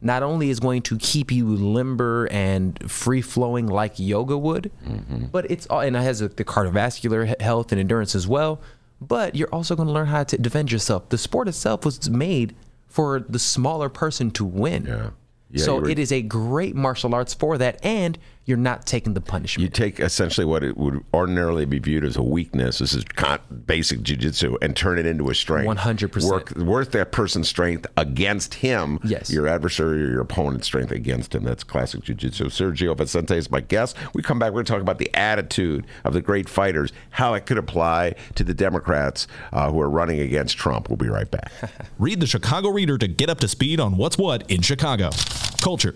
not only is going to keep you limber and free flowing like yoga would mm-hmm. but it's all and it has the cardiovascular health and endurance as well but you're also going to learn how to defend yourself. The sport itself was made for the smaller person to win. Yeah, yeah so were- it is a great martial arts for that, and you're not taking the punishment. You take essentially what it would ordinarily be viewed as a weakness. This is con- basic jujitsu, and turn it into a strength. 100%. Work, work that person's strength against him. Yes. Your adversary or your opponent's strength against him. That's classic jujitsu. Sergio Vicente is my guest. We come back. We're going to talk about the attitude of the great fighters, how it could apply to the Democrats uh, who are running against Trump. We'll be right back. Read the Chicago Reader to get up to speed on what's what in Chicago. Culture,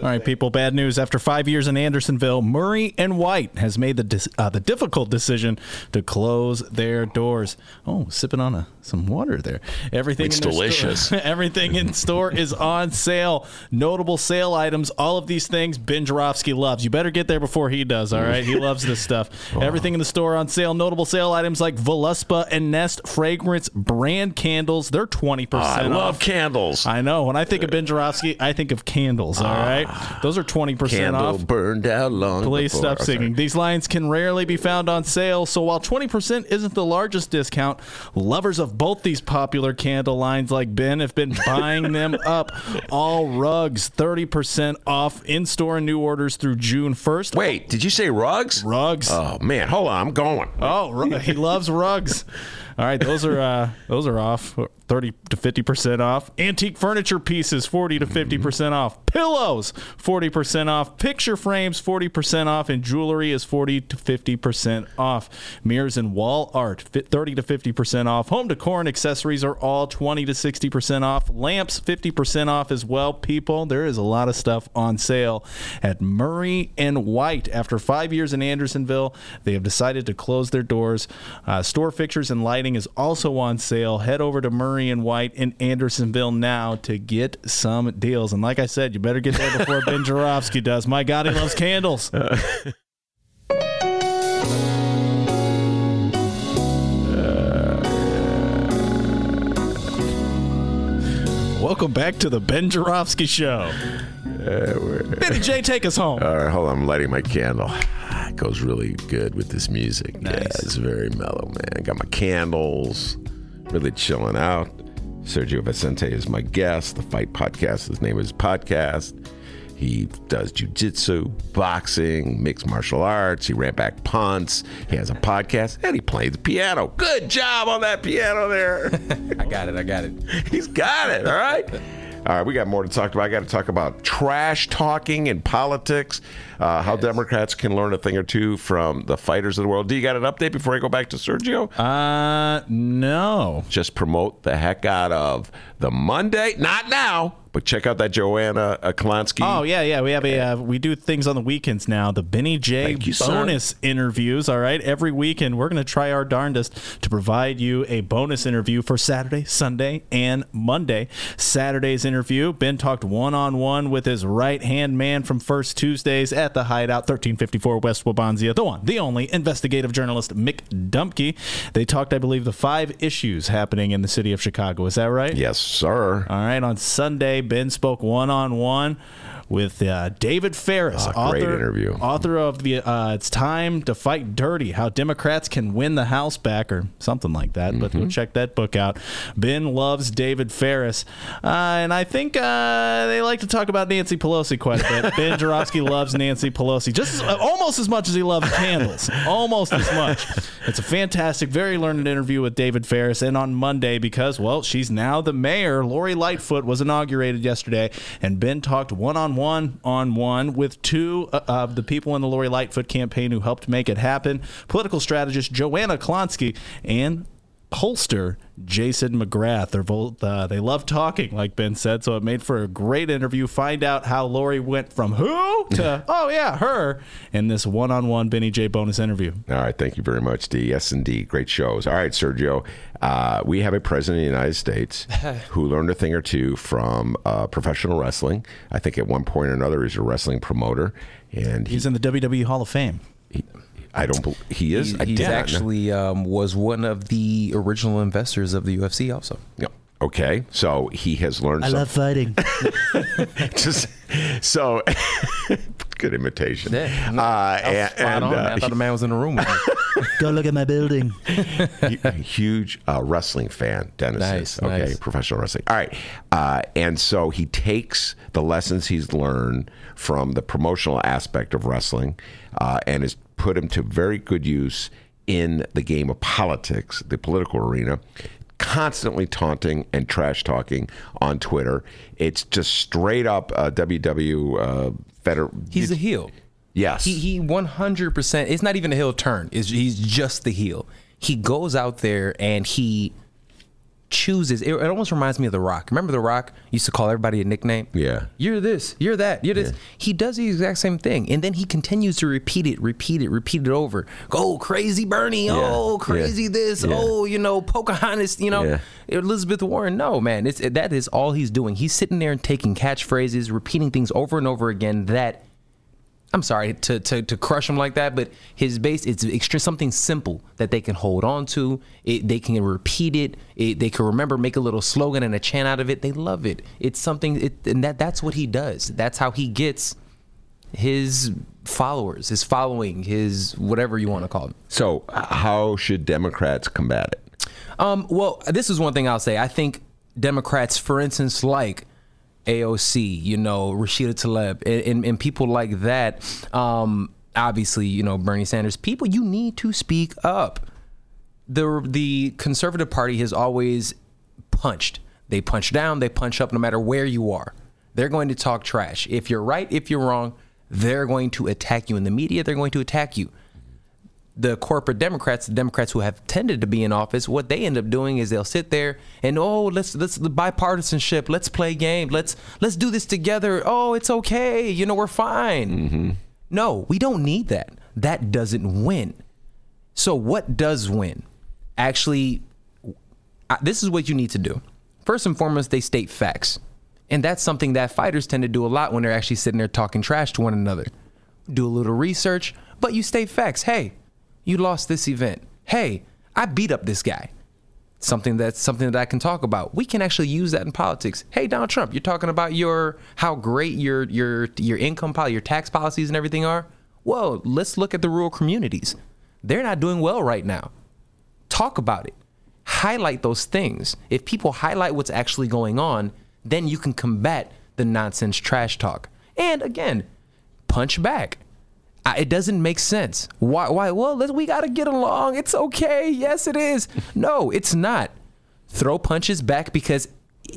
All right, people. Bad news. After five years in Andersonville, Murray and White has made the uh, the difficult decision to close their doors. Oh, sipping on a, some water there. Everything It's in delicious. Store, [LAUGHS] everything in store is on sale. Notable sale items. All of these things Ben Joravsky loves. You better get there before he does. All right, he [LAUGHS] loves this stuff. Everything in the store on sale. Notable sale items like Voluspa and Nest fragrance brand candles. They're twenty percent. I love candles. I know. When I think of Ben Joravsky, I think of candles. All right, those are twenty percent Candle off. burned out long Please before. stop singing. These lines can rarely be found on sale, so while 20% isn't the largest discount, lovers of both these popular candle lines like Ben have been buying [LAUGHS] them up. All rugs, 30% off in store and new orders through June 1st. Wait, did you say rugs? Rugs. Oh man, hold on, I'm going. Oh, he loves rugs. [LAUGHS] All right, those are uh, those are off. 30 to 50% off. Antique furniture pieces 40 to 50% off. Pillows 40% off. Picture frames 40% off and jewelry is 40 to 50% off. Mirrors and wall art fi- 30 to 50% off. Home decor and accessories are all 20 to 60% off. Lamps 50% off as well. People, there is a lot of stuff on sale at Murray and White. After 5 years in Andersonville, they have decided to close their doors. Uh, store fixtures and lighting is also on sale. Head over to Murray and White in Andersonville now to get some deals. And like I said, you better get there before Ben [LAUGHS] Joravsky does. My God, he loves candles. [LAUGHS] Uh, Welcome back to the Ben Joravsky Show. Uh, Benny J, take us home. All right, hold on. I'm lighting my candle. It goes really good with this music. Yeah, it's very mellow, man. Got my candles, really chilling out. Sergio Vicente is my guest. The Fight Podcast, his name is Podcast. He does jujitsu, boxing, mixed martial arts. He ran back punts. He has a podcast, and he plays the piano. Good job on that piano there. [LAUGHS] I got it. I got it. He's got it. All right. [LAUGHS] All right, we got more to talk about. I got to talk about trash talking in politics, uh, how Democrats can learn a thing or two from the fighters of the world. Do you got an update before I go back to Sergio? Uh, no. Just promote the heck out of the Monday. Not now, but check out that Joanna uh, Klonsky. Oh yeah, yeah. We have a uh, we do things on the weekends now. The Benny J you, bonus interviews. All right, every weekend we're going to try our darndest to provide you a bonus interview for Saturday, Sunday, and Monday. Saturday's interview, Ben talked one on one with his right hand man from First Tuesdays at the Hideout, thirteen fifty four West Wabansia. The one, the only investigative journalist Mick Dumke. They talked, I believe, the five issues happening in the city of Chicago. Is that right? Yes, sir. All right, on Sunday, Ben spoke one on one with uh, David Faris, Oh, great author, interview. author of the uh, "It's Time to Fight Dirty: How Democrats Can Win the House Back" or something like that. But Mm-hmm. go check that book out. Ben loves David Faris, uh, and I think uh, they like to talk about Nancy Pelosi quite a bit. [LAUGHS] ben Joravsky loves Nancy Pelosi just as, uh, almost as much as he loves candles, almost as much. It's a fantastic, very learned interview with David Faris, and on Monday because well, she's now the mayor. Lori Lightfoot was inaugurated yesterday, and Ben talked one on one on one with two uh, of the people in the Lori Lightfoot campaign who helped make it happen. Political strategist Joanna Klonsky and pollster Jason McGrath. They're both uh, they love talking, like Ben said, so it made for a great interview. Find out how Lori went from who to [LAUGHS] oh yeah her in this one-on-one Benny J bonus interview. All right, thank you very much, D. Yes, indeed, great shows. All right, Sergio, uh, we have a president of the United States [LAUGHS] who learned a thing or two from uh, professional wrestling. I think at one point or another, he's a wrestling promoter, and he, He's in the WWE Hall of Fame. I don't. bel he is. He, I he's did actually um, was one of the original investors of the UFC. Also, Yeah. Okay, so he has learned. I some- love fighting. [LAUGHS] just so [LAUGHS] good imitation. Yeah, uh, and, and, uh, I thought the man was in the room. With me. [LAUGHS] Go look at my building. huge uh, wrestling fan, Dennis Nice, is. Okay, nice. professional wrestling. All right. Uh, and so he takes the lessons he's learned from the promotional aspect of wrestling uh, and has put him to very good use in the game of politics, the political arena. Constantly taunting and trash talking on Twitter. It's just straight up uh, WW uh, Feder- He's a heel. Yes. He he 100%. It's not even a heel turn. It's, he's just the heel. He goes out there and he chooses. It, it almost reminds me of The Rock. Remember The Rock used to call everybody a nickname? Yeah. You're this, you're that, you're this. He does the exact same thing. And then he continues to repeat it, repeat it, repeat it over. Go crazy Bernie. Oh, Yeah. crazy this. Yeah. Oh, you know, Pocahontas, you know, Yeah. Elizabeth Warren. No, man. It's that is all he's doing. He's sitting there and taking catchphrases, repeating things over and over again that I'm sorry to, to, to crush him like that, but his base it's extra something simple that they can hold on to. It, they can repeat it. it. They can remember, make a little slogan and a chant out of it. They love it. It's something, it, and that that's what he does. That's how he gets his followers, his following, his whatever you want to call it. So, how should Democrats combat it? Um, well, this is one thing I'll say. I think Democrats, for instance, like AOC, you know, Rashida Tlaib, and, and, and people like that, um, obviously, you know, Bernie Sanders, people, you need to speak up. The, the Conservative Party has always punched. They punch down, they punch up no matter where you are. They're going to talk trash. If you're right, if you're wrong, they're going to attack you in the media, they're going to attack you the corporate Democrats, the Democrats who have tended to be in office, what they end up doing is they'll sit there and oh, let's let's the bipartisanship, let's play game, let's let's do this together. Oh, it's okay, you know, we're fine. Mm-hmm. No, we don't need that. That doesn't win. So what does win? Actually, I- this is what you need to do. First and foremost, they state facts. And that's something that fighters tend to do a lot when they're actually sitting there talking trash to one another. Do a little research, but you state facts. Hey, you lost this event. Hey, I beat up this guy. Something that's something that I can talk about. We can actually use that in politics. Hey, Donald Trump, you're talking about your how great your your your income policy, your tax policies and everything are. Well, let's look at the rural communities. They're not doing well right now talk about it highlight those things if people highlight what's actually going on then you can combat the nonsense trash talk And again, punch back. It doesn't make sense. Why? Why? Well, let's, we got to get along. It's okay. Yes, it is. [LAUGHS] No, it's not. Throw punches back because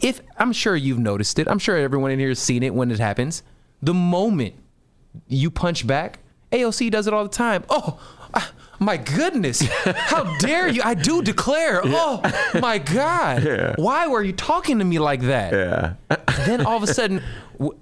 if I'm sure you've noticed it, I'm sure everyone in here has seen it when it happens. The moment you punch back, AOC does it all the time. Oh, ah, my goodness. [LAUGHS] How dare you? I do declare. Oh, my God. [LAUGHS] Yeah. Why were you talking to me like that? Yeah. then all of a sudden,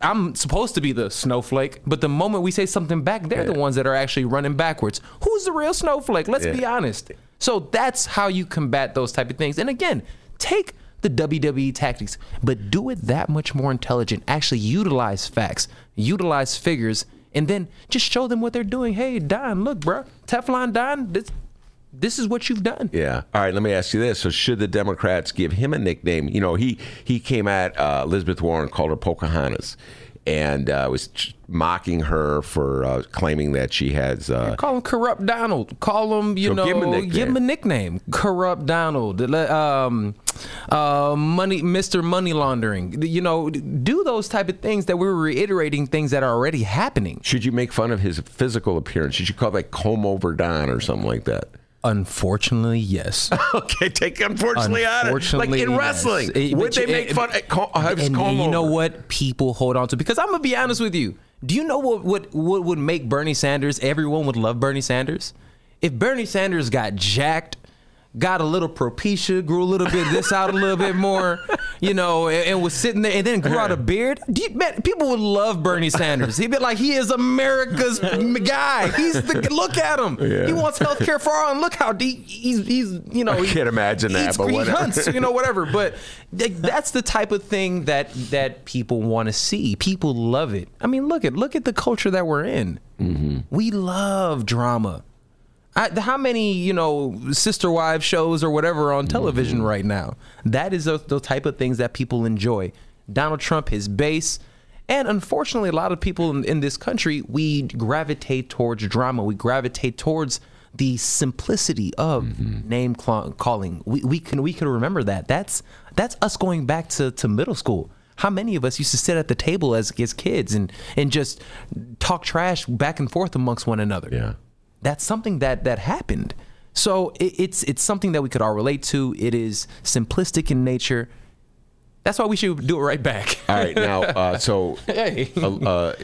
I'm supposed to be the snowflake, but the moment we say something back, they're the ones that are actually running backwards. Who's the real snowflake? Let's be honest. So that's how you combat those type of things. And again, take the WWE tactics, but do it that much more intelligent. Actually utilize facts, utilize figures, and then just show them what they're doing. Hey, Don, look, bro, Teflon Don, this this is what you've done. Yeah. All right. Let me ask you this: So, should the Democrats give him a nickname? You know, he he came at uh, Elizabeth Warren, called her Pocahontas, and uh, was ch- mocking her for uh, claiming that she has. Uh, Call him Corrupt Donald. Call him, you So know, give him a nickname. give him a nickname. Corrupt Donald. Um, uh, money, Mr. Money Laundering. You know, do those type of things that we're reiterating things that are already happening. should you make fun of his physical appearance? Should you call that comb over Don or something like that? Unfortunately, yes. [LAUGHS] okay, take unfortunately out of it. Like Unfortunately, in yes. wrestling, Eh, would they make eh, fun of co- have his and comb you know what people hold on to because i'm gonna be honest with you do you know what, what what would make bernie sanders everyone would love bernie sanders if bernie sanders got jacked got a little propecia grew a little bit this out a little bit more you know and, and was sitting there and then grew out a [LAUGHS] beard you, man, people would love bernie sanders he'd be like he is america's [LAUGHS] guy he's the look at him Yeah. he wants health care for all and look how deep he's he's you know I he- can't imagine that, but he whatever. hunts, you know, whatever. [LAUGHS] But like, that's the type of thing that that people want to see. People love it. I mean, look at look at the culture that we're in. Mm-hmm. We love drama. I, how many you know sister wives shows or whatever on television Mm-hmm. right now? That is the, the type of things that people enjoy. Donald Trump, his base. And unfortunately, a lot of people in, in this country, we gravitate towards drama. We gravitate towards the simplicity of Mm-hmm. name cla- calling. We, we can we can remember that. That's that's us going back to, to middle school. How many of us used to sit at the table as, as kids and and just talk trash back and forth amongst one another? Yeah. That's something that that happened. So it, it's it's something that we could all relate to. It is simplistic in nature. That's why we should do it right back. All right, now, [LAUGHS] uh, so Hey. uh, uh,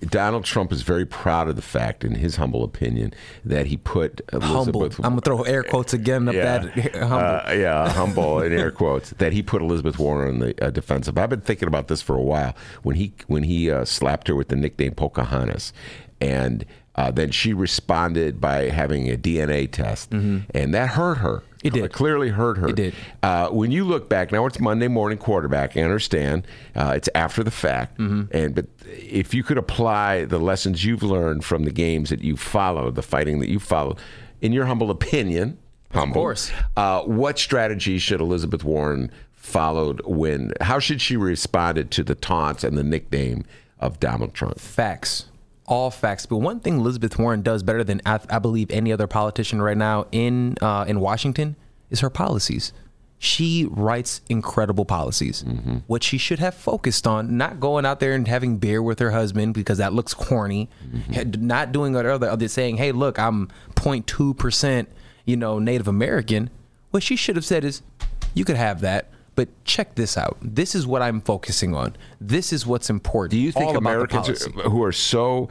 Donald Trump is very proud of the fact, in his humble opinion, that he put humble. Elizabeth. I'm gonna throw air quotes again up yeah, that [LAUGHS] humble. Uh, yeah, [LAUGHS] humble in air quotes. That he put Elizabeth Warren on the uh, defensive. I've been thinking about this for a while. When he when he uh, slapped her with the nickname Pocahontas, and uh, then she responded by having a DNA test, and that hurt her. Mm-hmm. It did. clearly hurt her. It did. Uh, when you look back now, it's Monday morning quarterback. I understand uh, it's after the fact, Mm-hmm. and but if you could apply the lessons you've learned from the games that you followed, the fighting that you followed, in your humble opinion, humble, of course. uh, what strategy should Elizabeth Warren followed when? How should she responded to the taunts and the nickname of Donald Trump? facts all facts but one thing elizabeth warren does better than i, I believe any other politician right now in uh, in washington is her policies. She writes incredible policies what she should have focused on not going out there and having beer with her husband because that looks corny had- not doing what other other saying hey look i'm 0.2% you know native american what she should have said is you could have that but check this out. This is what I'm focusing on. This is what's important. Do you think Americans who are so,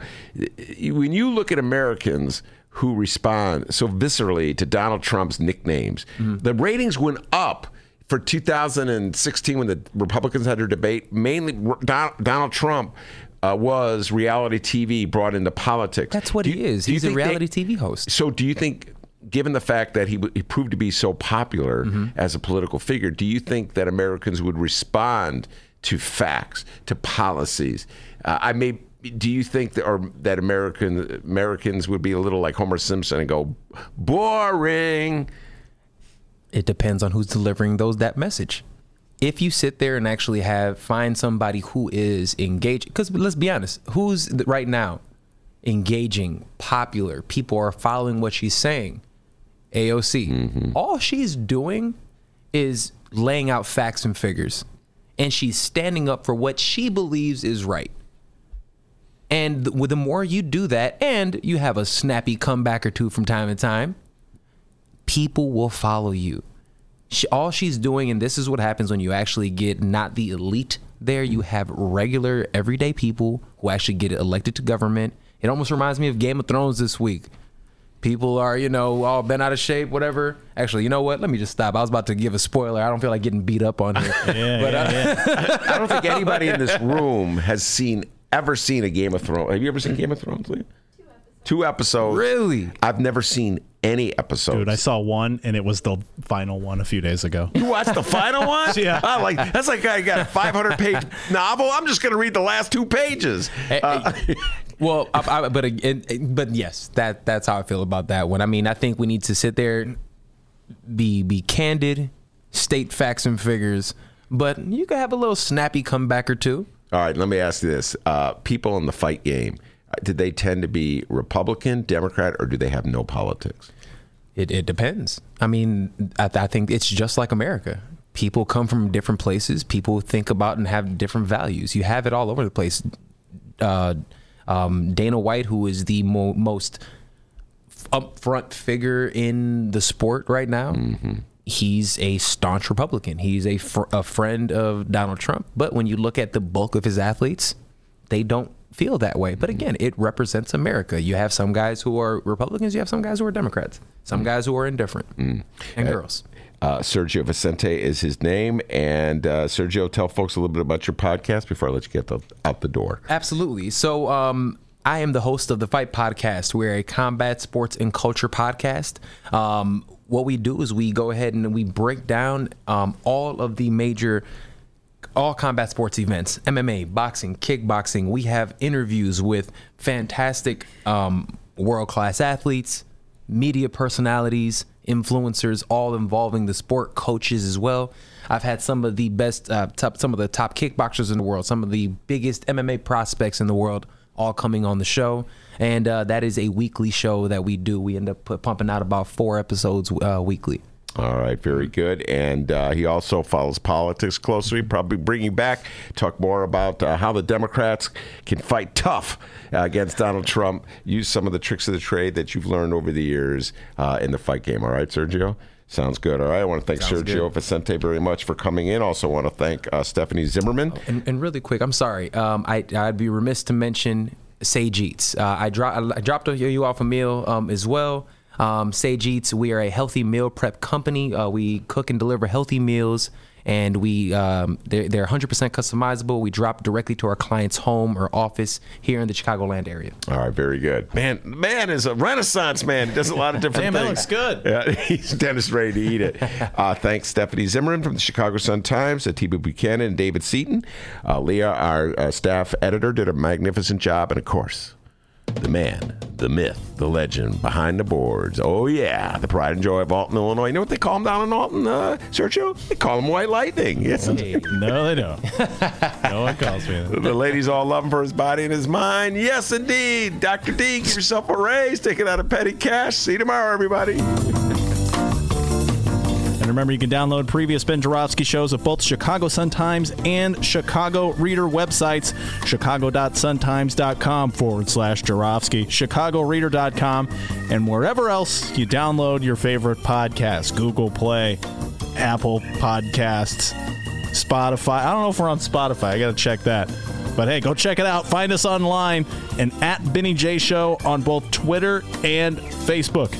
when you look at Americans who respond so viscerally to Donald Trump's nicknames, Mm-hmm. the ratings went up for 2016 when the Republicans had their debate. Mainly, Donald Trump. Uh, was reality TV brought into politics? That's what he is. He's a think they- reality TV host. So, do you think, given the fact that he, he proved to be so popular Mm-hmm. as a political figure, do you think that Americans would respond to facts, to policies? Uh, I may. Do you think that, or that American Americans would be a little like Homer Simpson and go boring? It depends on who's delivering those that message. If you sit there and actually have find somebody who is engaged, because let's be honest, who's right now engaging, popular, people are following what she's saying. AOC. Mm-hmm. All she's doing is laying out facts and figures, and she's standing up for what she believes is right. And th- with the more you do that, and you have a snappy comeback or two from time to time, people will follow you. She, all she's doing, and this is what happens when you actually get not the elite there, you have regular, everyday people who actually get elected to government. It almost reminds me of Game of Thrones this week. People are, you know, all bent out of shape, whatever. Actually, you know what? Let me just stop. I was about to give a spoiler. I don't feel like getting beat up on here. [LAUGHS] Yeah, but, uh, yeah, [LAUGHS] I don't think anybody in this room has seen ever seen a Game of Thrones. Have you ever seen Game of Thrones, Leah? Two episodes. Really? I've never seen any episodes. Dude, I saw one, and it was the final one a few days ago. You watched the final one? [LAUGHS] Yeah. I like that's like I got a 500 page novel. I'm just going to read the last two pages. Uh, [LAUGHS] Well, I, I, but again, but yes, that that's how I feel about that one. I mean, I think we need to sit there, be be candid, state facts and figures, but you can have a little snappy comeback or two. all right, let me ask you this: uh, People in the fight game, did they tend to be Republican, Democrat, or do they have no politics? It it depends. I mean, I, I think it's just like America. People come from different places. People think about and have different values. You have it all over the place. Uh, um, Dana White, who is the mo- most upfront figure in the sport right now, he's a staunch Republican. He's a, fr- a friend of Donald Trump. But when you look at the bulk of his athletes, they don't feel that way. But again, it represents America. You have some guys who are Republicans, you have some guys who are Democrats, some guys who are indifferent, and girls. Uh, Sergio Vicente is his name, and uh, Sergio, tell folks a little bit about your podcast before I let you get the, out the door. Absolutely. So, um, I am the host of the Fight Podcast. We're a combat sports and culture podcast. Um, what we do is we go ahead and we break down um, all of the major all combat sports events MMA, boxing, kickboxing. We have interviews with fantastic um, world class athletes, media personalities, influencers, all involving the sport, coaches as well. I've had some of the best, uh, top, some of the top kickboxers in the world, some of the biggest MMA prospects in the world, all coming on the show. And uh, that is a weekly show that we do. We end up pu- pumping out about four episodes uh, weekly. All right, very good. And uh, he also follows politics closely, probably bringing back, talk more about uh, how the Democrats can fight tough uh, against Donald Trump, use some of the tricks of the trade that you've learned over the years uh, in the fight game. All right, Sergio? Sounds good. All right. I want to thank Sounds Sergio good. Vicente very much for coming in. Also, want to thank uh, Stephanie Zimmermann. And, and really quick, I'm sorry. Um, I, I'd be remiss to mention Sage Eats. Uh, I, dro- I dropped you off a meal um, as well. Um, Sage Eats, we are a healthy meal prep company. Uh, we cook and deliver healthy meals, and we um, they're, they're 100% customizable. We drop directly to our client's home or office here in the Chicagoland area. All right, very good. Man, man is a renaissance man. He does a lot of different things. Damn, that looks good. Yeah, [LAUGHS] he's Dennis ready to eat it. [LAUGHS] Uh, thanks, Stephanie Zimmermann from the Chicago Sun Times, Atiba Buchanan, and David Seaton. Uh, Leah, our uh, staff editor, did a magnificent job, and of course, the man, the myth, the legend behind the boards. Oh yeah, the pride and joy of Alton, Illinois. You know what they call him down in Alton, uh, Sergio? They call him White Lightning. Yes. [LAUGHS] no, they don't. No one calls me that. The ladies all love him for his body and his mind. Yes, indeed. Dr. D, give yourself a raise. Take it out of petty cash. See you tomorrow, everybody. [LAUGHS] And remember, you can download previous Ben Joravsky shows of both Chicago Sun-Times and Chicago Reader websites, chicago.suntimes.com forward slash Joravsky, chicagoreader.com, and wherever else you download your favorite podcasts, Google Play, Apple Podcasts, Spotify. I don't know if we're on Spotify. I got to check that. But hey, go check it out. Find us online and at Benny J Show on both Twitter and Facebook.